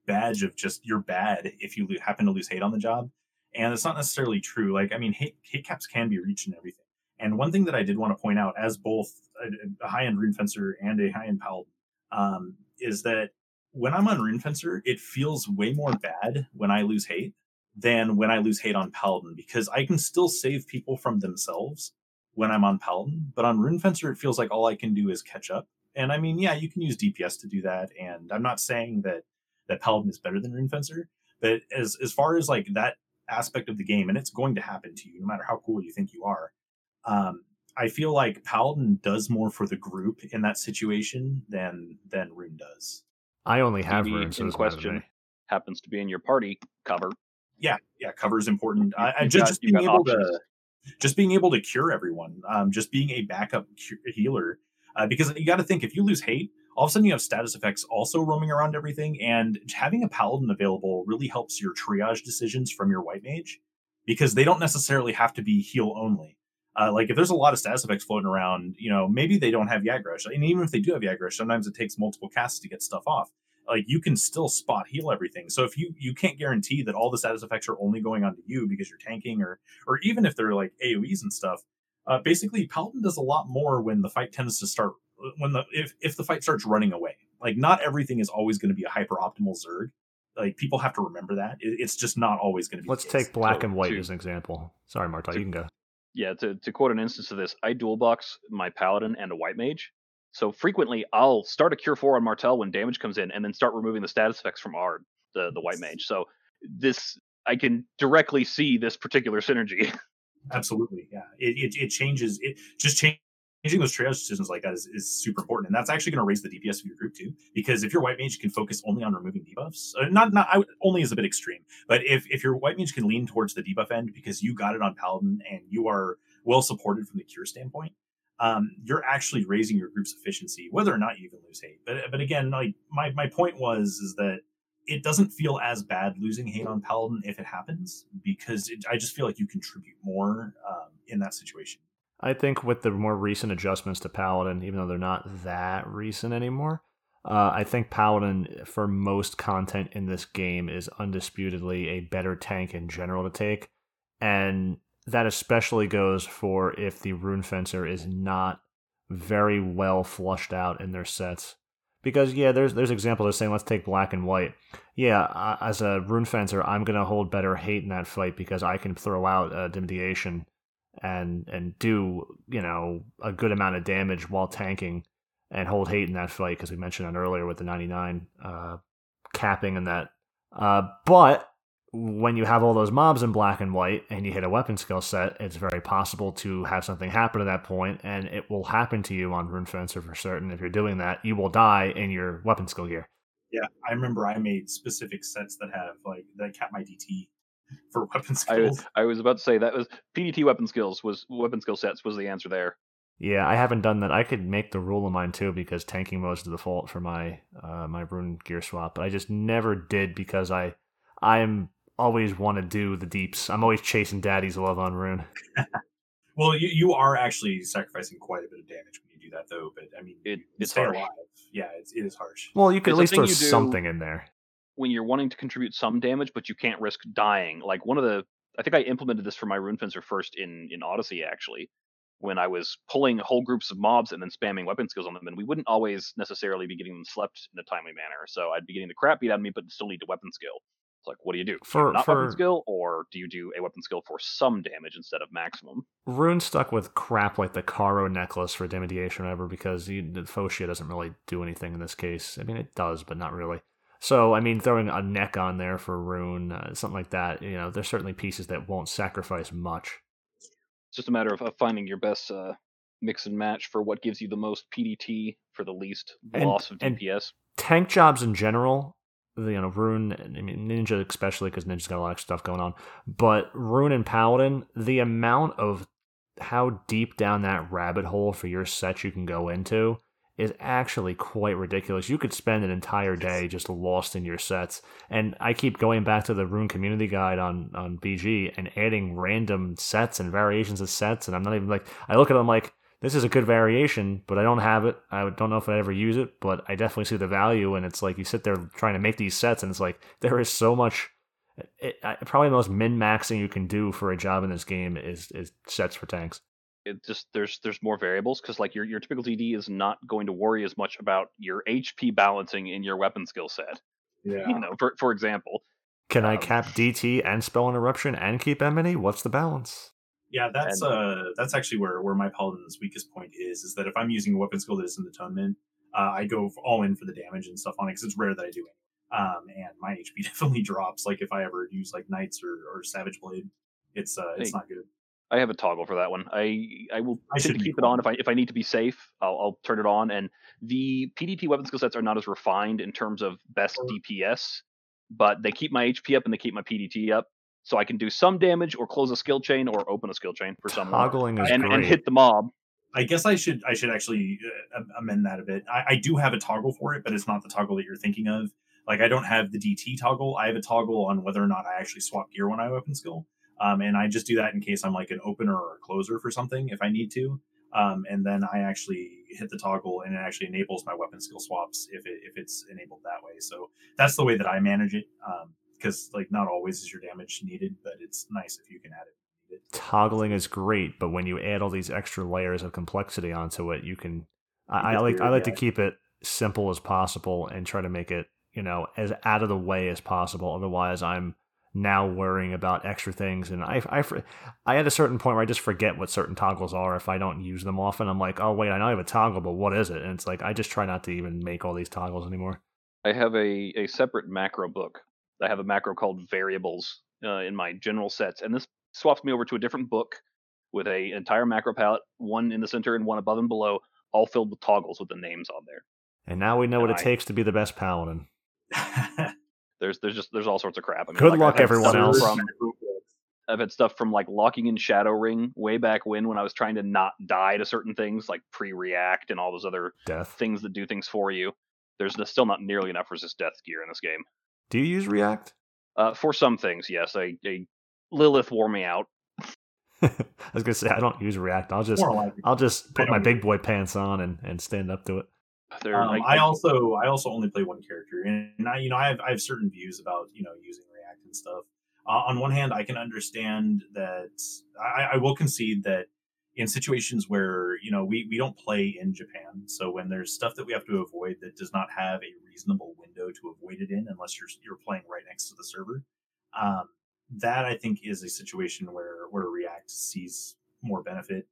B: badge of just you're bad if you lo- happen to lose hate on the job, and it's not necessarily true. Like I mean, hate hate caps can be reached and everything. And one thing that I did want to point out, as both a, a high end Rune Fencer and a high end Paladin, um, is that when I'm on Rune Fencer, it feels way more bad when I lose hate than when I lose hate on Paladin because I can still save people from themselves when I'm on Paladin. But on Rune Fencer, it feels like all I can do is catch up. And I mean, yeah, you can use DPS to do that. And I'm not saying that that Paladin is better than Rune Fencer, but as as far as like that aspect of the game, and it's going to happen to you no matter how cool you think you are. Um, I feel like Paladin does more for the group in that situation than than Rune does.
A: I only have
C: DD
A: runes, so
C: in
A: it doesn't matter to
C: question happens to be in your party cover.
B: yeah yeah cover is important
C: You-
B: I, I just,
C: got-
B: just being able
C: options.
B: to just being able to cure everyone um just being a backup cu- healer uh, because you got to think if you lose hate all of a sudden you have status effects also roaming around everything and having a paladin available really helps your triage decisions from your white mage because they don't necessarily have to be heal only. Uh, like if there's a lot of status effects floating around you know maybe they don't have Yagrush and even if they do have Yagrush sometimes it takes multiple casts to get stuff off like you can still spot heal everything. So if you you can't guarantee that all the status effects are only going onto you because you're tanking or or even if they're like AoEs and stuff, uh, basically Paladin does a lot more when the fight tends to start when the if if the fight starts running away. Like not everything is always going to be a hyper optimal Zerg. Like people have to remember that It- it's just not always going to be.
A: Let's
B: the case.
A: take black
C: So,
A: and white
C: to-
A: as an example. Sorry, Marta,
C: to-
A: you can go.
C: Yeah, to, to quote an instance of this, I dual box my paladin and a white mage. So frequently I'll start a cure four on Martel when damage comes in, and then start removing the status effects from Ard, the the white mage. So this I can directly see this particular synergy.
B: Absolutely, yeah. It, it, it changes. It just changing those triage decisions like that is, is super important, and that's actually going to raise the DPS of your group too. Because if your white mage can focus only on removing debuffs, uh, not not I only is a bit extreme, but if if your white mage can lean towards the debuff end because you got it on paladin and you are well supported from the cure standpoint, um, you're actually raising your group's efficiency, whether or not you even lose hate. But but again, like my my point was is that it doesn't feel as bad losing hate on paladin if it happens because it, I just feel like you contribute more um, in that situation.
A: I think with the more recent adjustments to Paladin, even though they're not that recent anymore, uh, I think Paladin, for most content in this game, is undisputedly a better tank in general to take. And that especially goes for if the Rune Fencer is not very well flushed out in their sets. Because, yeah, there's there's examples of saying, let's take black and white. Yeah, as a Rune Fencer, I'm to hold better hate in that fight because I can throw out uh, Dimidiation and and do you know a good amount of damage while tanking and hold hate in that fight because we mentioned that earlier with the 99 uh, capping and that. Uh, but when you have all those mobs in black and white and you hit a weapon skill set, it's very possible to have something happen at that point, and it will happen to you on Rune Fencer for certain. If you're doing that, you will die in your weapon skill gear.
B: Yeah, I remember I made specific sets that have like that cap my DT for weapon skills.
C: I was, I was about to say that was PDT weapon skills was weapon skill sets was the answer there.
A: Yeah, I haven't done that. I could make the rule of mine too because tanking mode is the default for my uh, my rune gear swap, but I just never did because I I'm always want to do the deeps. I'm always chasing daddy's love on rune.
B: well, you, you are actually sacrificing quite a bit of damage when you do that, though. But I mean,
C: it, it's
B: stay
C: harsh.
B: alive. Yeah, it's, it is harsh.
A: Well, you can
C: It's
A: at least throw something in there.
C: when you're wanting to contribute some damage, but you can't risk dying. Like one of the, I think I implemented this for my rune fencer first in in Odyssey actually, when I was pulling whole groups of mobs and then spamming weapon skills on them, and we wouldn't always necessarily be getting them slept in a timely manner. So I'd be getting the crap beat out of me, but still need a weapon skill. It's like, what do you do?
A: For-
C: not
A: for-
C: weapon skill, or do you do a weapon skill for some damage instead of maximum?
A: Rune stuck with crap like the Caro necklace for Dimidiation or whatever because you, the Fotia doesn't really do anything in this case. I mean, it does, but not really. So, I mean, throwing a neck on there for Rune, uh, something like that, you know, there's certainly pieces that won't sacrifice much.
C: It's just a matter of, of finding your best uh, mix and match for what gives you the most PDT for the least
A: And-
C: loss of DPS.
A: Tank jobs in general, you know, Rune, I mean, Ninja especially because Ninja's got a lot of stuff going on, but Rune and Paladin, the amount of how deep down that rabbit hole for your set you can go into is actually quite ridiculous. You could spend an entire day just lost in your sets. And I keep going back to the Rune community guide on, on BG and adding random sets and variations of sets. And I'm not even like, I look at them like, this is a good variation, but I don't have it. I don't know if I ever use it, but I definitely see the value. And it's like you sit there trying to make these sets, and it's like there is so much. It, I, probably the most min maxing you can do for a job in this game is is sets for tanks.
C: it just there's there's more variables because like your your typical DD is not going to worry as much about your HP balancing in your weapon skill set.
B: Yeah.
C: You know, for for example,
A: Can I
C: Um,
A: cap DT and spell interruption and keep enmity? What's the balance?
B: Yeah, that's
C: And-
B: uh that's actually where where my paladin's weakest point is is that if I'm using a weapon skill that isn't atonement, uh, I go all in for the damage and stuff on it because it's rare that I do it. Um, and my HP definitely drops. Like if I ever use like knights or, or savage blade, it's uh it's
C: Hey.
B: not good.
C: I have a toggle for that one. I I will
B: I should
C: keep it on if I if I need to be safe. I'll I'll turn it on. And the PDT weapon skill sets are not as refined in terms of best DPS, but they keep my HP up and they keep my PDT up, so I can do some damage or close a skill chain or open a skill chain for someone
A: Toggling is
C: and
A: great.
C: and hit the mob.
B: I guess I should I should actually uh, amend that a bit. I, I do have a toggle for it, but it's not the toggle that you're thinking of. Like I don't have the DT toggle. I have a toggle on whether or not I actually swap gear when I weapon skill. Um, and I just do that in case I'm like an opener or a closer for something if I need to. Um, and then I actually hit the toggle and it actually enables my weapon skill swaps if it if it's enabled that way. So that's the way that I manage it. Um, because like not always is your damage needed, but it's nice if you can add it. when you need it.
A: Toggling is great, but when you add all these extra layers of complexity onto it, you can. I, I like I like to keep it simple as possible and try to make it you know as out of the way as possible. Otherwise, I'm now worrying about extra things, and I I I at a certain point where I just forget what certain toggles are if I don't use them often. I'm like, oh wait, I know I have a toggle, but what is it? And it's like I just try not to even make all these toggles anymore.
C: I have a, a separate macro book. I have a macro called variables uh, in my general sets, and this swaps me over to a different book with a entire macro palette, one in the center and one above and below, all filled with toggles with the names on there.
A: And now we know what it takes to be the best paladin.
C: There's there's just there's all sorts of crap. I mean,
A: Good
C: like,
A: luck,
C: I've had
A: everyone
C: stuff
A: else.
C: From, I've had stuff from like locking in Shadow Ring way back when when I was trying to not die to certain things like pre-react and all those other
A: Death.
C: things that do things for you. There's there's still not nearly enough resist death gear in this game.
A: Do you use React?
C: Uh, for some things, yes. I, I Lilith wore me out.
A: I was gonna say I don't use React. I'll just
B: like.
A: I'll just put my big boy pants on and, and stand up to it.
B: Um,
C: I,
B: I also I also only play one character, and I you know I have I have certain views about you know using React and stuff. Uh, on one hand, I can understand that I, I will concede that in situations where you know we we don't play in Japan, so when there's stuff that we have to avoid that does not have a reasonable window to avoid it in, unless you're you're playing right next to the server, um, that I think is a situation where where React sees more benefit.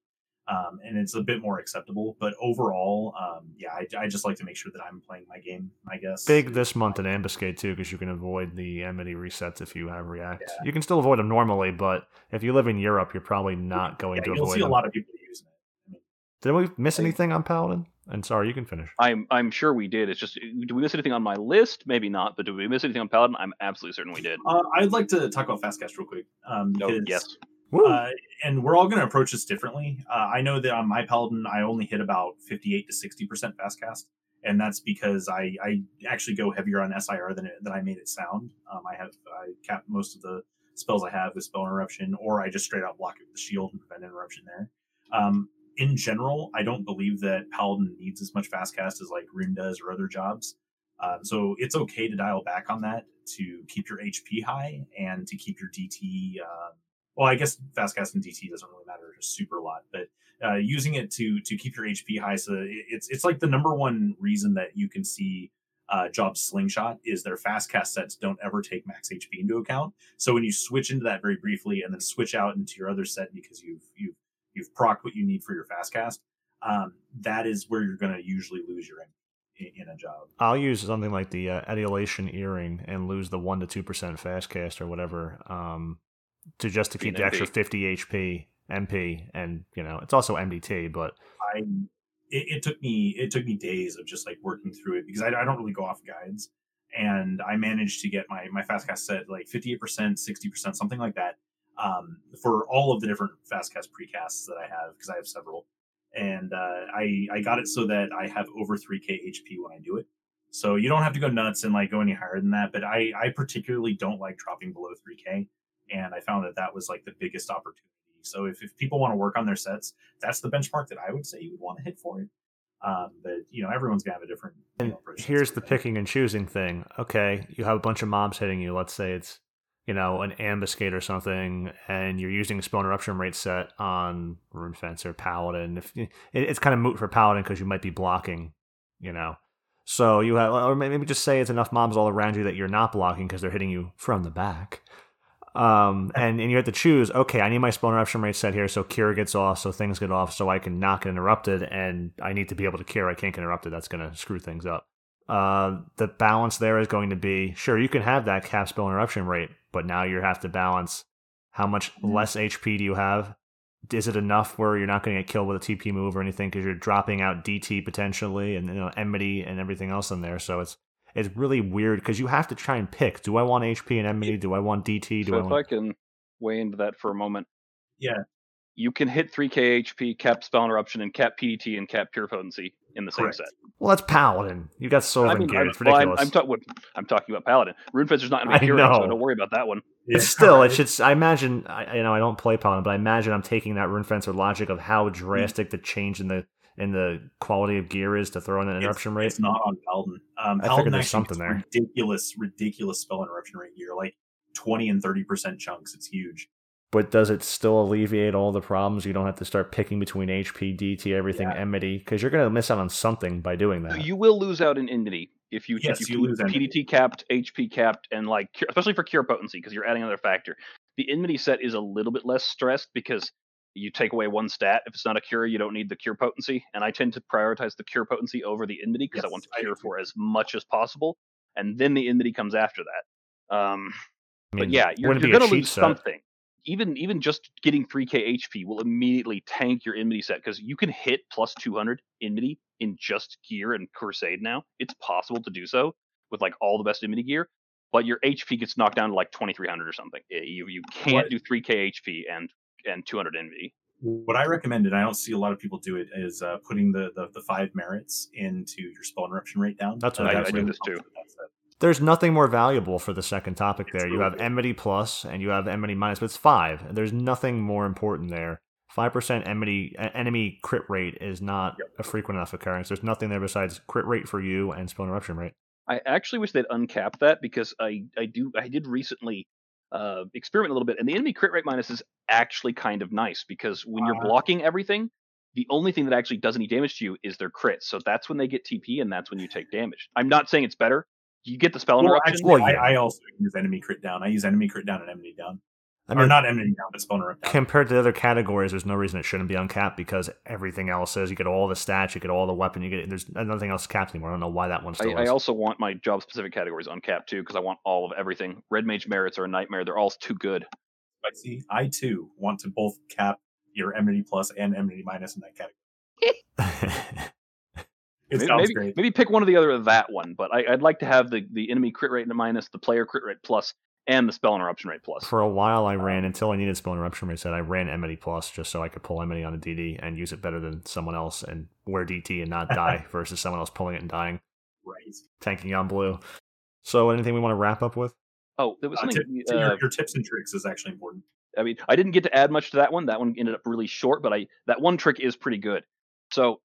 B: Um, and it's a bit more acceptable. But overall, um, yeah, I, I, just like to make sure that I'm playing my game. I guess
A: big this month in Ambuscade too, because you can avoid the enmity resets if you have React. Yeah. You can still avoid them normally, but if you live in Europe, you're probably not going
B: yeah,
A: to
B: you'll
A: avoid
B: see
A: them.
B: a lot of people using it. I
A: did we miss anything on Paladin? And sorry, you can finish.
C: I'm I'm sure we did. It's just, do we miss anything on my list? Maybe not. But do we miss anything on Paladin? I'm absolutely certain we did.
B: Uh, I'd like to talk about Fastcast real quick. Um,
C: no, yes.
B: Uh, and we're all going to approach this differently. Uh, I know that on my Paladin, I only hit about 58 to 60 percent fast cast, and that's because I, I actually go heavier on SIR than it, than I made it sound. Um, I have I cap most of the spells I have with spell interruption, or I just straight out block it with the shield and prevent interruption there. Um, in general, I don't believe that Paladin needs as much fast cast as like Rune does or other jobs. Um, so it's okay to dial back on that to keep your HP high and to keep your DT uh, well, I guess fast cast and DT doesn't really matter a super lot, but uh, using it to to keep your HP high, so it's it's like the number one reason that you can see uh, Slingshot is their fast cast sets don't ever take max HP into account. So when you switch into that very briefly and then switch out into your other set because you've you've you've proc what you need for your fast cast, um, that is where you're going to usually lose your in, in, a job.
A: I'll use something like the uh, Etiolation Earring and lose the one to two percent fast cast or whatever. Um, to just to keep the extra 50 HP MP and you know it's also MDT but
B: I it, it, took me it took me days of just like working through it because I, I don't really go off guides. And I managed to get my my fast cast set like 58% 60% something like that um, for all of the different fast cast precasts that I have because I have several. And uh, I I got it so that I have over 3k HP when I do it. So you don't have to go nuts and like go any higher than that but I I particularly don't like dropping below 3k and I found that that was like the biggest opportunity. So if, if people want to work on their sets, that's the benchmark that I would say you would want to hit for it. Um, but you know, everyone's gonna have a different. You know,
A: here's the picking and choosing thing. Okay, you have a bunch of mobs hitting you. Let's say it's you know an ambuscade or something, and you're using a spell interruption rate set on rune fence or paladin. If it's kind of moot for paladin because you might be blocking, you know. So you have, or maybe just say it's enough mobs all around you that you're not blocking because they're hitting you from the back. Um, and, and you have to choose, okay, I need my spell interruption rate set here so cure gets off, so things get off, so I can not get interrupted, and I need to be able to cure. I can't get interrupted. That's going to screw things up. Uh, the balance there is going to be sure, you can have that cap spell interruption rate, but now you have to balance how much mm-hmm. less HP do you have? Is it enough where you're not going to get killed with a TP move or anything because you're dropping out DT potentially and you know, enmity and everything else in there? So it's it's really weird because you have to try and pick. Do I want HP and enmity? Do I want DT?
C: Do
A: so
C: I
A: if
C: want... I can weigh into that for a moment.
B: Yeah.
C: You can hit 3k HP, cap spell interruption, and cap PDT and cap pure potency in the same
B: Correct.
C: set.
A: Well, that's Paladin. You got Sylvan I mean, gear. It's ridiculous.
C: Well, I'm, I'm, ta- I'm, talking about Paladin. Runefencer's not going to be hero, so don't worry about that one.
A: Yeah. Still, it should. I imagine. I, you know, I don't play Paladin, but I imagine I'm taking that Runefencer logic of how mm. drastic mm-hmm. the change in the and the quality of gear is to throw in an interruption rate?
B: It's not on Paladin. Um,
A: I
B: Paladin
A: there's something there.
B: Ridiculous, ridiculous spell interruption rate gear, like twenty and thirty percent chunks. It's huge.
A: But does it still alleviate all the problems? You don't have to start picking between HP, DT, everything, yeah. enmity, because you're going to miss out on something by doing that.
C: You will lose out in enmity if you
B: yes,
C: if
B: you, you lose
C: PDT capped, HP capped, and like especially for cure potency because you're adding another factor. The enmity set is a little bit less stressed because you take away one stat. If it's not a cure, you don't need the cure potency. And I tend to prioritize the cure potency over the enmity because yes, I want to cure for as much as possible. And then the enmity comes after that. Um, I mean, but yeah, you're, you're going to lose set. something. Even even just getting 3k HP will immediately tank your enmity set because you can hit plus 200 enmity in just gear and crusade now. It's possible to do so with like all the best enmity gear, but your HP gets knocked down to like 2300 or something. You you can't what? do 3k HP and and 200 envy.
B: What I recommend, and I don't see a lot of people do it, is uh, putting the, the, the five merits into your spell interruption rate down.
A: That's what
C: I,
A: I,
C: I do this too.
A: There's nothing more valuable for the second topic it's there. Really you have good. enmity plus and you have enmity minus, but it's five. And There's nothing more important there. Five percent enmity enemy crit rate is not yep. a frequent enough occurrence. There's nothing there besides crit rate for you and spell interruption rate.
C: I actually wish they'd uncap that because I I do I did recently uh, experiment a little bit. And the enemy crit rate minus is actually kind of nice because when you're uh-huh. blocking everything, the only thing that actually does any damage to you is their crit. So that's when they get TP, and that's when you take damage. I'm not saying it's better. You get the spell
B: well,
C: interruption.
B: Actually. I, I, also use enemy crit down. I use enemy crit down and enemy down.
A: I
B: or not enmity down, but spell up down.
A: compared to the other categories, there's no reason it shouldn't be uncapped because everything else is you get all the stats, you get all the weapon, you get there's nothing else capped anymore. I don't know why that one
C: I,
A: still
C: I
A: is.
C: also want my job specific categories uncapped too because I want all of everything. Red Mage merits are a nightmare. They're all too good.
B: I see. I too want to both cap your enmity plus and enmity minus in that category. It
C: maybe,
B: sounds
C: maybe,
B: great.
C: maybe pick one or the other of that one, but I, I'd like to have the, the enemy crit rate minus, the player crit rate plus, and the spell interruption rate plus.
A: For a while, I ran until I needed spell interruption reset. I ran Enmity Plus just so I could pull Enmity on a DD and use it better than someone else and wear DT and not die versus someone else pulling it and dying,
B: right.
A: tanking on blue. So, anything we want to wrap up with?
C: Oh, there was
B: Uh,
C: something.
B: tip- so
C: uh,
B: your, your tips and tricks is actually important.
C: I mean, I didn't get to add much to that one. That one ended up really short, but I that one trick is pretty good. So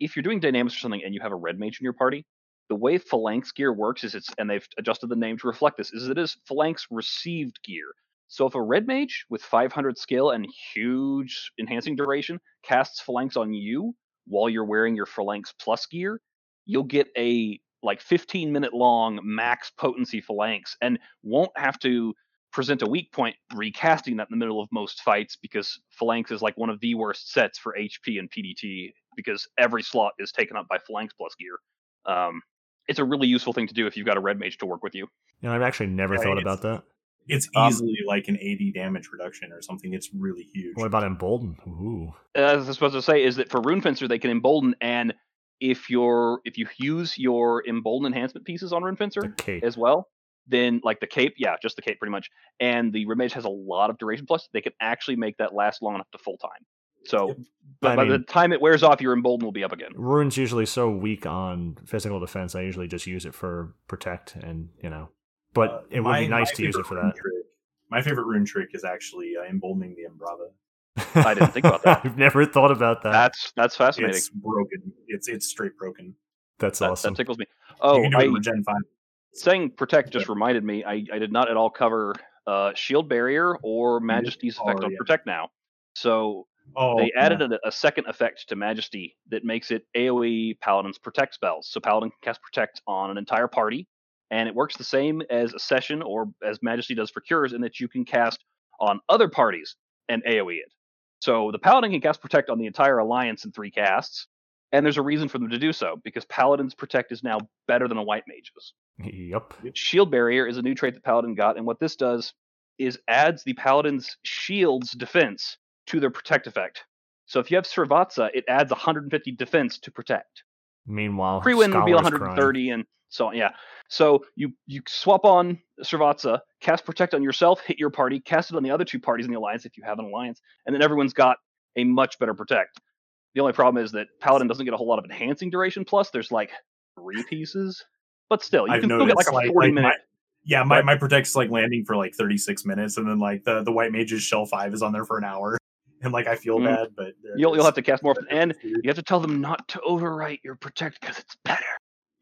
C: if you're doing Dynamis or something and you have a red mage in your party, the way phalanx gear works is it's and they've adjusted the name to reflect this is it is phalanx received gear. So if a red mage with 500 skill and huge enhancing duration casts phalanx on you while you're wearing your phalanx plus gear, you'll get a like 15 minute long max potency phalanx and won't have to present a weak point recasting that in the middle of most fights because phalanx is like one of the worst sets for HP and PDT because every slot is taken up by phalanx plus gear. Um, it's a really useful thing to do if you've got a red mage to work with you.
A: You know, I've actually never
B: Yeah,
A: thought
B: it's-
A: about that.
B: It's
C: Um,
B: easily like an 80 damage reduction or something. It's really huge.
A: What about Embolden? Ooh.
C: As I was supposed to say is that for Rune Fencer they can embolden and if you're if you use your embolden enhancement pieces on Rune Fencer as well, then like the cape, yeah, just the cape pretty much, and the red mage has a lot of duration plus, they can actually make that last long enough to full time. So
B: Yep.
C: but
A: I
C: by the time it wears off, your embolden will be up again.
A: Rune's usually so weak on physical defense. I usually just use it for protect, and you know, but
B: Uh,
A: it would
B: my-
A: be nice to use it for that.
B: Trick, my favorite rune trick is actually uh, emboldening the Embrava.
C: I didn't think about that.
A: I've never thought about that.
C: That's that's fascinating.
B: It's broken. It's it's straight broken.
A: That's
C: that,
A: awesome.
C: that tickles me.
B: you
C: Oh,
B: can do
C: I,
B: in Regen 5.
C: saying protect just reminded me. I, I did not at all cover uh, shield barrier or majesty's
B: Oh,
C: effect on
B: yeah.
C: protect now. So
B: Oh,
C: they
B: yeah.
C: added a, a second effect to majesty that makes it AOE paladins protect spells. So paladin can cast protect on an entire party, and it works the same as Accession or as majesty does for cures, in that you can cast on other parties and AOE it. So the paladin can cast protect on the entire alliance in three casts, and there's a reason for them to do so because paladin's protect is now better than a white mage's.
A: Yep.
C: Shield barrier is a new trait that paladin got, and what this does is adds the paladin's shield's defense to their protect effect. So if you have Srivatsa, it adds 150 defense to protect.
A: Meanwhile,
C: Priwen would be
A: Scholar's
C: 130, and so on. Yeah. So you you swap on Srivatsa, cast protect on yourself, hit your party, cast it on the other two parties in the alliance if you have an alliance, and then everyone's got a much better protect. The only problem is that paladin doesn't get a whole lot of enhancing duration. Plus, there's like three pieces, but still, you
B: I've
C: can still get like a 40
B: like
C: minute.
B: my- Yeah, my, my protect's like landing for like 36 minutes, and then like the, the white mage's shell five is on there for an hour, and like I feel
C: Mhm.
B: bad, but
C: You'll, you'll have to cast more often, and you have to tell them not to overwrite your protect because it's better.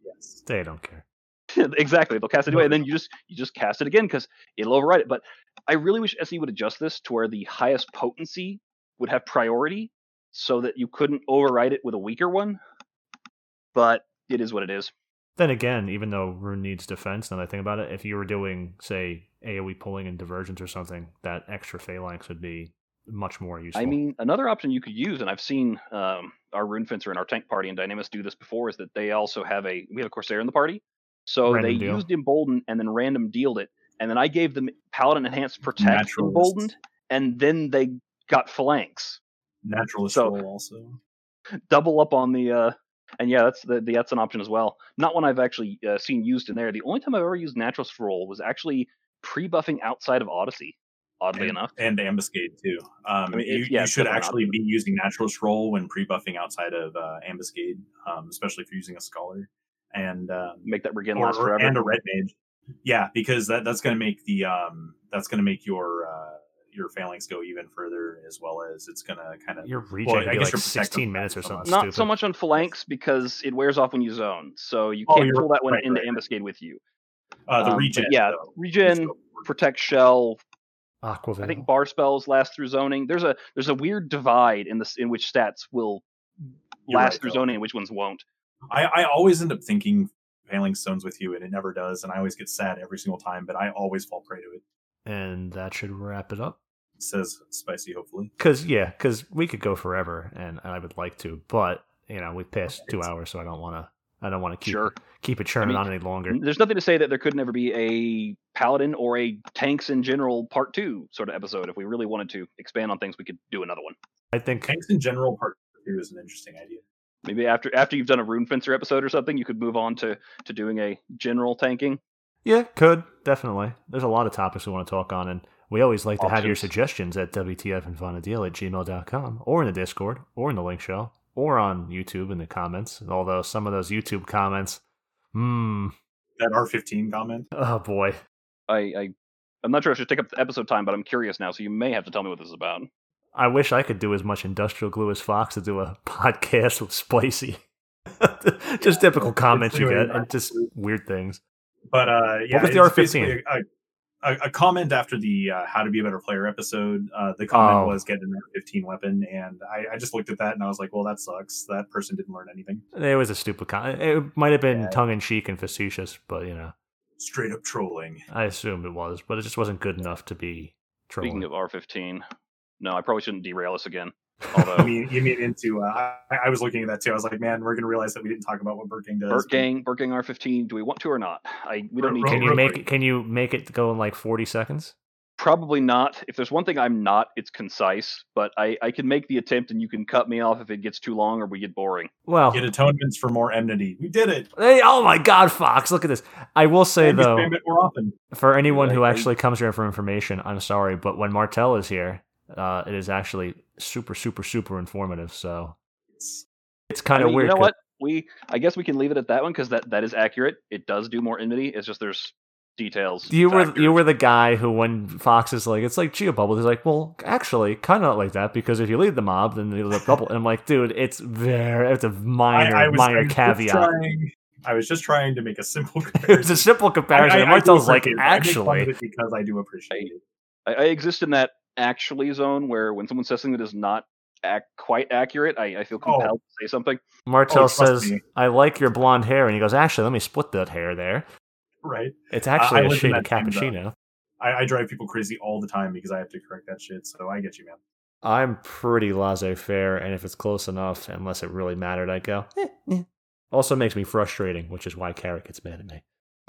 A: Yes, they don't care.
C: exactly, they'll cast it anyway, and then you just you just cast it again because it'll overwrite it. But I really wish SE would adjust this to where the highest potency would have priority, so that you couldn't overwrite it with a weaker one. But it is what it is.
A: Then again, even though Rune needs defense, now that I think about it, if you were doing, say, AoE pulling and divergence or something, that extra phalanx would be much more useful.
C: I mean, another option you could use, and I've seen um, our Rune Fencer and our Tank Party and Dynamis do this before, is that they also have a we have a Corsair in the party, so
A: Random
C: they
A: deal.
C: used Embolden and then random dealed it, and then I gave them Paladin Enhanced Protect
B: Naturalist.
C: Emboldened, and then they got Phalanx,
B: Naturalist
C: So-
B: roll also.
C: double up on the. Uh, and yeah, that's the, the that's an option as well. Not one I've actually uh, seen used in there. The only time I've ever used Naturalist roll was actually pre-buffing outside of Odyssey. Oddly
B: and,
C: enough,
B: and ambuscade too. Um,
C: I mean,
B: you,
C: it's- yeah,
B: you should actually be using naturalist roll when pre-buffing outside of uh, ambuscade, um, especially if you're using a scholar and um,
C: make that Regen
B: or-
C: last forever.
B: and a red mage. Yeah, because that, that's going to make the um, that's going to make your uh, your phalanx go even further, as well as it's going to kind of
A: your regen
B: well, I guess
A: like
B: your protect
A: 16 minutes or
B: so
A: something
C: not
A: stupid.
C: so much on phalanx because it wears off when you zone, so you
B: Oh,
C: can't
B: you're
C: pull that one
B: right,
C: into
B: right, right.
C: ambuscade with you.
B: uh, the
C: Um,
B: regen.
C: yeah,
B: though,
C: regen,
B: is so important.
C: protect shell.
A: Aquaveil.
C: I think bar spells last through zoning. There's a there's a weird divide in this in which stats will
B: You're
C: last
B: right,
C: through
B: though.
C: zoning and which ones won't.
B: I, I always end up thinking phalanx Stones with you, and it never does, and I always get sad every single time. But I always fall prey to it.
A: and that should wrap it up.
B: Says spicy, hopefully.
A: Cause yeah, cause we could go forever, and I would like to, but you know we've passed two hours, so I don't want to. I don't want to keep
C: Sure.
A: keep it churning
C: mean,
A: on any longer.
C: There's nothing to say that there could never be a paladin or a tanks in general part two sort of episode. If we really wanted to expand on things, we could do another one.
A: I think
B: Tanks in general, part two is an interesting idea.
C: Maybe after after you've done a rune fencer episode or something, you could move on to to doing a general tanking.
A: yeah, could definitely. There's a lot of topics we want to talk on, and we always like to have your suggestions at WTFandFunAdeal at gmail.com or in the Discord or in the link show or on YouTube in the comments. Although some of those YouTube comments, hmm,
B: That R15 comment.
A: oh boy.
C: I, I I'm not sure if I should take up the episode time, but I'm curious now, so you may have to tell me what this is about.
A: I wish I could do as much industrial glue as Fox to do a podcast with Spicy. just typical comments you get and just weird things.
B: But uh, yeah,
A: was the R15?
B: Basically A, a, a comment after the uh, "How to Be a Better Player" episode. Uh, the comment
A: Oh.
B: was get an R15 weapon, and I, I just looked at that and I was like, "Well, that sucks. That person didn't learn anything.
A: It was a stupid comment. It might have been
B: Yeah.
A: tongue in cheek and facetious, but you know,
B: Straight up trolling."
A: I assumed it was, but it just wasn't good enough to be trolling.
C: Speaking of R15, no, I probably shouldn't derail us again.
B: You
C: Although
B: mean you mean into? Uh, I, I was looking at that too. I was like, "Man, we're gonna realize that we didn't talk about what Burtgang does."
C: Burtgang, Burt R15, do we want to or not? I we don't need
A: can
C: to.
A: you make
B: quick.
A: can you make it go in like forty seconds?
C: Probably not. If there's one thing I'm not, it's concise. But I I can make the attempt, and you can cut me off if it gets too long or we get boring.
A: Well,
B: Get atonements for more enmity. We did it.
A: hey, oh my God, Fox! Look at this. I will say
B: And
A: though,
B: more often.
A: for anyone who
C: I-
A: actually comes here for information, I'm sorry, but when Martel is here, uh, it is actually super, super, super informative. So
B: It's-
A: it's kind
C: I
A: of
C: mean,
A: weird.
C: You know
A: 'cause-
C: what? We I guess we can leave it at that one because that that is accurate. It does do more enmity. It's just there's details.
A: You were
C: factors.
A: you were the guy who when Fox is like it's like geobubble he's like well actually kind of like that because if you lead the mob then the bubble and I'm like dude it's very it's a minor
B: I, I was, I
A: minor
B: was just
A: caveat
B: trying- I was just trying to make a simple
A: it was a simple comparison
B: I- I-
A: and
B: I
A: Martel's like
B: appreciate it. I make fun of
A: actually
B: it because I do appreciate it.
C: I, I exist in that actually zone where when someone says something that is not ac- quite accurate, I, I feel
B: Oh.
C: compelled to say something.
A: Martel
B: Oh,
A: says
B: me.
A: I like your blonde hair and he goes actually let me split that hair there
B: Right?
A: it's actually
B: I
A: a
B: live
A: shade of
B: that time zone.
A: cappuccino
B: I, I drive people crazy all the time because I have to correct that shit. So I get you, man.
A: I'm pretty laissez faire and if it's close enough unless it really mattered I go eh, eh. also makes me frustrating which is why Carrot gets mad at me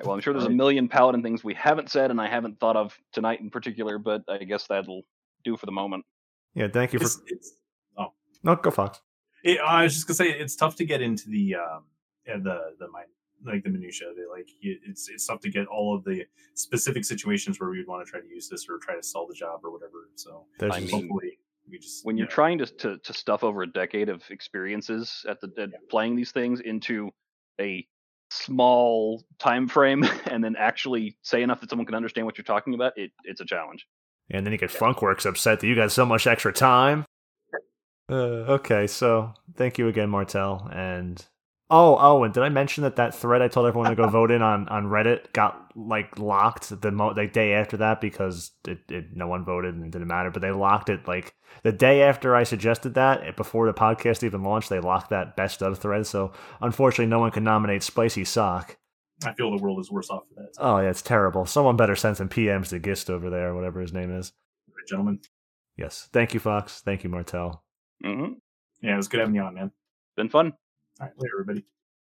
C: Well, I'm sure there's a million paladin things we haven't said and I haven't thought of tonight in particular, but I guess that'll do for the moment.
A: yeah thank you for
B: It's, it's,
A: no go Fox
B: it, I was just gonna say it's tough to get into the um uh, the the mind like the minutia of it. Like it's it's tough to get all of the specific situations where we would want to try to use this or try to sell the job or whatever. So
A: There's
C: I mean,
B: hopefully we just
C: When
B: you
C: you're
B: know,
C: trying to, to to stuff over a decade of experiences at the at
B: Yeah.
C: playing these things into a small time frame and then actually say enough that someone can understand what you're talking about, it it's a challenge.
A: And then you get Funkworks upset that you got so much extra time. Uh, okay, so thank you again, Martel. And oh, oh, and did I mention that that thread I told everyone to go vote in on on Reddit got like locked the mo- the day after that because it, it no one voted and it didn't matter. But they locked it like the day after I suggested that eh, before the podcast even launched. They locked that best of thread. So unfortunately, no one can nominate Spicy Sock.
B: I feel the world is worse off for that.
A: Oh yeah, it's terrible. Someone better send some PMs to Gist over there, whatever his name is.
B: Right, gentlemen.
A: Yes. Thank you, Fox. Thank you, Martel.
C: hmm
B: Yeah, it was good having you on, man.
C: Been fun.
B: All right, later, everybody.